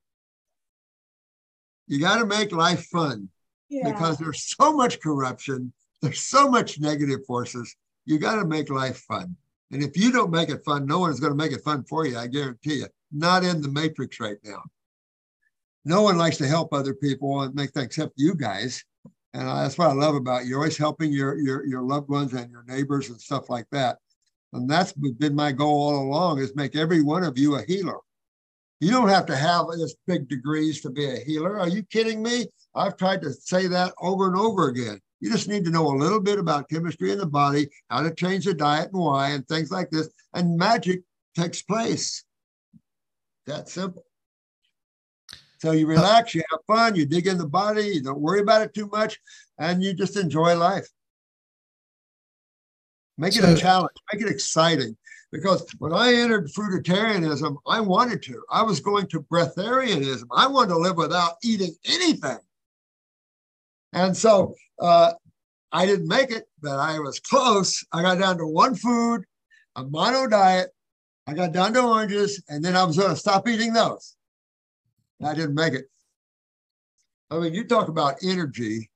B: You gotta make life fun
L: yeah.
B: because there's so much corruption, there's so much negative forces. You gotta make life fun. And if you don't make it fun, no one is gonna make it fun for you, I guarantee you. Not in the matrix right now. No one likes to help other people and make things except you guys. And that's what I love about you. You're always helping your, your, your loved ones and your neighbors and stuff like that. And that's been my goal all along is make every one of you a healer. You don't have to have this big degrees to be a healer. Are you kidding me? I've tried to say that over and over again. You just need to know a little bit about chemistry in the body, how to change the diet and why, and things like this. And magic takes place. That simple. So you uh, relax, you have fun, you dig in the body, you don't worry about it too much, and you just enjoy life. Make it a challenge, make it exciting. Because when I entered fruitarianism, I wanted to. I was going to breatharianism. I wanted to live without eating anything. And so uh, I didn't make it, but I was close. I got down to one food, a mono diet. I got down to oranges, and then I was going to stop eating those. I didn't make it. I mean, you talk about energy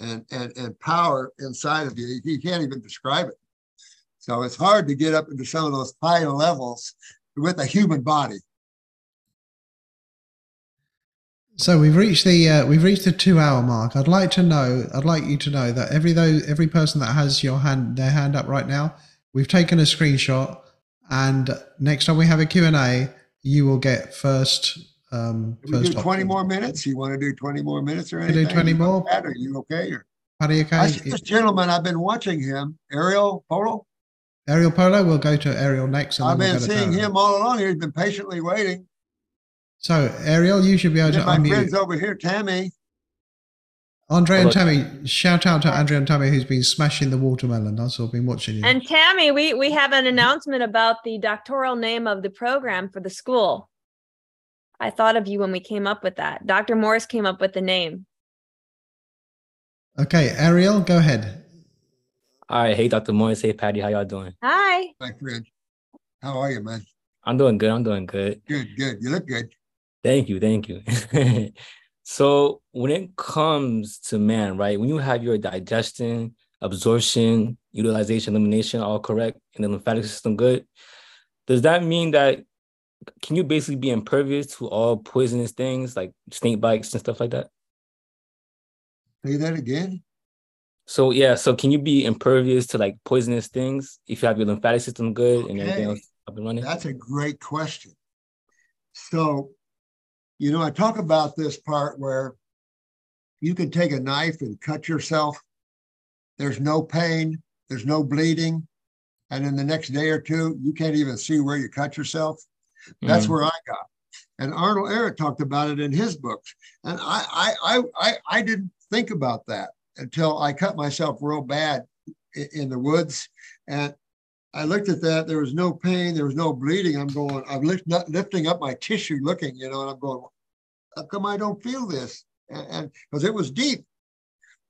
B: and, and, and power inside of you. You can't even describe it. So it's hard to get up into some of those higher levels with a human body.
A: So we've reached the uh, we've reached the two hour mark. I'd like to know. I'd like you to know that every though every person that has your hand their hand up right now, we've taken a screenshot, and next time we have a Q and A, you will get first um,
B: Can we do 20
A: option.
B: more minutes? You want to do 20 more minutes or
A: Can
B: anything?
A: do 20 more?
B: Are you okay? Or
A: Patty,
B: I
A: okay?
B: see this gentleman, I've been watching him, Ariel Polo.
A: Ariel Polo, we'll go to Ariel next. And
B: I've been
A: we'll
B: seeing him all along here. He's been patiently waiting.
A: So, Ariel, you should be able
B: And
A: to
B: then my friends over here, Tammy.
A: Andre and
M: Hello.
A: Tammy, shout out to Andre and Tammy who's been smashing the watermelon. That's all been watching you.
C: And Tammy, we we have an announcement about the doctoral name of the program for the school. I thought of you when we came up with that. Dr. Morse came up with the name.
A: Okay, Ariel, go ahead.
M: All right. Hey, Dr. Morse. Hey, Patty. How y'all doing?
C: Hi.
B: My friend. How are you, man?
M: I'm doing good. I'm doing good.
B: Good, good. You look good.
M: Thank you. Thank you. so when it comes to man, right? When you have your digestion, absorption, utilization, elimination all correct, and the lymphatic system good, does that mean that can you basically be impervious to all poisonous things like snake bites and stuff like that?
B: Say that again.
M: So yeah, so can you be impervious to like poisonous things if you have your lymphatic system good and everything else up and running?
B: That's a great question. So, you know, I talk about this part where you can take a knife and cut yourself. There's no pain, there's no bleeding. And in the next day or two, you can't even see where you cut yourself. That's
M: Mhm.
B: where I got. And Arnold Ehret talked about it in his books. And I, I, I, I, I didn't think about that until I cut myself real bad in, the woods. And I looked at that. There was no pain. There was no bleeding. I'm going, I'm lift, not lifting up my tissue looking, you know, and I'm going, how come I don't feel this? And because it was deep.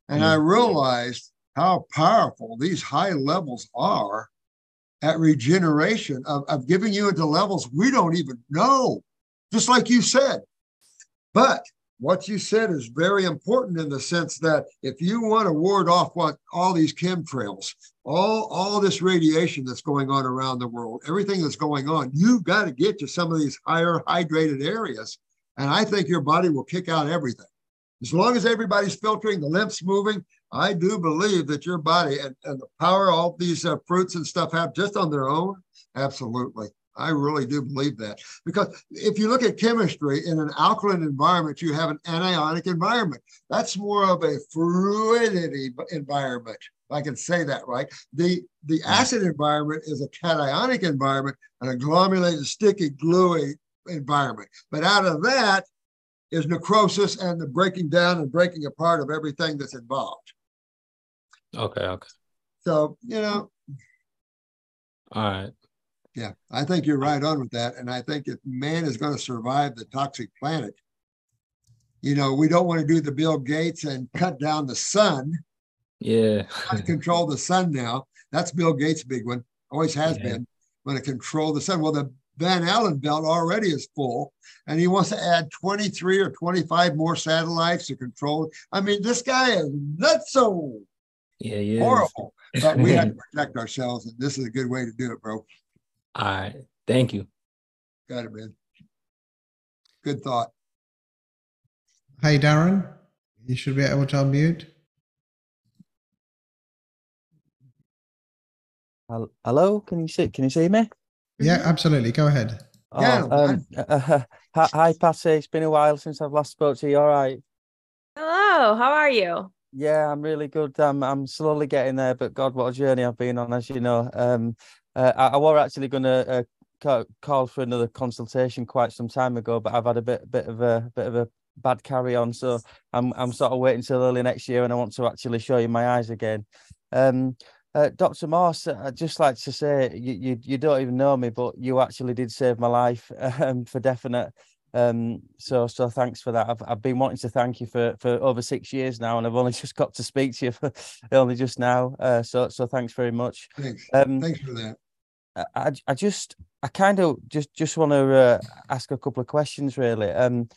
B: And I mm. realized how powerful these high levels are at regeneration of, of giving you into levels we don't even know, just like you said. But what you said is very important in the sense that if you want to ward off what all these chemtrails, all, all this radiation that's going on around the world, everything that's going on, you've got to get to some of these higher hydrated areas. And I think your body will kick out everything. As long as everybody's filtering, the lymph's moving, I do believe that your body and, and the power all these uh, fruits and stuff have just on their own, absolutely. I really do believe that. Because if you look at chemistry in an alkaline environment, you have an anionic environment. That's more of a fluidity environment. I can say that right. The the acid environment is a cationic environment, an agglomerated, sticky, gluey environment. But out of that is necrosis and the breaking down and breaking apart of everything that's involved.
M: Okay, okay.
B: So, you know,
M: All right.
B: Yeah, I think you're right on with that. And I think if man is going to survive the toxic planet, you know, we don't want to do the Bill Gates and cut down the sun,
M: Yeah.
B: Control the sun now. That's Bill Gates' big one, always has
M: Yeah.
B: been. Want to control the sun. Well, the Van Allen belt already is full, and he wants to add 23 or 25 more satellites to control. I mean, this guy is nutso
M: Yeah, yeah.
B: horrible. But we have to protect ourselves, and this is a good way to do it, bro.
M: All right. Thank you.
B: Got it, man. Good thought.
A: Hey, Darren, you should be able to unmute.
N: Hello, can you see? Can you see me?
A: Yeah, absolutely. Go ahead.
B: Yeah,
N: Oh, um, hi, hi, Patty. It's been a while since I've last spoke to you. All right.
C: Hello, how are you?
N: Yeah, I'm really good. Um, I'm slowly getting there, but God, what a journey I've been on, as you know. Um, uh, I, I were actually going to uh, call for another consultation quite some time ago, but I've had a bit, bit of a bit of a bad carry on, so I'm I'm sort of waiting till early next year, and I want to actually show you my eyes again. Um, uh, Dr. Morse, I'd just like to say you, you you don't even know me, but you actually did save my life um, for definite. Um, so so thanks for that. I've I've been wanting to thank you for for over six years now, and I've only just got to speak to you for only just now. Uh, so so thanks very much.
B: Thanks.
N: Um,
B: Thanks for that.
N: I, I just I kind of just just want to uh, ask a couple of questions really. Um,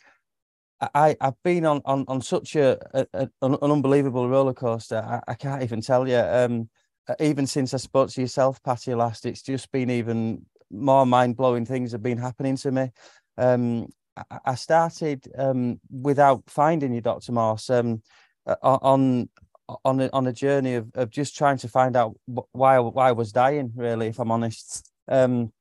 N: I I've been on on on such a, a, a- an unbelievable roller coaster. I, I can't even tell you. Um, uh, even since I spoke to yourself, Patty, last, it's just been even more mind blowing things have been happening to me. Um, I, I started um without finding you, Doctor Morse. Um, uh, on on a, on a journey of, of just trying to find out why why I was dying. Really, if I'm honest. Um,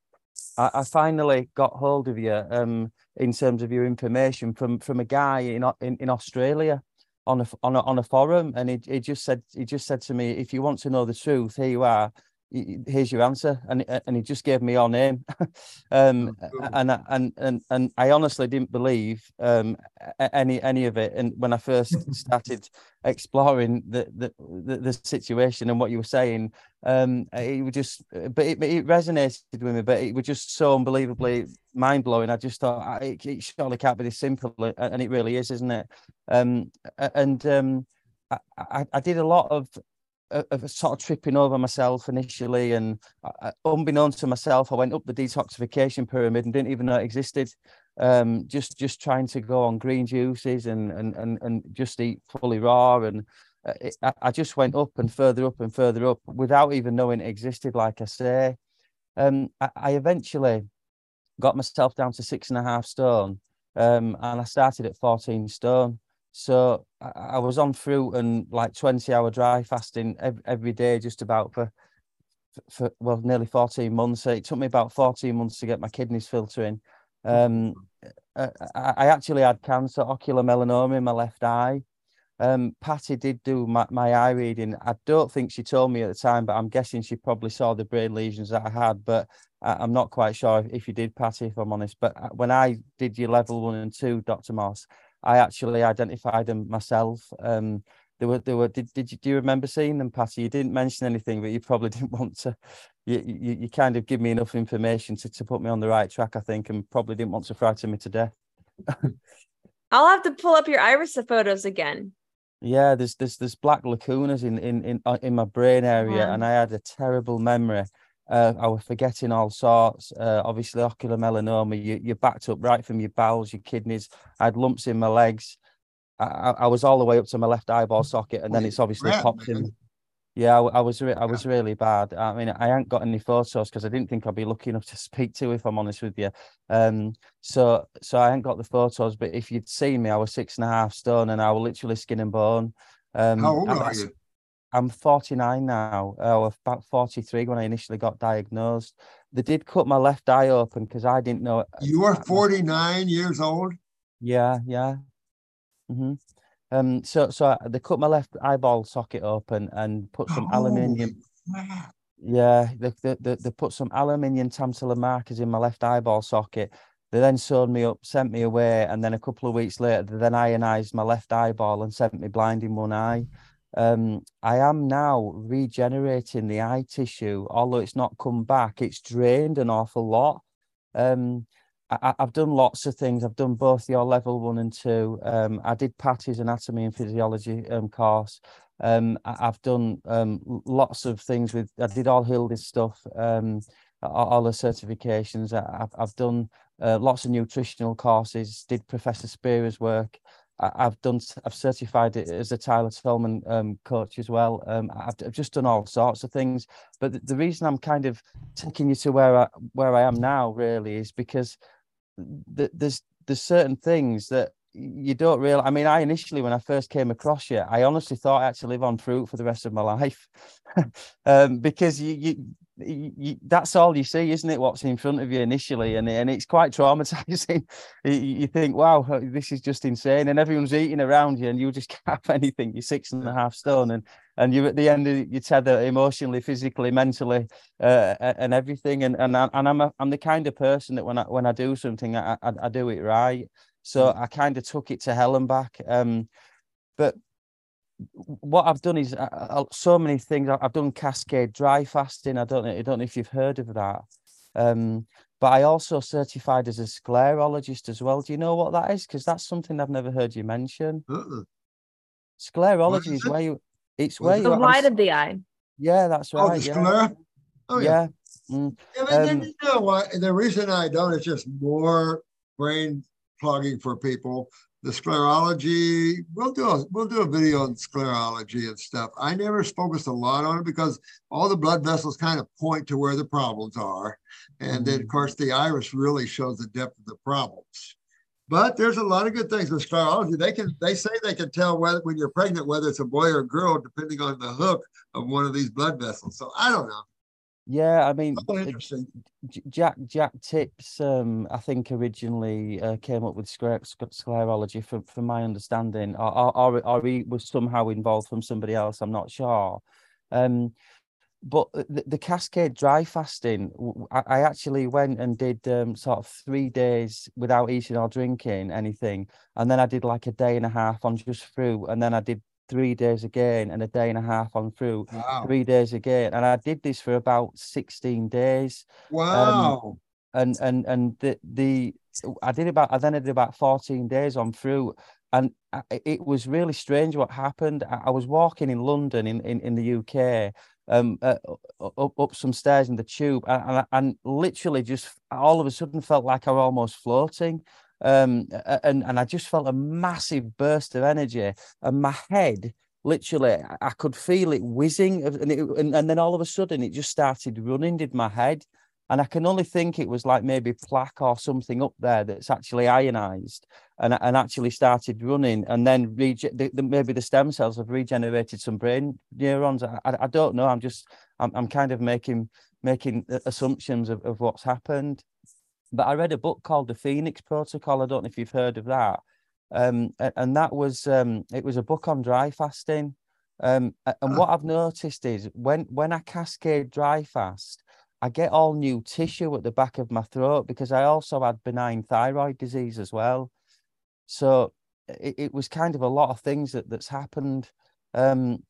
N: I, I finally got hold of you um, in terms of your information from from a guy in in, in Australia on a on a on a forum, and he, he just said he just said to me, if you want to know the truth, here you are here's your answer and and he just gave me your name. Um oh, and and and and I honestly didn't believe um any any of it and when I first started exploring the, the the, the situation and what you were saying um it was just but it, it resonated with me but it was just so unbelievably mind-blowing. I just thought it, it surely can't be this simple and it really is isn't it? Um and um I, I did a lot of of sort of tripping over myself initially, and uh, unbeknownst to myself, I went up the detoxification pyramid and didn't even know it existed. Um, just just trying to go on green juices and and and, and just eat fully raw, and uh, it, I just went up and further up and further up without even knowing it existed. Like I say, um, I, I eventually got myself down to six and a half stone, um, and I started at fourteen stone. So I, I was on fruit and like 20 hour dry fasting every, every day, just about for, for, well, nearly 14 months. It took me about 14 months to get my kidneys filtering. Um, I, I actually had cancer, ocular melanoma in my left eye. Um, Patty did do my, my eye reading. I don't think she told me at the time, but I'm guessing she probably saw the brain lesions that I had. But I, am not quite sure if, if you did, Patty, if I'm honest. But uh, when I did your level one and two, Dr. Morse, I actually identified them myself. Um, they were, they were. Did, did you do you remember seeing them, Patty? You didn't mention anything, but you probably didn't want to. You, you, you kind of give me enough information to, to put me on the right track, I think, and probably didn't want to frighten me to death.
C: I'll have to pull up your iris photos again.
N: Yeah, there's there's there's black lacunas in in in uh, in my brain area, yeah. and I had a terrible memory. Uh, I was forgetting all sorts. Uh, obviously, ocular melanoma. You, you're backed up right from your bowels, your kidneys. I had lumps in my legs. I, I was all the way up to my left eyeball socket, and then it's obviously popped in. Yeah, I, I was re- I was really bad. I mean, I ain't got any photos because I didn't think I'd be lucky enough to speak to, if I'm honest with you. Um, so so I ain't got the photos. But if you'd seen me, I was six and a half stone, and I was literally skin and bone. Um,
B: How old are you?
N: I'm 49 now. I was about 43 when I initially got diagnosed. They did cut my left eye open because I didn't know.
B: You are 49 years old.
N: Yeah, yeah. Mm-hmm. Um. So, so they cut my left eyeball socket open and put some oh, aluminium. Yeah, they, they, they, they put some aluminium tantalum markers in my left eyeball socket. They then sewed me up, sent me away, and then a couple of weeks later, they then ionized my left eyeball and sent me blind in one eye um, I am now regenerating the eye tissue, although it's not come back, it's drained an awful lot. Um, I, have done lots of things. I've done both your level one and two. Um, I did Patty's anatomy and physiology um, course. Um, I, have done um, lots of things with. I did all Hilda's stuff, um, all the certifications. I, have done uh, lots of nutritional courses. Did Professor Spira's work. I've done, I've certified it as a Tyler Tolman um, coach as well. Um, I've, I've, just done all sorts of things, but the, the, reason I'm kind of taking you to where I where I am now really is because th- there's there's certain things that you don't realize. I mean, I initially when I first came across you, I honestly thought I had to live on fruit for the rest of my life, um, because you, you you, that's all you see, isn't it? What's in front of you initially, and and it's quite traumatizing. you, think, wow, this is just insane, and everyone's eating around you, and you just can't have anything. You're six and a half stone, and and you're at the end of your tether, emotionally, physically, mentally, uh, and everything. And and I, and I'm a, I'm the kind of person that when I when I do something, I I, I do it right. So mm. I kind of took it to hell and back. Um, but what I've done is uh, uh, so many things. I've done cascade dry fasting. I don't know. I don't know if you've heard of that. Um, but I also certified as a sclerologist as well. Do you know what that is? Because that's something I've never heard you mention. Uh-uh. Sclerology is, is where you. It's where
C: the light of the eye.
N: Yeah, that's right.
B: Oh, the sclera.
N: Oh yeah. yeah.
B: Mm. yeah but um, you know what? The reason I don't is just more brain clogging for people the sclerology. We'll do a we'll do a video on sclerology and stuff. I never focused a lot on it because all the blood vessels kind of point to where the problems are, and then of mm-hmm. course the iris really shows the depth of the problems. But there's a lot of good things with sclerology. They can they say they can tell whether when you're pregnant whether it's a boy or a girl depending on the hook of one of these blood vessels. So I don't know.
N: Yeah, I mean, uh,
B: interesting.
N: Jack Jack Tips, um, I think originally uh, came up with scler- sc- sclerology, from from my understanding, or, or or he was somehow involved from somebody else. I'm not sure. Um, but the, the cascade dry fasting, I actually went and did um, sort of three days without eating or drinking anything, and then I did like a day and a half on just fruit, and then I did three days again and a day and a half on through,
B: Wow.
N: three days again, and I did this for about sixteen days. Um,
B: Wow.
N: and and and the the I did about I then I did about 14 days on through and I- it was really strange what happened I, I was walking in London in in, in the UK um uh, up, up some stairs in the tube and, and, and literally just all of a sudden felt like I was almost floating um and and I just felt a massive burst of energy and my head literally I- could feel it whizzing and, it, and and then all of a sudden it just started running did my head and I can only think it was like maybe plaque or something up there that's actually ionized and, and actually started running and then rege- the, the, maybe the stem cells have regenerated some brain neurons. I, I, I don't know. I'm just I'm, I'm kind of making making assumptions of, of what's happened but I read a book called the Phoenix Protocol I don't know if you've heard of that um and that was um it was a book on dry fasting um and what I've noticed is when when I cascade dry fast I get all new tissue at the back of my throat because I also had benign thyroid disease as well. So it, it was kind of a lot of things that that's happened. Um,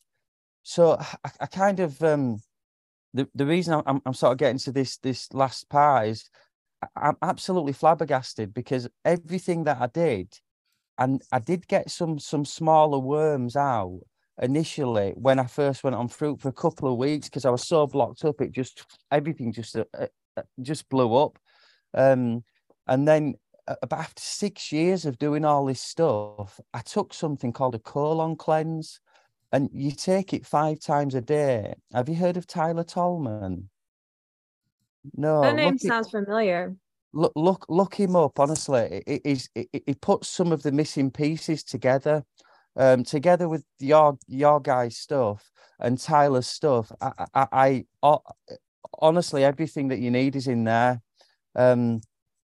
N: so I, I kind of um, the the reason I'm- I'm sort of getting to this this last part is I'm absolutely flabbergasted because everything that I did, and I did get some some smaller worms out initially when I first went on fruit for a couple of weeks because I was so blocked up. It just everything just uh, uh, uh, just blew up, um, and then uh, about after six years of doing all this stuff, I took something called a colon cleanse, and you take it five times a day. Have you heard of Tyler Tolman? No,
C: That name sounds familiar.
N: look look look him up honestly. It, is it, it- it puts some of the missing pieces together um together with your your guys stuff and tyler's stuff. I i, I I- honestly everything that you need is in there. Um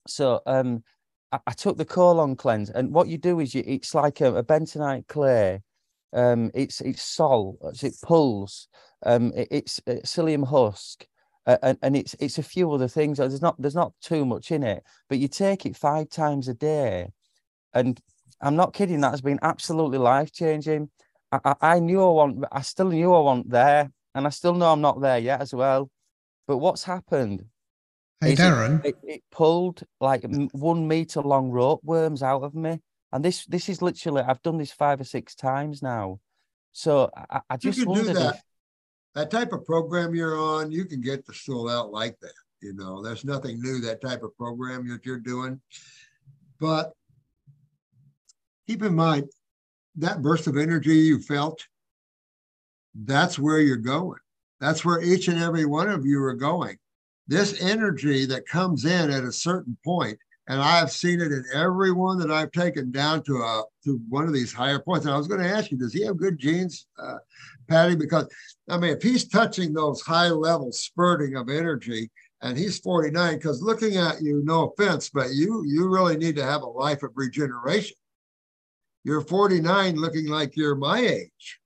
N: so um I, I took the colon cleanse and what you do is you it's like a, a bentonite clay. Um it's it's salt it's- it pulls. Um it- it's, it's psyllium husk. uh, and, and it's it's a few other things. There's not there's not too much in it, but you take it five times a day, and I'm not kidding. That's been absolutely life changing. I, I I knew I want. I still knew I want there, and I still know I'm not there yet as well. But what's happened?
A: Hey,
N: is it-
A: Darren.
N: It, it pulled like one meter long rope worms out of me, and this this is literally I've done this five or six times now. So I, I just wondered if
B: That type of program you're on, you can get the stool out like that. You know, there's nothing new, that type of program that you're doing. But keep in mind that burst of energy you felt, that's where you're going. That's where each and every one of you are going. This energy that comes in at a certain point, and I've seen it in everyone that I've taken down to a to one of these higher points. And I was going to ask you, does he have good genes, uh, Patty? Because I mean, if he's touching those high level spurting of energy, and he's 49, because looking at you, no offense, but you you really need to have a life of regeneration. You're 49, looking like you're my age.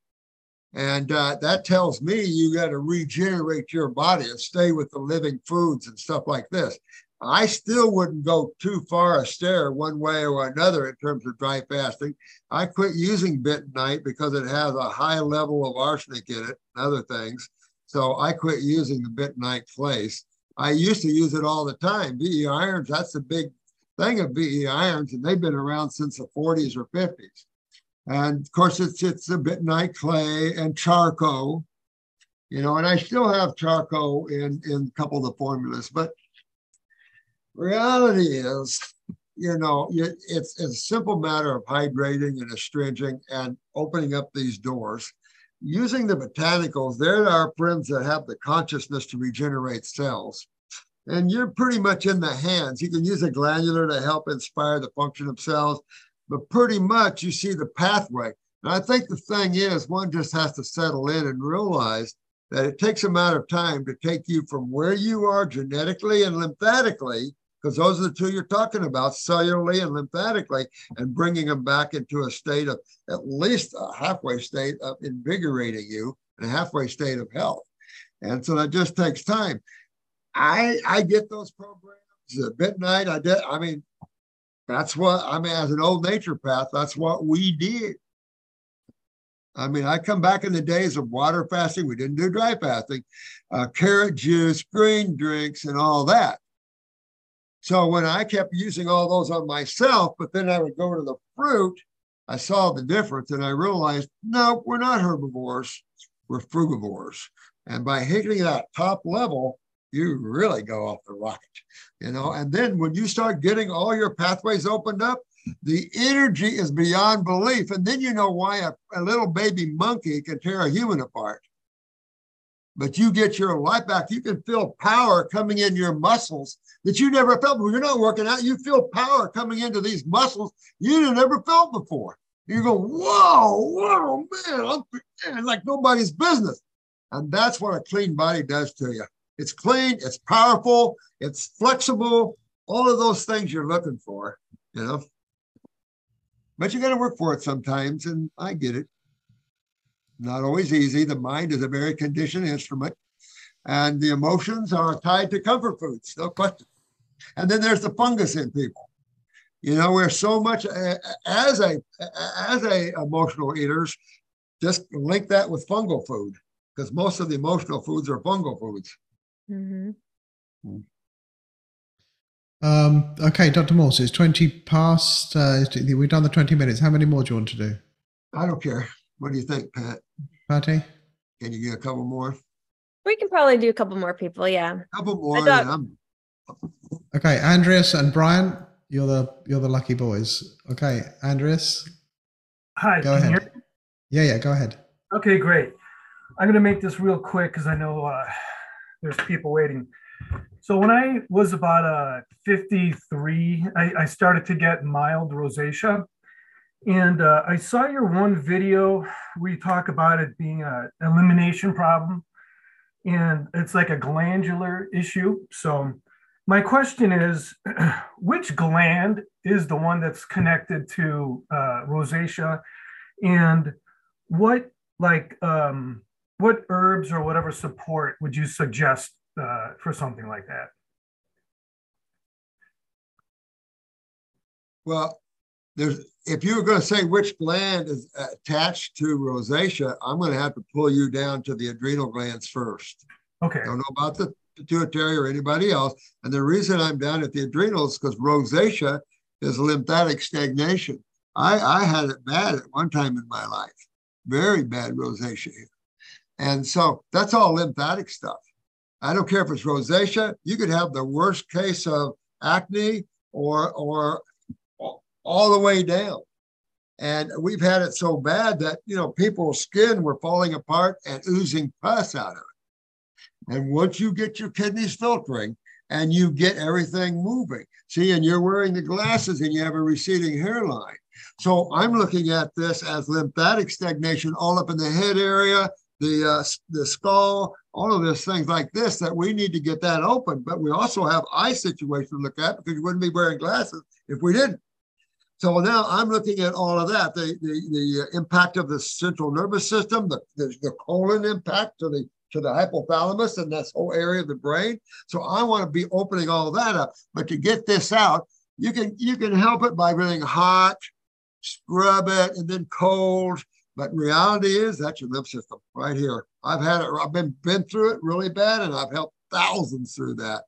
B: And uh, that tells me you got to regenerate your body and stay with the living foods and stuff like this. I still wouldn't go too far a stair one way or another in terms of dry fasting. I quit using bentonite because it has a high level of arsenic in it and other things. So I quit using the bentonite place. I used to use it all the time. V.E. Irons, that's the big thing of V.E. Irons, and they've been around since the 40s or 50s. And of course, it's it's a bentonite clay and charcoal, you know, and I still have charcoal in in a couple of the formulas, but reality is, you know, it's, it's a simple matter of hydrating and astringing and opening up these doors. Using the botanicals, they're our friends that have the consciousness to regenerate cells. And you're pretty much in the hands. You can use a glandular to help inspire the function of cells, but pretty much you see the pathway. And I think the thing is, one just has to settle in and realize that it takes a amount of time to take you from where you are genetically and lymphatically, because those are the two you're talking about, cellularly and lymphatically, and bringing them back into a state of at least a halfway state of invigorating you and a halfway state of health. And so that just takes time. I I get those programs at midnight. I did. I mean, that's what I mean. As an old naturopath, that's what we did. I mean, I come back in the days of water fasting. We didn't do dry fasting, uh, carrot juice, green drinks, and all that. So when I kept using all those on myself, but then I would go to the fruit, I saw the difference and I realized, no, we're not herbivores, we're frugivores. And by hitting that top level, you really go off the rocket, you know. And then when you start getting all your pathways opened up, the energy is beyond belief. And then you know why a, a little baby monkey can tear a human apart. But you get your life back. You can feel power coming in your muscles that you never felt. When you're not working out, you feel power coming into these muscles you never felt before. You go, whoa, whoa, man, I'm man, like nobody's business. And that's what a clean body does to you. It's clean, it's powerful, it's flexible, all of those things you're looking for, you know. But you got to work for it sometimes, and I get it. Not always easy. The mind is a very conditioned instrument, and the emotions are tied to comfort foods, no question. And then there's the fungus in people. You know, we're so much as a as a emotional eaters, just link that with fungal food because most of the emotional foods are fungal foods.
C: Mm-hmm.
B: Hmm.
A: Um, okay, Dr. Morse, it's 20 past. Uh, we've done the 20 minutes. How many more do you want to do?
B: I don't care. What do you think, Pat?
A: Patty?
B: Can you get a couple more?
C: We can probably do a couple more people. Yeah.
B: A couple more. I'm-
A: Okay, Andreas and Brian, you're the you're the lucky boys. Okay, Andreas,
O: Hi,
A: go
O: can you
A: ahead. Yeah, yeah, go ahead.
O: Okay, great. I'm going to make this real quick because I know uh, there's people waiting. So when I was about uh, 53, I, I started to get mild rosacea. And uh, I saw your one video where you talk about it being an elimination problem. And it's like a glandular issue. So my question is, which gland is the one that's connected to uh, rosacea? And what like um, what herbs or whatever support would you suggest uh, for something like that?
B: Well, there's if you were going to say which gland is attached to rosacea, I'm going to have to pull you down to the adrenal glands first.
O: Okay.
B: Don't know about the pituitary or anybody else. And the reason I'm down at the adrenals because rosacea is lymphatic stagnation. I, I had it bad at one time in my life, very bad rosacea. And so that's all lymphatic stuff. I don't care if it's rosacea. You could have the worst case of acne or or all the way down. And we've had it so bad that you know people's skin were falling apart and oozing pus out of it. And once you get your kidneys filtering and you get everything moving, see, and you're wearing the glasses and you have a receding hairline. So I'm looking at this as lymphatic stagnation all up in the head area, the uh, the skull, all of those things like this that we need to get that open. But we also have eye situation to look at because you wouldn't be wearing glasses if we didn't. So now I'm looking at all of that, the the, the impact of the central nervous system, the, the, the colon impact to the to the hypothalamus and this whole area of the brain. So I want to be opening all that up. But to get this out, you can you can help it by running hot, scrub it, and then cold. But reality is that's your lymph system right here. I've had it, I've been been through it really bad, and I've helped thousands through that.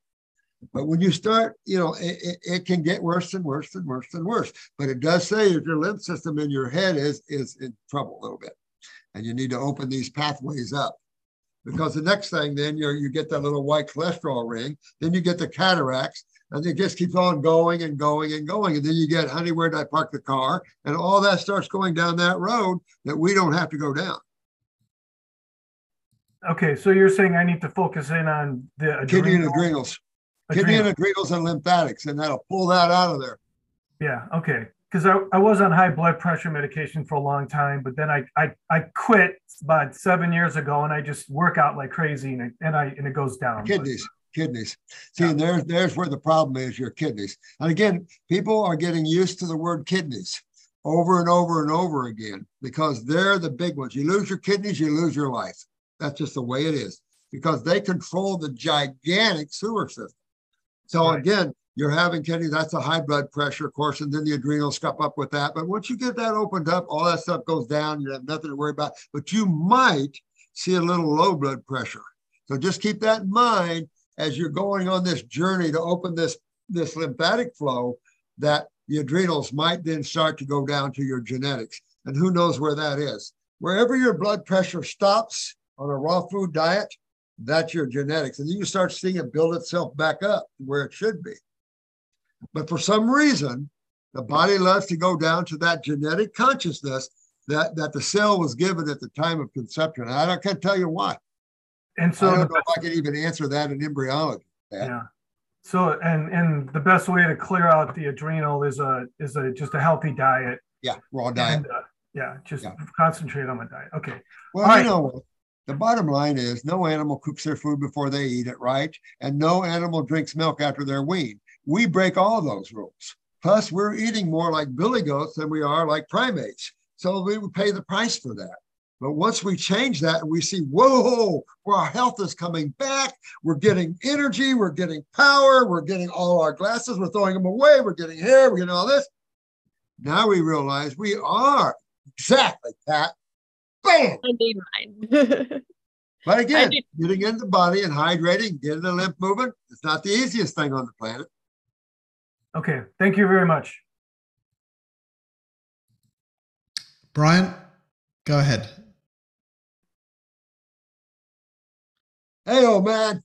B: But when you start, you know, it, it, it, can get worse and worse and worse and worse. But it does say if your lymph system in your head is is in trouble a little bit, and you need to open these pathways up. Because the next thing, then you you get that little white cholesterol ring, then you get the cataracts, and it just keeps on going and going and going. And then you get, honey, where did I park the car? And all that starts going down that road that we don't have to go down.
O: Okay, so you're saying I need to focus in on the
B: Kidney and
O: adrenal-
B: adrenals. Kidney and adrenals and lymphatics, and that'll pull that out of there.
O: Yeah, okay. Because I, I was on high blood pressure medication for a long time, but then I, I, I quit about seven years ago and I just work out like crazy and, it, and I, and it goes down.
B: Kidneys, kidneys. See, and there's, there's where the problem is your kidneys. And again, people are getting used to the word kidneys over and over and over again because they're the big ones. You lose your kidneys, you lose your life. That's just the way it is because they control the gigantic sewer system. So right. again, you're having kidney, that's a high blood pressure, of course, and then the adrenals come up with that. But once you get that opened up, all that stuff goes down. You have nothing to worry about. But you might see a little low blood pressure. So just keep that in mind as you're going on this journey to open this, this lymphatic flow, that the adrenals might then start to go down to your genetics. And who knows where that is. Wherever your blood pressure stops on a raw food diet, that's your genetics. And then you start seeing it build itself back up where it should be. But for some reason, the body loves to go down to that genetic consciousness that, that the cell was given at the time of conception. And I can't tell you why.
O: And so
B: I don't know if I can even answer that in embryology.
O: Yeah. So and and the best way to clear out the adrenal is a is a just a healthy diet.
B: Yeah, raw diet.
O: And, uh, yeah, just yeah. concentrate on the diet. Okay.
B: Well, All you right. know, the bottom line is no animal cooks their food before they eat it, right? And no animal drinks milk after they're weaned we break all those rules. Plus, we're eating more like billy goats than we are like primates. So we would pay the price for that. But once we change that and we see, whoa, where our health is coming back, we're getting energy, we're getting power, we're getting all our glasses, we're throwing them away, we're getting hair, we're getting all this. Now we realize we are exactly, that. Bam!
C: I need mine.
B: but again, getting in the body and hydrating, getting the lymph moving, it's not the easiest thing on the planet.
O: Okay, thank you very much.
A: Brian, go ahead.
B: Hey, old man.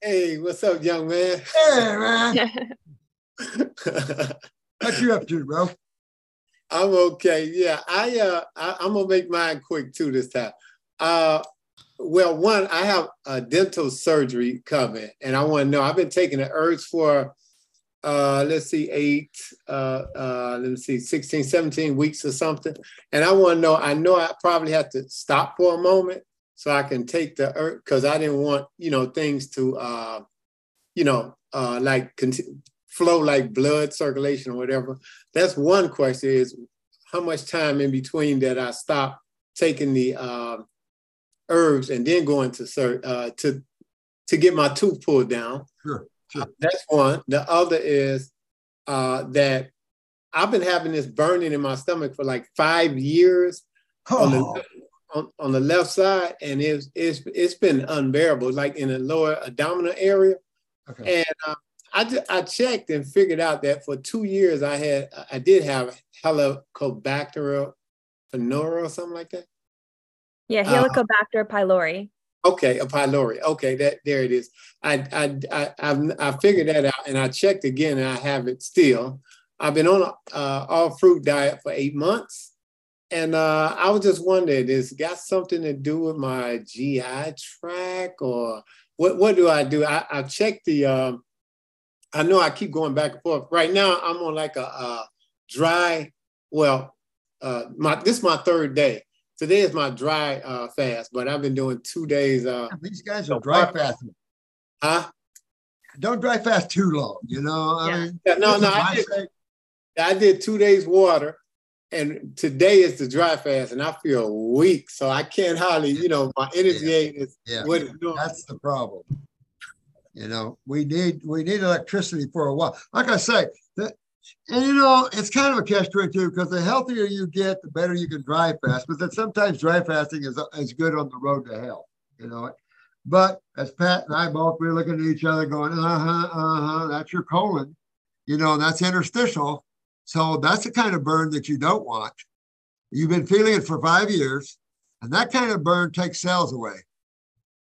P: Hey, what's up, young man?
B: Hey, man. what you up to, bro?
P: I'm okay. Yeah, I uh, I, am gonna make mine quick too this time. Uh, well, one, I have a dental surgery coming, and I want to know. I've been taking the herbs for uh, let's see, eight, uh, uh, let me see, 16, 17 weeks or something. And I want to know, I know I probably have to stop for a moment so I can take the earth because I didn't want, you know, things to, uh, you know, uh, like flow like blood circulation or whatever. That's one question is how much time in between that I stop taking the uh, herbs and then going to, uh, to, to get my tooth pulled down.
B: Sure.
P: Sure. That's one. The other is uh, that I've been having this burning in my stomach for like five years oh. on, the, oh. on, on, the left side, and it's it's it's been unbearable, like in the lower abdominal area. Okay. And uh, I I checked and figured out that for two years I had I did have Helicobacter pylori or something like that.
C: Yeah, uh, Helicobacter uh, pylori.
P: Okay, a pylori. Okay, that there it is. I I I I've, I figured that out, and I checked again, and I have it still. I've been on a uh, all fruit diet for eight months, and uh, I was just wondering, is got something to do with my GI tract, or what? What do I do? I, I checked the. Um, I know I keep going back and forth. Right now, I'm on like a, a dry. Well, uh, my this is my third day today is my dry uh, fast, but I've been doing two days. Uh,
B: These guys are dry fasting.
P: Huh?
B: Don't dry fast too long, you know.
P: Yeah. I mean, yeah, no, no, I did, I did two days water, and today is the dry fast, and I feel weak, so I can't hardly, you know, my energy
B: yeah.
P: ain't is
B: yeah.
P: what it's doing.
B: That's the problem. You know, we need we need electricity for a while. Like I say, the, and you know, it's kind of a catch 22 because the healthier you get, the better you can dry fast. But then sometimes dry fasting is, is good on the road to health, you know. But as Pat and I both we're looking at each other going, uh-huh, uh-huh, that's your colon, you know, that's interstitial. So that's the kind of burn that you don't want. You've been feeling it for five years, and that kind of burn takes cells away.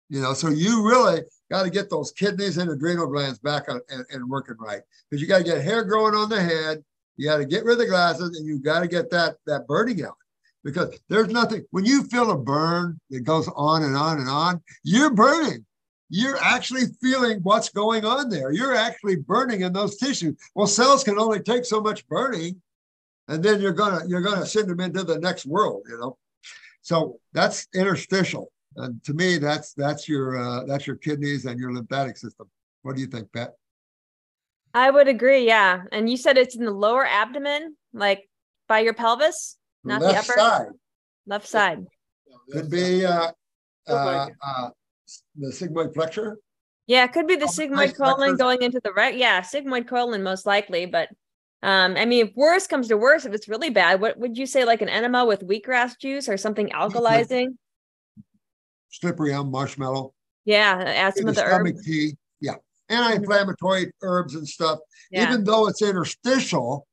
B: You know, so you really got to get those kidneys and adrenal glands back on, and, and working right because you got to get hair growing on the head. You got to get rid of the glasses and you got to get that that burning out because there's nothing when you feel a burn that goes on and on and on, you're burning. You're actually feeling what's going on there. You're actually burning in those tissues. Well, cells can only take so much burning. and then you're gonna you're gonna send them into the next world, you know. So that's interstitial, and to me, that's that's your uh, that's your kidneys and your lymphatic system. What do you think, Pat?
C: I would agree. Yeah, and you said it's in the lower abdomen, like by your pelvis, not
B: Left
C: the upper
B: side.
C: left side.
B: Could be uh, uh, uh, the sigmoid flexure.
C: Yeah, it could be the sigmoid colon going into the right. Yeah, sigmoid colon most likely, but um, I mean, if worse comes to worse, if it's really bad, what would you say, like an enema with wheatgrass juice or something alkalizing?
B: Slippery elm marshmallow.
C: Yeah, add some of the
B: stomach
C: herbs.
B: tea. Yeah. Anti-inflammatory herbs and stuff.
C: Yeah.
B: Even though it's interstitial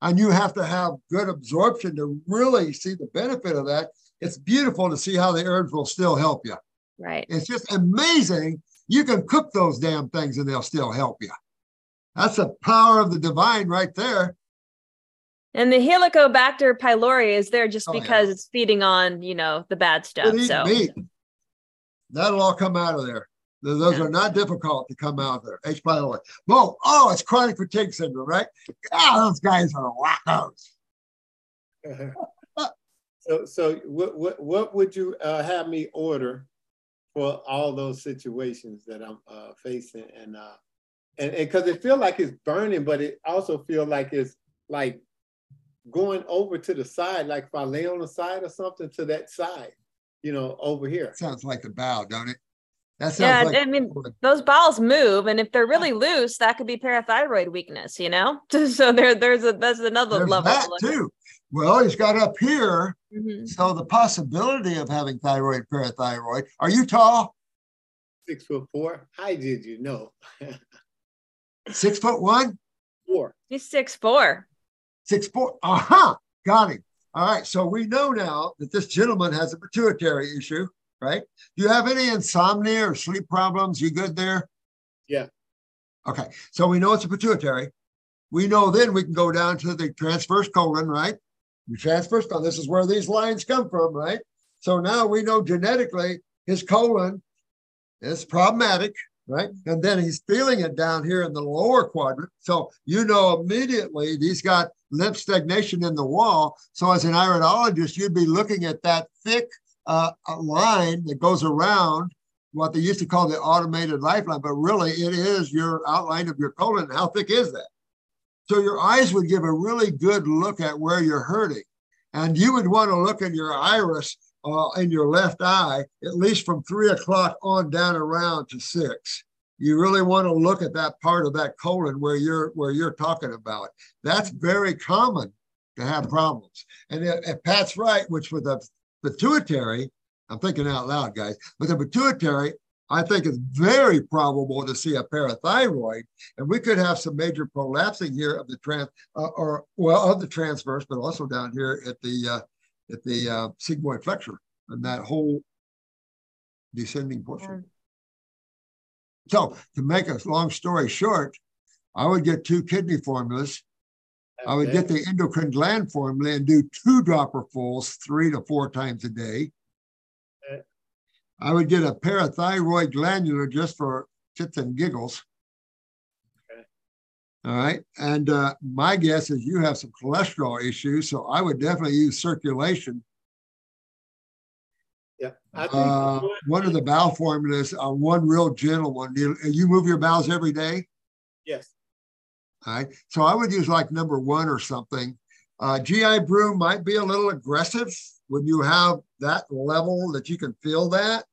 B: and you have to have good absorption to really see the benefit of that, it's beautiful to see how the herbs will still help you.
C: Right.
B: It's just amazing. You can cook those damn things and they'll still help you. That's the power of the divine right there.
C: And the Helicobacter pylori is there just
B: Oh, yeah.
C: because it's feeding on, you know, the bad stuff. So
B: meat. That'll all come out of there. Th- Those are not difficult to come out there. H. pylori. Bo, oh, it's chronic fatigue syndrome, right? Ah, those guys are wackos.
P: So, so what, what, what would you uh, have me order for all those situations that I'm uh, facing? And, uh, and, and cause it feel like it's burning, but it also feel like it's like going over to the side, like if I lay on the side or something to that side, you know, over here.
B: Sounds like the bow, don't it? That sounds
C: yeah,
B: like
C: I mean, those balls move, and if they're really loose, that could be parathyroid weakness. You know, so there, there's a that's another
B: There's
C: level. to
B: that too. Well, he's got up here.
C: Mhm.
B: So the possibility of having thyroid, parathyroid. Are you tall?
P: Six foot four. How did you know?
B: Six foot one?
P: Four.
C: He's six four.
B: Six four. Uh-huh. Got him. All right. So we know now that this gentleman has a pituitary issue, right? Do you have any insomnia or sleep problems? You good there?
P: Yeah.
B: Okay. So we know it's a pituitary. We know then we can go down to the transverse colon, right? The transverse colon. This is where these lines come from, right? So now we know genetically his colon is problematic, right? And then he's feeling it down here in the lower quadrant. So you know immediately he's got lymph stagnation in the wall. So as an iridologist, you'd be looking at that thick uh, line that goes around what they used to call the automated lifeline, but really it is your outline of your colon. How thick is that? So your eyes would give a really good look at where you're hurting. And you would want to look in your iris uh, in your left eye, at least from three o'clock on down around to six. You really want to look at that part of that colon where you're where you're talking about. That's very common to have problems. And if, if Pat's right, which with the pituitary, I'm thinking out loud, guys, but the pituitary, I think it's very probable to see a parathyroid, and we could have some major prolapsing here of the trans, uh, or well, of the transverse, but also down here at the uh, at the uh, sigmoid flexure and that whole descending portion. So to make a long story short, I would get two kidney formulas. I would get the endocrine gland formula and do two dropper fulls three to four times a day.
P: Okay.
B: I would get a parathyroid glandular just for shits and giggles. All right. And uh, my guess is you have some cholesterol issues. So I would definitely use circulation.
P: Yeah. I think
B: Uh, one of the bowel formulas, uh, one real gentle one. You, you move your bowels every day.
P: yes.
B: All right. So I would use like number one or something. Uh, GI Broom might be a little aggressive when you have that level that you can feel that.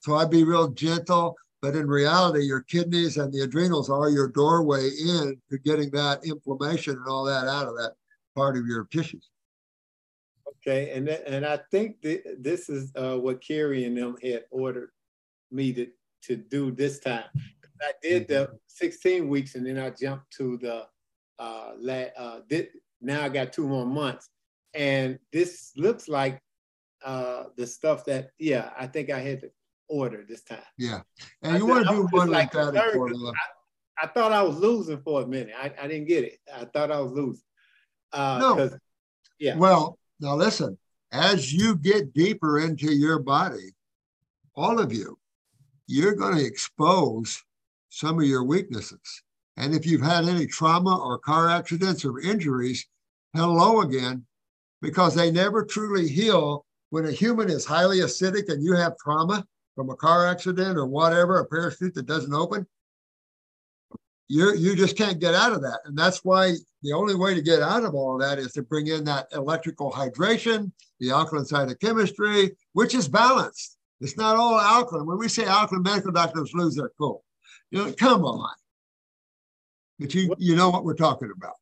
B: So I'd be real gentle. But in reality, your kidneys and the adrenals are your doorway in to getting that inflammation and all that out of that part of your tissues.
P: Okay, and and I think th- this is uh, what Kerry and them had ordered me to to do this time. I did the 16 weeks, and then I jumped to the uh, la- uh did, now I got two more months, and this looks like uh the stuff that yeah I think I had to order this time.
B: Yeah. And
P: I
B: you want to do one
P: like concerned 'cause
B: formula.
P: I, I thought I was losing for a minute. I, I didn't get it. I thought I was losing. Uh,
B: No.
P: Yeah.
B: Well, now listen, as you get deeper into your body, all of you, you're going to expose some of your weaknesses. And if you've had any trauma or car accidents or injuries, hello again because they never truly heal when a human is highly acidic and you have trauma from a car accident or whatever, a parachute that doesn't open, you you just can't get out of that. And that's why the only way to get out of all of that is to bring in that electrical hydration, the alkaline side of chemistry, which is balanced. It's not all alkaline. When we say alkaline, medical doctors lose their cool. You know, come on. But you you know what we're talking about.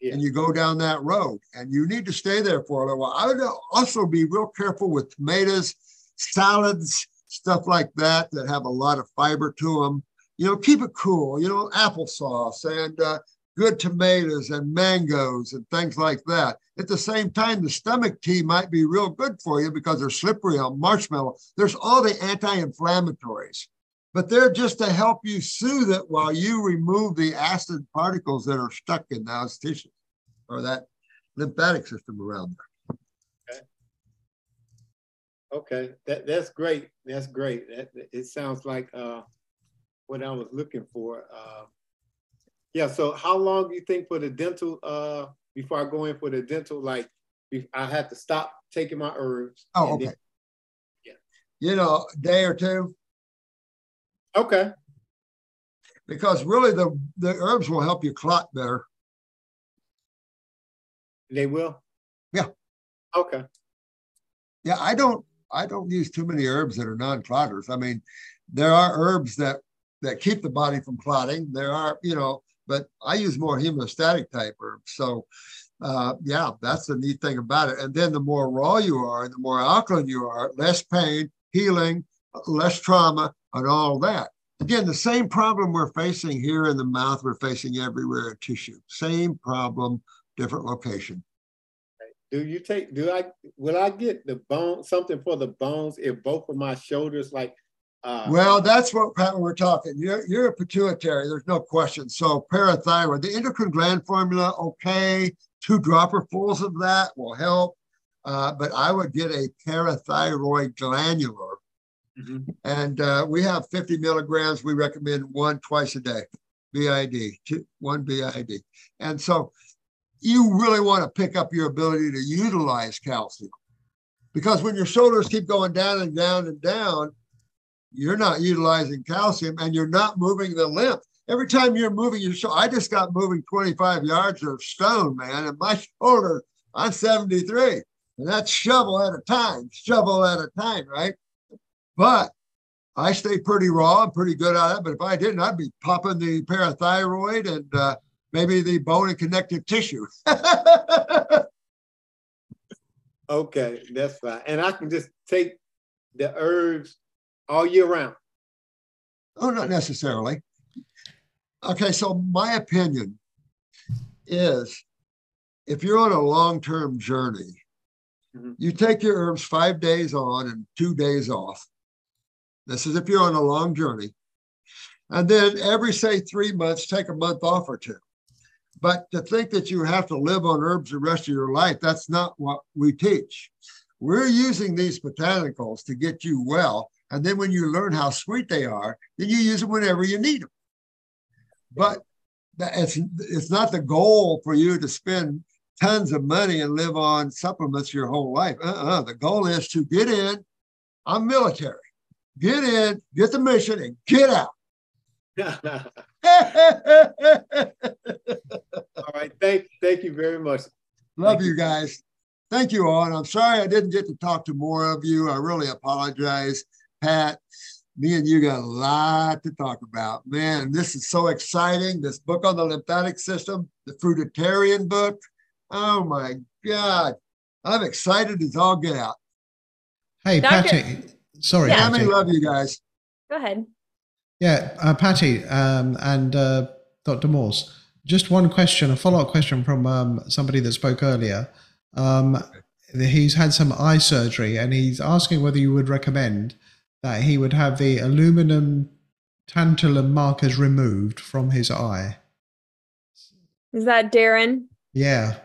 B: Yeah. And you go down that road and you need to stay there for a little while. I would also be real careful with tomatoes, salads, stuff like that that have a lot of fiber to them. You know, keep it cool. You know, applesauce and uh, good tomatoes and mangoes and things like that. At the same time, the stomach tea might be real good for you because they're slippery elm marshmallow. There's all the anti-inflammatories, but they're just to help you soothe it while you remove the acid particles that are stuck in those tissues or that lymphatic system around there.
P: Okay, that that's great. That's great. That, it sounds like uh, what I was looking for. Uh, yeah. So, how long do you think for the dental? Uh, before I go in for the dental, like I have to stop taking my herbs.
B: Oh, okay. Then, yeah. You know, day or two.
P: Okay.
B: Because really, the the herbs will help you clot better.
P: They will.
B: Yeah.
P: Okay.
B: Yeah, I don't I don't use too many herbs that are non-clotters. I mean, there are herbs that that keep the body from clotting. There are, you know, but I use more hemostatic type herbs. So, uh, yeah, that's the neat thing about it. And then the more raw you are, the more alkaline you are, less pain, healing, less trauma, and all that. Again, the same problem we're facing here in the mouth, we're facing everywhere in tissue. Same problem, different location
P: do you take do i will i get the bone something for the bones if both of my shoulders like
B: uh, well that's what we're talking. You're, you're a pituitary there's no question. So parathyroid the endocrine gland formula okay. Two dropperfuls of that will help. Uh, but i would get a parathyroid glandular. Mm-hmm. and uh, we have 50 milligrams. We recommend one twice a day bid two, one bid and so you really want to pick up your ability to utilize calcium. Because when your shoulders keep going down and down and down, you're not utilizing calcium and you're not moving the lymph. Every time you're moving your shoulder, I just got moving 25 yards of stone, man, and my shoulder, I'm 73, and that's shovel at a time, shovel at a time, right? But I stay pretty raw and pretty good at it. But if I didn't, I'd be popping the parathyroid and uh, maybe the bone and connective tissue.
P: okay, that's fine. And I can just take the herbs all year round.
B: Oh, not necessarily. Okay, so my opinion is if you're on a long term journey, mm-hmm. you take your herbs five days on and two days off. This is if you're on a long journey. And then every, say, three months, take a month off or two. But to think that you have to live on herbs the rest of your life, that's not what we teach. We're using these botanicals to get you well. And then when you learn how sweet they are, then you use them whenever you need them. But it's, it's not the goal for you to spend tons of money and live on supplements your whole life. Uh-uh. The goal is to get in. I'm military. Get in, get the mission, and get out.
P: All right. Thank, thank you very much.
B: Love you guys. Thank you all. And I'm sorry I didn't get to talk to more of you. I really apologize. Pat, me and you got a lot to talk about. Man, this is so exciting. This book on the lymphatic system, the fruitarian book. Oh my God. I'm excited as all get out.
A: Hey, Doctor, Patty. Sorry.
B: Yeah. Patty. love you guys.
C: Go ahead.
A: Yeah, uh, Patty um, and uh, Dr. Morse. Just one question, a follow up question from um, somebody that spoke earlier. Um, he's had some eye surgery and he's asking whether you would recommend that he would have the aluminum tantalum markers removed from his eye.
C: Is that Darren?
A: Yeah.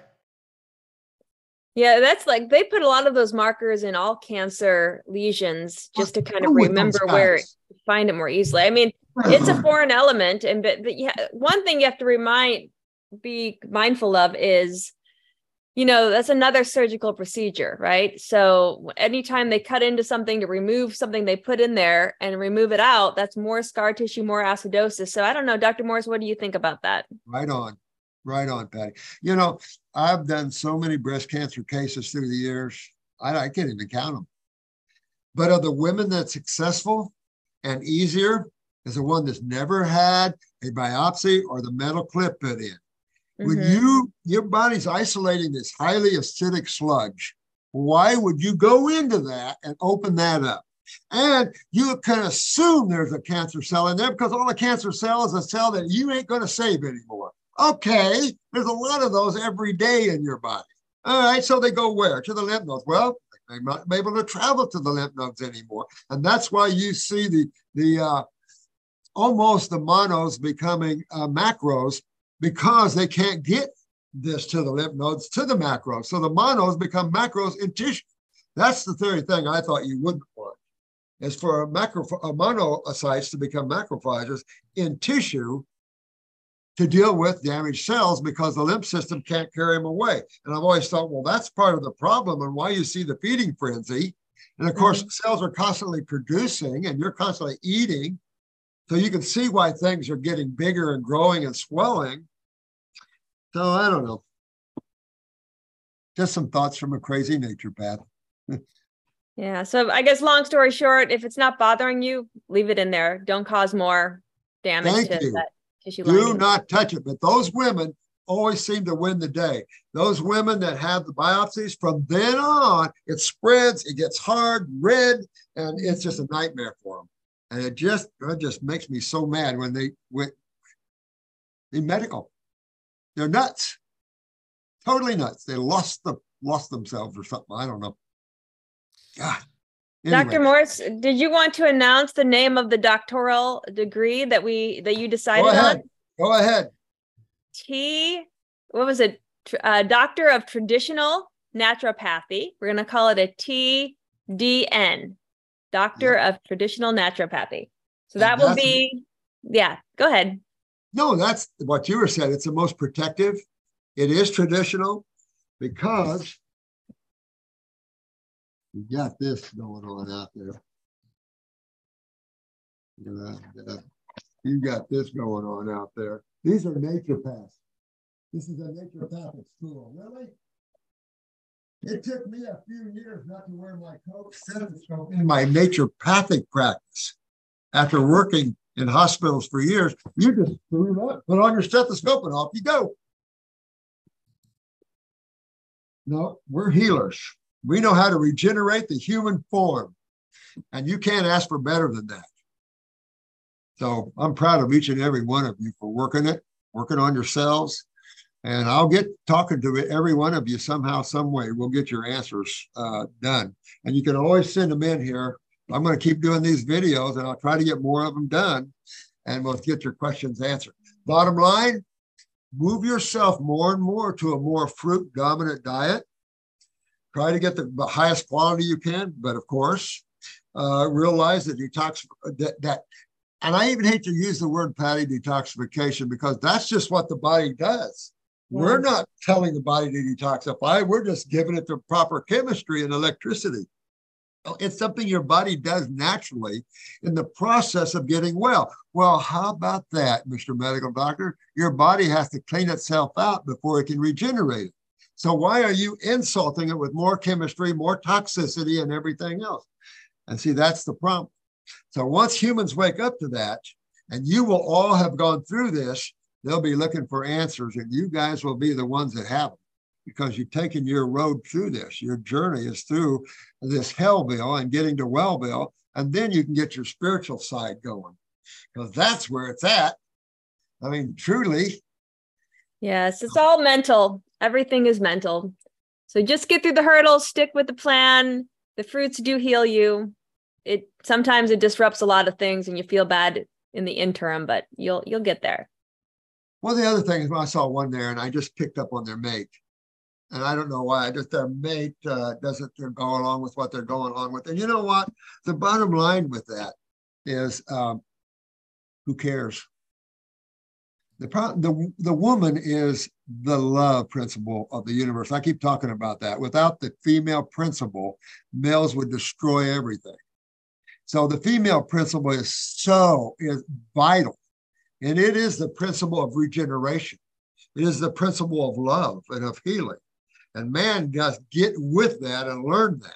C: Yeah, that's like they put a lot of those markers in all cancer lesions just to kind of remember where find it more easily. I mean, it's a foreign element, and but, but yeah, one thing you have to remind, be mindful of is you know, that's another surgical procedure, right? So anytime they cut into something to remove something they put in there and remove it out, that's more scar tissue, more acidosis. So I don't know, Dr. Morse, what do you think about that?
B: Right on. Right on, Patty. You know, I've done so many breast cancer cases through the years. I, I can't even count them. But of the women that's successful and easier is the one that's never had a biopsy or the metal clip put in. When
C: Mhm.
B: you your body's isolating this highly acidic sludge, why would you go into that and open that up? And you can assume there's a cancer cell in there because all a cancer cell is a cell that you ain't going to save anymore. Okay, there's a lot of those every day in your body. All right, so they go where? To the lymph nodes. Well, they might not be able to travel to the lymph nodes anymore. And that's why you see the the uh, almost the monos becoming uh, macros because they can't get this to the lymph nodes to the macros. So the monos become macros in tissue. That's the very thing I thought you wouldn't want is for a macro a monocytes to become macrophages in tissue to deal with damaged cells because the lymph system can't carry them away. And I've always thought, well, that's part of the problem and why you see the feeding frenzy. And of mm-hmm. course, cells are constantly producing and you're constantly eating. So you can see why things are getting bigger and growing and swelling. So I don't know. Just some thoughts from a crazy naturopath.
C: Yeah. So I guess long story short, if it's not bothering you, leave it in there. Don't cause more damage
B: Thank
C: to
B: you.
C: that
B: Do not touch it. But those women always seem to win the day. Those women that have the biopsies, from then on, it spreads, it gets hard, red, and it's just a nightmare for them. And it just it just makes me so mad when they went in medical. They're nuts. Totally nuts. They lost the lost themselves or something. I don't know. God.
C: Dr. Morse, did you want to announce the name of the doctoral degree that we that you decided
B: go ahead.
C: on?
B: Go ahead.
C: T, what was it? Uh, Doctor of Traditional Naturopathy. We're going to call it a TDN, Doctor of Traditional Naturopathy. So that will be, yeah, go ahead.
B: No, that's what you were saying. It's the most protective. It is traditional because you got this going on out there. You uh, You got this going on out there. These are naturopaths. This is a naturopathic school. Really? It took me a few years not to wear my coat stethoscope in my naturopathic practice. After working in hospitals for years, you just threw it up, put on your stethoscope, and off you go. No, we're healers. We know how to regenerate the human form, and you can't ask for better than that. So I'm proud of each and every one of you for working it, working on yourselves. And I'll get talking to every one of you somehow, some way. We'll get your answers uh, done. And you can always send them in here. I'm going to keep doing these videos and I'll try to get more of them done and we'll get your questions answered. Bottom line, move yourself more and more to a more fruit dominant diet. Try to get the highest quality you can, but of course, uh, realize that detox that, that and I even hate to use the word patty detoxification because that's just what the body does. We're not telling the body to detoxify, we're just giving it the proper chemistry and electricity. It's something your body does naturally in the process of getting well. Well, how about that, Mr. Medical Doctor? Your body has to clean itself out before it can regenerate it. So, why are you insulting it with more chemistry, more toxicity, and everything else? And see, that's the problem. So once humans wake up to that, and you will all have gone through this, they'll be looking for answers, and you guys will be the ones that have them because you've taken your road through this. Your journey is through this hellville and getting to wellville, and then you can get your spiritual side going because that's where it's at. I mean, truly,
C: Yes, it's all mental. Everything is mental. So just get through the hurdles, stick with the plan. The fruits do heal you. It sometimes it disrupts a lot of things and you feel bad in the interim, but you'll you'll get there.
B: One of the other things is, I saw one there, and I just picked up on their mate, and I don't know why. Just their mate uh, doesn't go along with what they're going along with. And you know what? The bottom line with that is, um, who cares? The, pro- the, the woman is the love principle of the universe. I keep talking about that. Without the female principle, males would destroy everything. So the female principle is so is vital. And it is the principle of regeneration. It is the principle of love and of healing. And man does get with that and learn that.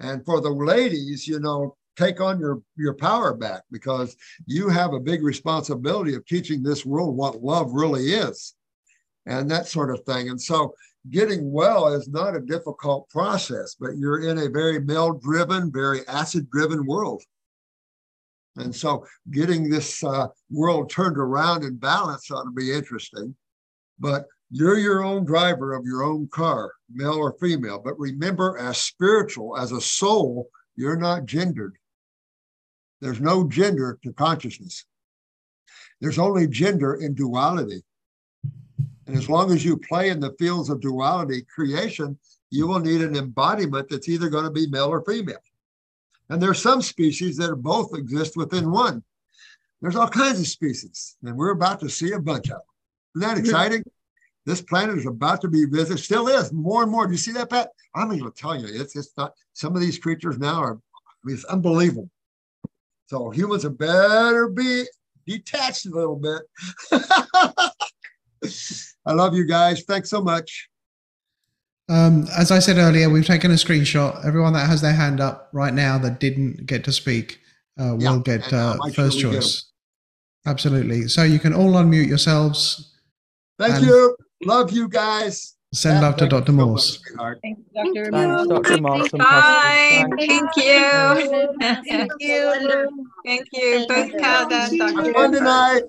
B: And for the ladies, you know, take on your your power back because you have a big responsibility of teaching this world what love really is and that sort of thing and so getting well is not a difficult process but you're in a very male driven very acid driven world and so getting this uh, world turned around and balanced ought to be interesting but you're your own driver of your own car male or female but remember as spiritual as a soul you're not gendered there's no gender to consciousness. There's only gender in duality. And as long as you play in the fields of duality creation, you will need an embodiment that's either going to be male or female. And there's some species that both exist within one. There's all kinds of species, and we're about to see a bunch of them. Isn't that exciting? This planet is about to be visited, still is more and more. Do you see that, Pat? I'm going to tell you, it's it's not. Some of these creatures now are, I mean, it's unbelievable. So humans are better be detached a little bit. I love you guys. Thanks so much.
A: Um, as I said earlier, we've taken a screenshot. Everyone that has their hand up right now that didn't get to speak uh, will
B: Yeah,
A: get uh,
B: make sure
A: first
B: we get 'em.
A: choice. Absolutely. So you can all unmute yourselves.
B: Thank you. Love you guys.
A: Send love to
B: Thank you
A: Dr.
B: so much,
A: Morse.
B: sweetheart.
F: Dr.
N: Thanks, Dr. Morse. and
Q: Bye.
N: Pastor.
Q: Thank you.
G: Thank you.
Q: Thank you, both Cal and
B: Have
Q: Dr.
B: fun tonight.